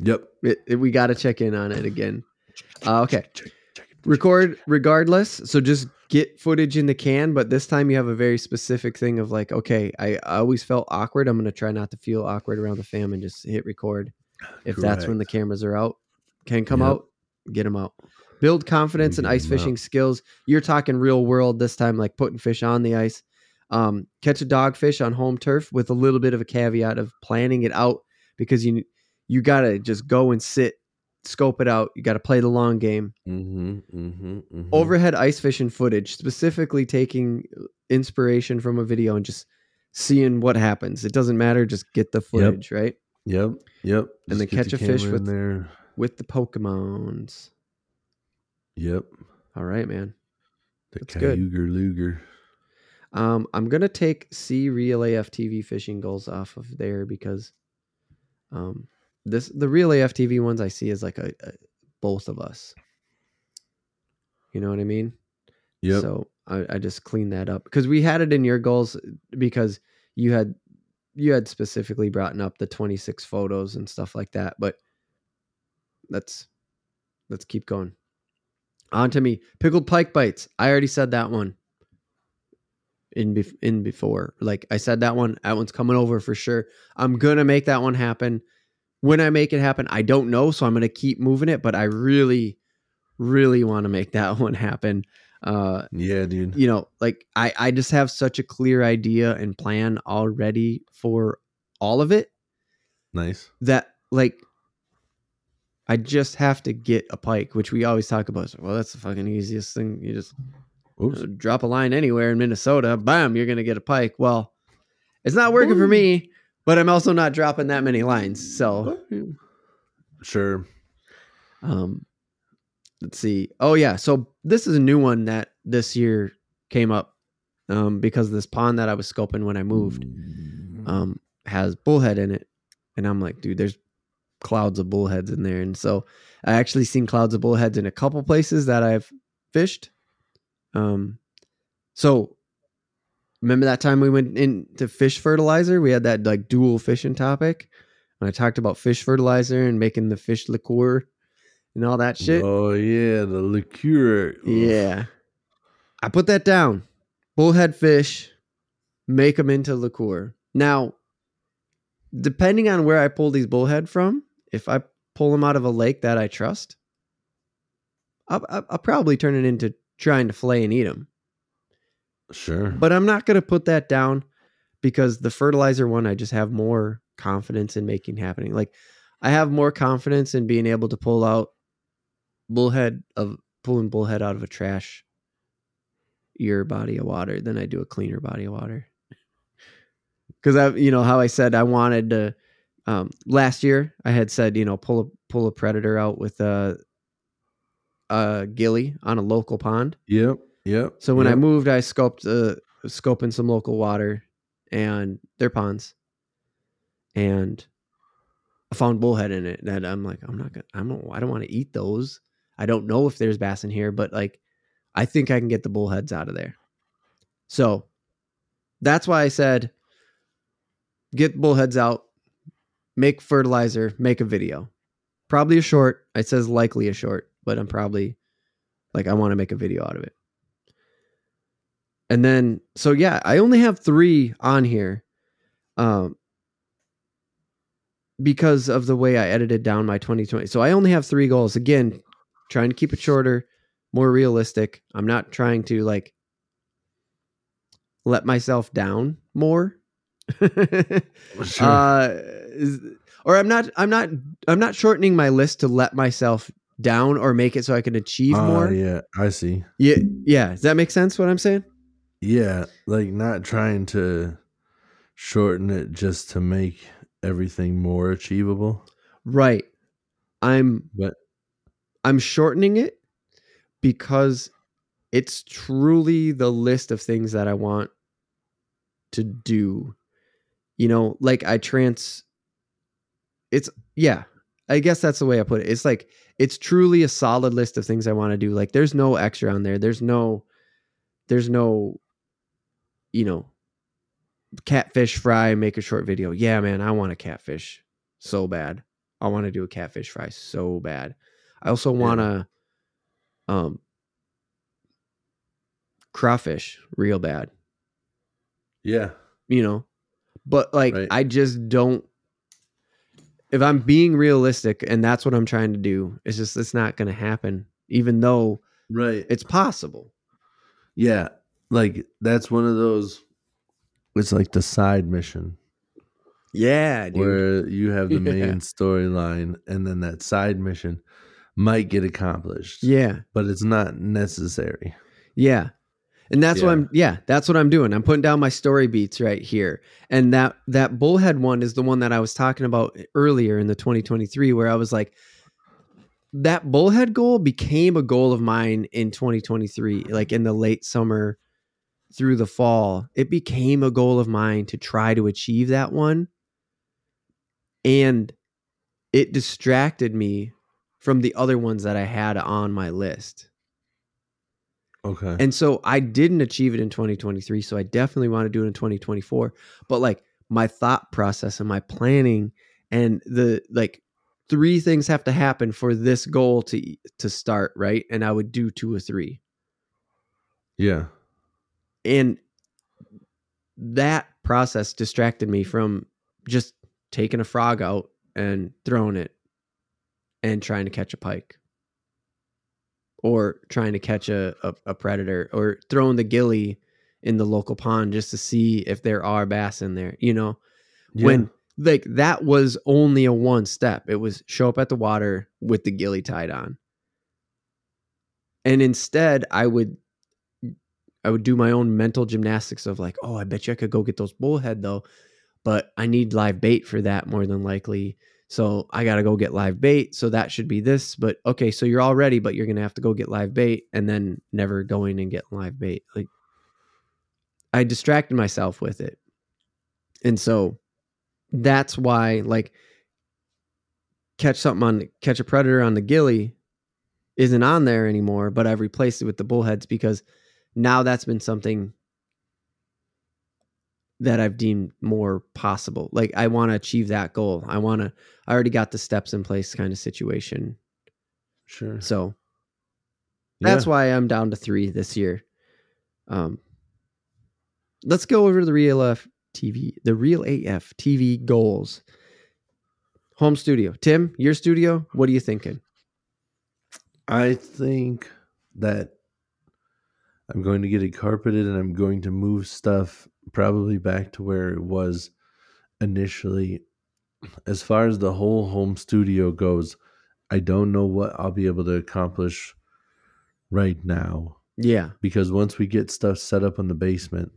Yep. It, it- we got to check in on it again. Uh, okay. Record regardless so just get footage in the can but this time you have a very specific thing of like okay i, I always felt awkward i'm going to try not to feel awkward around the fam and just hit record if that's when the cameras are out can come Yep. out get them out build confidence and ice 'em out. fishing skills you're talking real world this time like putting fish on the ice um, catch a dogfish on home turf with a little bit of a caveat of planning it out because you you gotta just go and sit scope it out. You got to play the long game. Mm-hmm, mm-hmm, mm-hmm. Overhead ice fishing footage, specifically taking inspiration from a video and just seeing what happens. It doesn't matter. Just get the footage, right? Yep, yep. And then Just get catch the a fish with- there. With the Pokemons. Yep. All right, man. The That's. Luger. Um, I'm gonna take C Reel AF TV fishing goals off of there because um this the Reel AF TV ones I see is like a, a both of us. You know what I mean? Yeah. So I, I just cleaned that up because we had it in your goals because you had you had specifically brought up the 26 photos and stuff like that. But let's let's keep going. On to me. Pickled pike bites. I already said that one in bef- in before. Like I said that one. That one's coming over for sure. I'm gonna make that one happen. When I make it happen, I don't know, so I'm gonna keep moving it. But I really, really want to make that one happen. Uh, yeah, dude. you know, like I I just have such a clear idea and plan already for all of it Nice. that like I just have to get a pike, which we always talk about. So, well, that's the fucking easiest thing. You just Oops. drop a line anywhere in Minnesota, bam, you're gonna get a pike. Well, it's not working for me, but I'm also not dropping that many lines. So Sure. um let's see. Oh yeah, so this is a new one that this year came up um because this pond that I was scoping when I moved um has bullhead in it. And I'm like, dude, there's clouds of bullheads in there. And so I actually seen clouds of bullheads in a couple places that I've fished. Um so remember that time we went into fish fertilizer? We had that like dual fishing topic. And I talked about fish fertilizer and making the fish liqueur and all that shit. Oh yeah, the liqueur. Yeah. I put that down. Bullhead fish, make them into liqueur. Now, depending on where I pull these bullhead from, if I pull them out of a lake that I trust, I'll, I'll, I'll probably turn it into trying to flay and eat them. Sure. But I'm not going to put that down because the fertilizer one, I just have more confidence in making happening. Like I have more confidence in being able to pull out bullhead of pulling bullhead out of a trash your body of water than I do a cleaner body of water. Cause I, you know, how I said I wanted to, um, last year I had said, you know, pull a, pull a predator out with a, a gilly on a local pond. Yep. Yep. So when I moved, I scoped uh scoping some local water and their ponds, and I found bullhead in it. That I'm like, I'm not gonna, I'm I don't want to eat those. I don't know if there's bass in here, but like, I think I can get the bullheads out of there. So that's why I said, get bullheads out, make fertilizer, make a video. Probably a short. It says likely a short, but I'm probably like I want to make a video out of it. And then so yeah, I only have 3 on here. Um because of the way I edited down my 2020. So I only have 3 goals. Again, trying to keep it shorter, more realistic. I'm not trying to like let myself down more. Sure. uh or i'm not i'm not i'm not shortening my list to let myself down or make it so i can achieve Ah, more? yeah, I see. yeah yeah does that make sense what i'm saying? Yeah, like not trying to shorten it just to make everything more achievable. right. I'm But i'm shortening it because it's truly the list of things that i want to do. You know like i trans it's yeah i guess that's the way i put it. It's like it's truly a solid list of things i want to do like there's no extra on there there's no there's no you know catfish fry make a short video. Yeah man i want a catfish so bad. I want to do a catfish fry so bad. I also want to um crawfish real bad. Yeah, you know? But like Right. i just don't if i'm being realistic and that's what i'm trying to do it's just it's not going to happen even though right. it's possible Yeah, like that's one of those. It's like the side mission. Yeah, dude. where you have the Yeah. main storyline and then that side mission might get accomplished. yeah. But it's not necessary. Yeah. And that's what I'm yeah, that's what I'm doing. I'm putting down my story beats right here. And that that bullhead one is the one that I was talking about earlier in the 2023 where I was like that bullhead goal became a goal of mine in 2023 like in the late summer through the fall. It became a goal of mine to try to achieve that one. And it distracted me from the other ones that I had on my list. Okay. And so I didn't achieve it in 2023. So I definitely want to do it in 2024. But like my thought process and my planning and the like three things have to happen for this goal to to start, right? And I would do two or three. yeah. And that process distracted me from just taking a frog out and throwing it and trying to catch a pike or trying to catch a, a, a predator or throwing the gilly in the local pond just to see if there are bass in there you know? Yeah. when like that was only a one step. It was show up at the water with the gilly tied on. And instead i would i would do my own mental gymnastics of like oh i bet you i could go get those bullhead though. But i need live bait for that more than likely so i gotta go get live bait so that should be this but okay so you're all ready but you're gonna have to go get live bait and then never going and get live bait like i distracted myself with it. And so that's why like catch something on catch a predator on the gilly isn't on there anymore but i've replaced it with the bullheads because now that's been something that i've deemed more possible. Like i want to achieve that goal. I want to i already got the steps in place kind of situation. Sure. so that's Yeah. why i'm down to three this year. Um let's go over to the real f tv the reel af tv goals. Home studio. Tim your studio what are you thinking? I think that I'm going to get it carpeted and I'm going to move stuff probably back to where it was initially. As far as the whole home studio goes, I don't know what I'll be able to accomplish right now yeah because once we get stuff set up in the basement,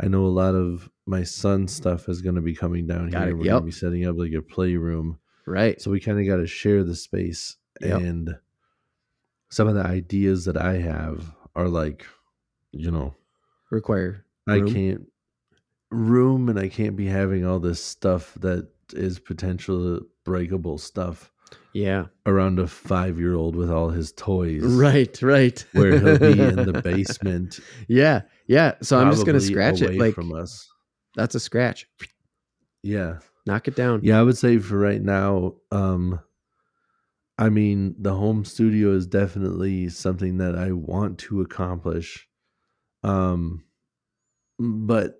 I know a lot of my son's stuff is going to be coming down Got here. it, We're yep. going to be setting up like a playroom. right So we kind of got to share the space. Yep. And some of the ideas that I have are like, you know, require I can't room and I can't be having all this stuff that is potential breakable stuff yeah around a five year old with all his toys. right right Where he'll be in the basement. yeah yeah so i'm just gonna scratch it like from us. that's a scratch Yeah. knock it down Yeah, I would say for right now, um I mean, the home studio is definitely something that I want to accomplish. Um but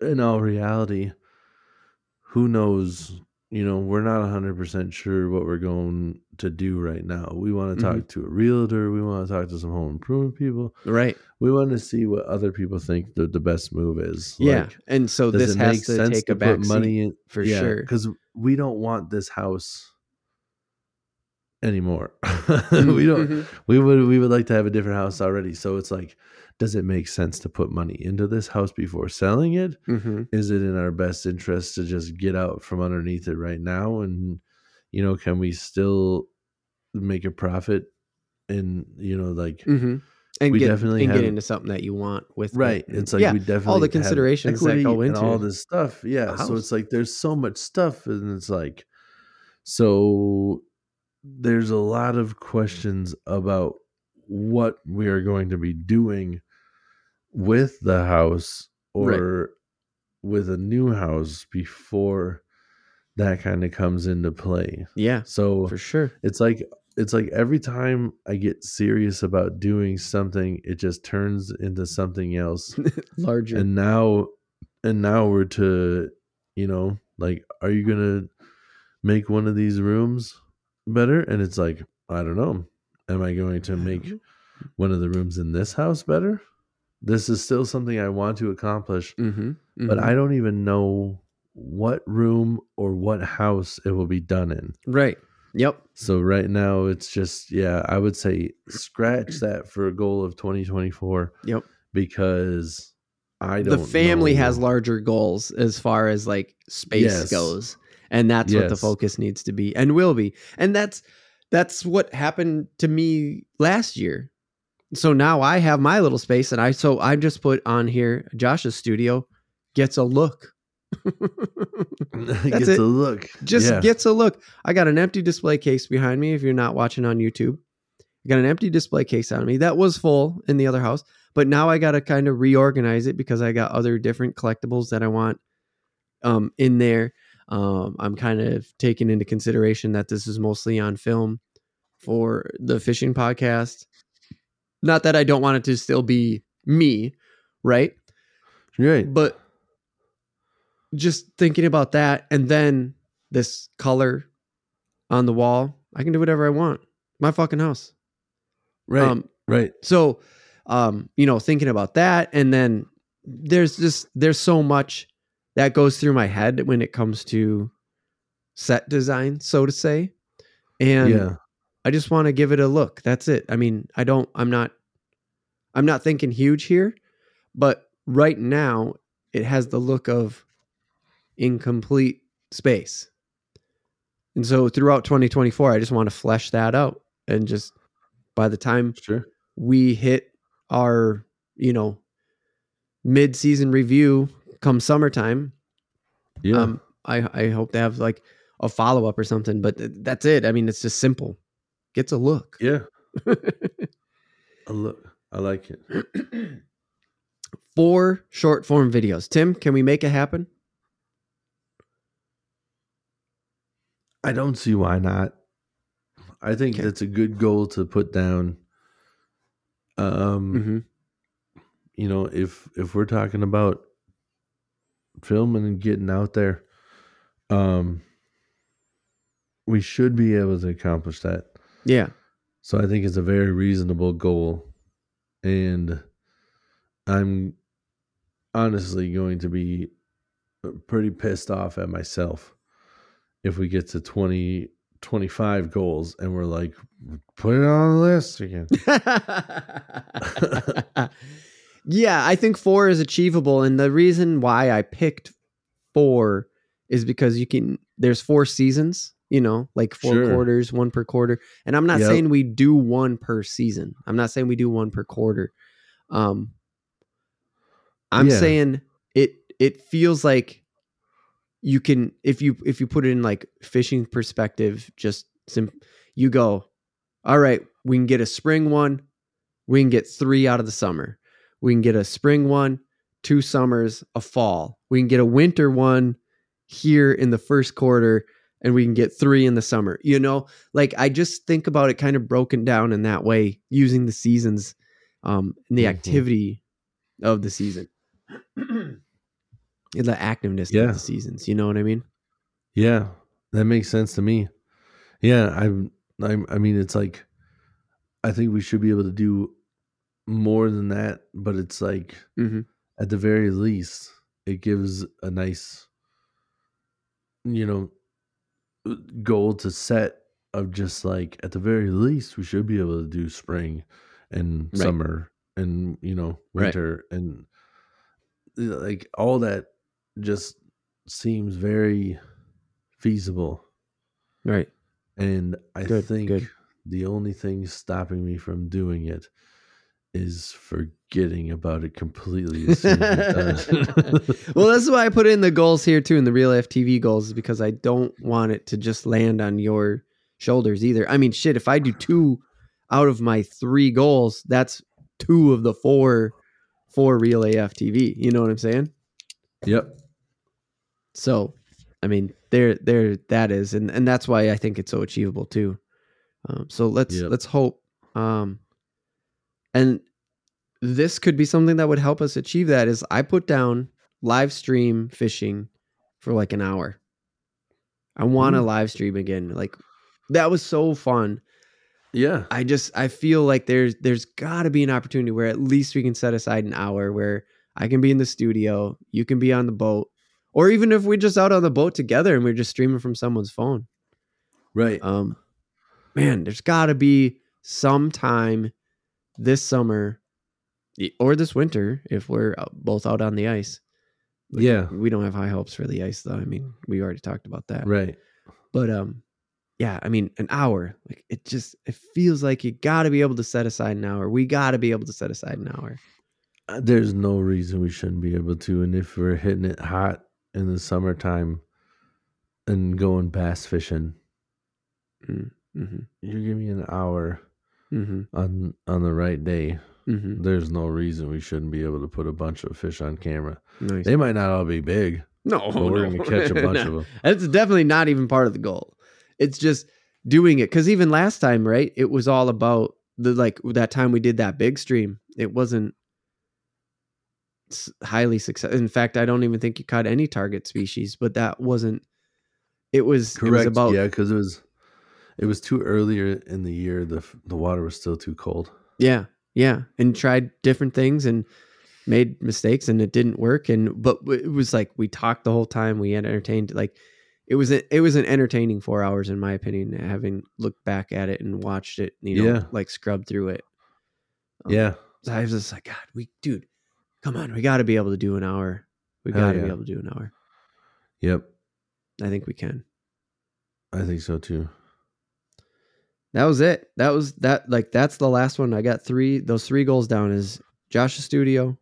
in all reality, who knows, you know, we're not 100% sure what we're going to do right now. We want to talk Mhm. to a realtor, we want to talk to some home improvement people. right We want to see what other people think the, the best move is. yeah Like, and so this has to take to a back money in for sure because we don't want this house anymore. We don't. mhm. We would. We would like to have a different house already. So it's like, does it make sense to put money into this house before selling it? Mhm. Is it in our best interest to just get out from underneath it right now? And you know, can we still make a profit? And you know, like Mhm. and We get definitely and get into something that you want with right And- it's like yeah we definitely all the have considerations that go into all this stuff yeah so it's like there's so much stuff and it's like so there's a lot of questions about what we are going to be doing with the house Right. or with a new house before that kind of comes into play yeah so for sure it's like it's like every time I get serious about doing something, it just turns into something else. larger and now and now we're to you know, like, are you gonna make one of these rooms better? And it's like, I don't know. Am I going to make one of the rooms in this house better? This is still something I want to accomplish, mm-hmm, but I don't even know what room or what house it will be done in. Right. Yep. So right now it's just yeah, I would say scratch that for a goal of 2024 Yep. because I don't The family know. has larger goals as far as like space Yes. goes and that's what the focus needs to be and will be and that's that's what happened to me last year so now i have my little space and i so i just put on here josh's studio gets a look gets it. a look. just yeah. gets a look i got an empty display case behind me if you're not watching on youtube i got an empty display case on me that was full in the other house but now i got to kind of reorganize it because i got other different collectibles that i want um, in there um, i'm kind of taking into consideration that this is mostly on film for the fishing podcast not that i don't want it to still be me right right. but just thinking about that and then this color on the wall, I can do whatever I want. My fucking house. Right. Um, right. so um, you know, thinking about that and then there's just there's so much that goes through my head when it comes to set design, so to say. And yeah. I just want to give it a look. That's it. I mean, I don't I'm not I'm not thinking huge here, but right now it has the look of incomplete space. And so throughout 2024, I just want to flesh that out and just by the time Sure. we hit our, you know, mid-season review come summertime, Yeah. um I I hope to have like a follow-up or something, but th- that's it. I mean, it's just simple. Gets a look. yeah. A look. I like it. four short form videos. Tim, can we make it happen? I don't see why not. I think Okay. that's a good goal to put down. Um, Mm-hmm. you know, if if we're talking about filming and getting out there, um, we should be able to accomplish that. Yeah. So I think it's a very reasonable goal, and I'm honestly going to be pretty pissed off at myself if we get to 20 25 goals and we're like put it on the list again yeah, I think four is achievable. And the reason why I picked four is because you can, there's four seasons, you know, like four Sure. quarters, one per quarter. And I'm not Yep. saying we do one per season. I'm not saying we do one per quarter. Um, I'm Yeah. saying it, it feels like you can, if you, if you put it in like fishing perspective, just sim- you go, all right, we can get a spring one. We can get three out of the summer. We can get a spring one, two summers, a fall. We can get a winter one here in the first quarter, and we can get three in the summer. You know, like I just think about it kind of broken down in that way, using the seasons um, and the Mhm. activity of the season, the activeness Yeah. of the seasons. You know what I mean? Yeah, that makes sense to me. Yeah, I'm, I'm. I mean, it's like, I think we should be able to do more than that, but it's like, Mm-hmm. at the very least, it gives a nice, you know, goal to set of just like at the very least, we should be able to do spring and Right. summer and you know Right. winter and uh, like all that just seems very feasible Right. and i Good, think good. the only thing stopping me from doing it is forgetting about it completely as as we're well, that's why I put in the goals here too, in the reel AFTV goals, is because I don't want it to just land on your shoulders either. I mean, shit, if I do two out of my three goals, that's two of the four for reel AFTV. You know what I'm saying? yep So, I mean, there, there, that is, and and that's why I think it's so achievable too. Um, so let's Yep. let's hope, um, and this could be something that would help us achieve that. Is I put down live stream fishing for like an hour. I want to Ooh. live stream again. Like that was so fun. yeah I just I feel like there's there's got to be an opportunity where at least we can set aside an hour where I can be in the studio, you can be on the boat, or even if we're just out on the boat together and we're just streaming from someone's phone. Right. Um, man, there's got to be some time this summer or this winter if we're both out on the ice. Like, Yeah. we don't have high hopes for the ice though. I mean, we already talked about that. Right. But um, yeah, I mean, an hour. Like it just it feels like you got to be able to set aside an hour. We got to be able to set aside an hour. Uh, There's no reason we shouldn't be able to. And if we're hitting it hot in the summertime and going bass fishing, Mm-hmm. you give me an hour Mm-hmm. on on the right day. Mm-hmm. There's no reason we shouldn't be able to put a bunch of fish on camera. Nice. They might not all be big, No, but we're no. gonna catch a bunch No. of them. That's definitely not even part of the goal. It's just doing it because even last time, right? It was all about the like that time we did that big stream. It wasn't highly successful. In fact, I don't even think you caught any target species. But that wasn't. It was. It was Correct. about yeah, because it was it was too earlier in the year. The the water was still too cold. Yeah, yeah, and tried different things and made mistakes and it didn't work. And but it was like we talked the whole time. We had entertained like it was a, it was an entertaining four hours in my opinion. Having looked back at it and watched it, you know, Yeah. like scrubbed through it. Um, Yeah. so I was just like, God, we dude, come on, we got to be able to do an hour. We got to yeah. be able to do an hour. Yep. I think we can. I think so too. That was it. That was that. Like that's the last one. I got three. Those three goals down is Josh's studio,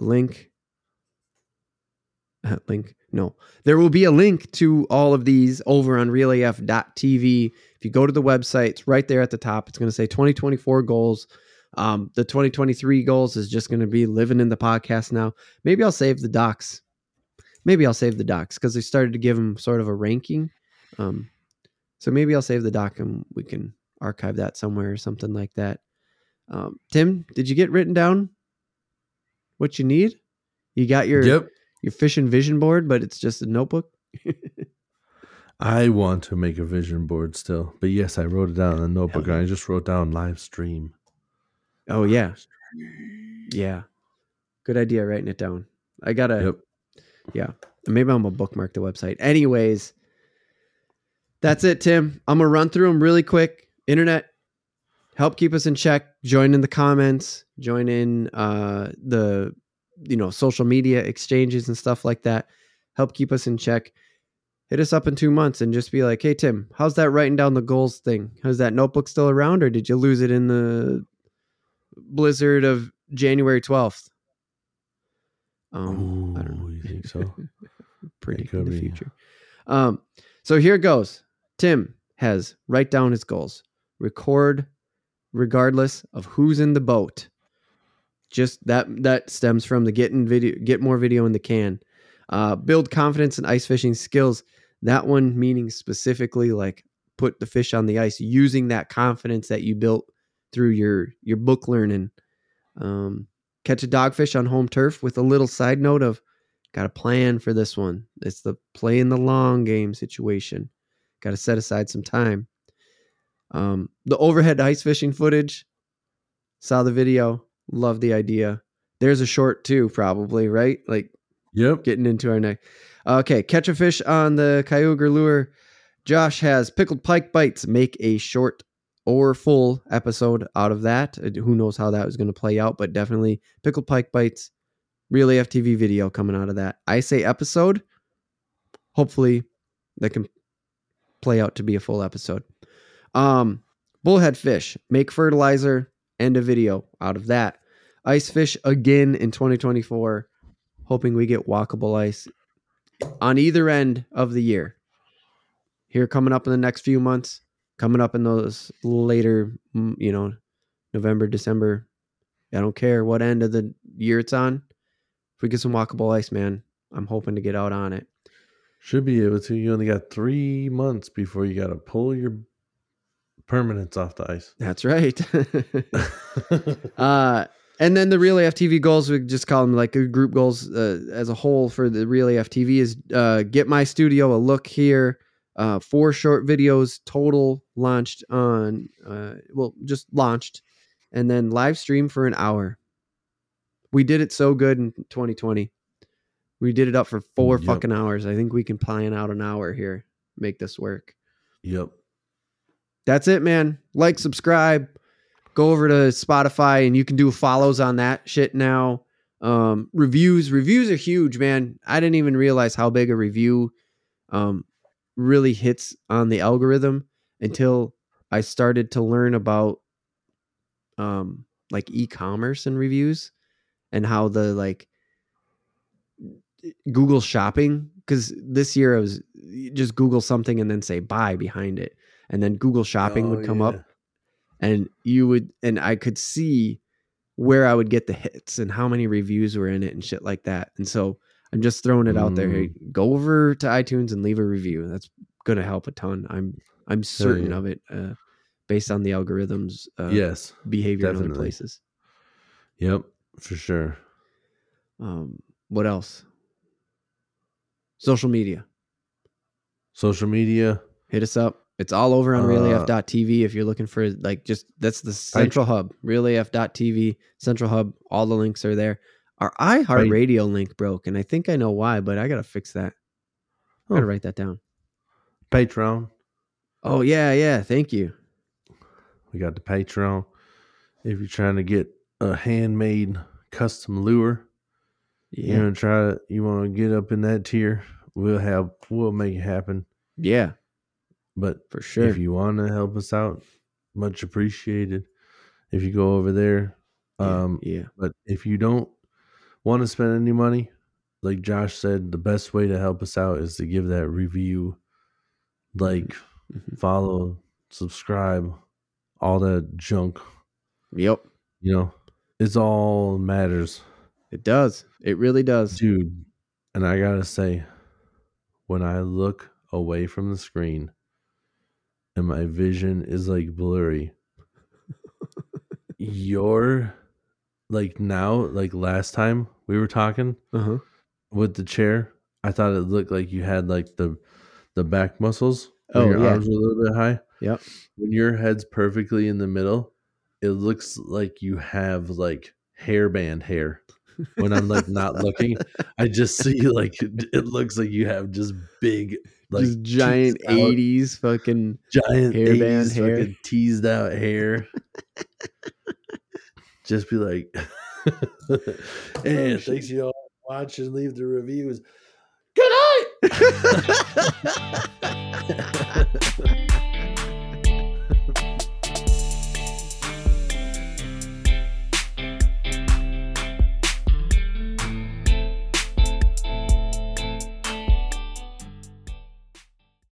link, uh, link. No, there will be a link to all of these over on reelaf.tv. If you go to the website, it's right there at the top. It's going to say 2024 goals. Um, the 2023 goals is just going to be living in the podcast now. Maybe I'll save the docs. Maybe I'll save the docs because they started to give them sort of a ranking. Um, so maybe I'll save the doc and we can archive that somewhere or something like that. Um, Tim, did you get written down what you need? You got your Yep. your fishing vision board, but it's just a notebook. I want to make a vision board still, but yes, I wrote it down in a notebook. Yeah. and I just wrote down live stream. Oh yeah, yeah. Good idea writing it down. I gotta. Yep. Yeah, maybe I'm gonna bookmark the website. Anyways, that's it, Tim. I'm gonna run through them really quick. Internet, help keep us in check. Join in the comments. Join in uh, the you know social media exchanges and stuff like that. Help keep us in check. Hit us up in two months and just be like, "Hey Tim, how's that writing down the goals thing? How's that notebook still around, or did you lose it in the blizzard of January 12th?" Um, I don't know. You think so? predicting could the be. future. Um, so here it goes. Tim has write down his goals. Record regardless of who's in the boat. Just that that stems from the getting video get more video in the can. Uh, build confidence in ice fishing skills. That one meaning specifically like put the fish on the ice using that confidence that you built through your your book learning. Um, catch a dogfish on home turf with a little side note of got a plan for this one. It's the play in the long game situation. Got to set aside some time. Um, the overhead ice fishing footage. Saw the video. Love the idea. There's a short too, probably right. Like Yep. getting into our neck. Okay, catch a fish on the Kyogre lure. Josh has pickled pike bites. Make a short or full episode out of that. Uh, Who knows how that was going to play out, but definitely pickled pike bites. Reel AFTV video coming out of that. I say episode. Hopefully, that can play out to be a full episode. Um, bullhead fish. Make fertilizer and a video out of that. Ice fish again in 2024 hoping we get walkable ice on either end of the year. Here coming up in the next few months, coming up in those later, you know, November, December. I don't care what end of the year it's on. If we get some walkable ice, man, I'm hoping to get out on it. Should be able to. You only got three months before you got to pull your permanents off the ice. That's right. uh, and then the Reel AFTV goals, we just call them like group goals uh, as a whole for the Reel AFTV is uh, get my studio a look here. Uh, four short videos total launched on, uh, well, just launched, and then live stream for an hour. We did it so good in 2020. We did it up for four Yep. fucking hours. I think we can plan out an hour here. Make this work. Yep. That's it, man. Like, subscribe, go over to Spotify, and you can do follows on that shit now. Um, reviews, reviews are huge, man. I didn't even realize how big a review um really hits on the algorithm until I started to learn about um like e-commerce and reviews and how the like Google shopping because this year I was just Google something and then say buy behind it and then Google shopping Oh, would come yeah. up and you would and I could see where I would get the hits and how many reviews were in it and shit like that. And so I'm just throwing it out there. Hey, go over to iTunes and leave a review. That's gonna help a ton. I'm I'm certain of it, uh, based on the algorithms uh, yes. behavior in other places. Yep. For sure. Um, what else? Social media. Social media. Hit us up. It's all over on Uh, reelaf.tv if you're looking for like just that's the central hub. reelaf.tv, central hub. All the links are there. Our iHeartRadio link broke, and I think I know why, but I gotta fix that. I gotta Oh. write that down. Patreon. Oh yeah, yeah. Thank you. We got the Patreon. If you're trying to get a handmade custom lure, you Yeah, want to try to, you want to get up in that tier, we'll have, we'll make it happen. yeah, But for sure. if you want to help us out, much appreciated. If you go over there, Yeah, um, yeah, but if you don't want to spend any money, like Josh said, the best way to help us out is to give that review, like, Mhm. follow, subscribe, all that junk. yep. You know, it's all matters, It does. It really does. dude. And I gotta say, when I look away from the screen and my vision is like blurry, your like now, like last time we were talking Uh huh. with the chair, I thought it looked like you had like the the back muscles. Oh, your yeah. arms were a little bit high. Yep. When your head's perfectly in the middle, it looks like you have like hairband hair. When I'm like not looking, I just see like it looks like you have just big, like just giant '80s fucking. giant hairband 80s hair. fucking teased out hair. just be like, and oh, thanks you all watch and Leave the reviews. Good night.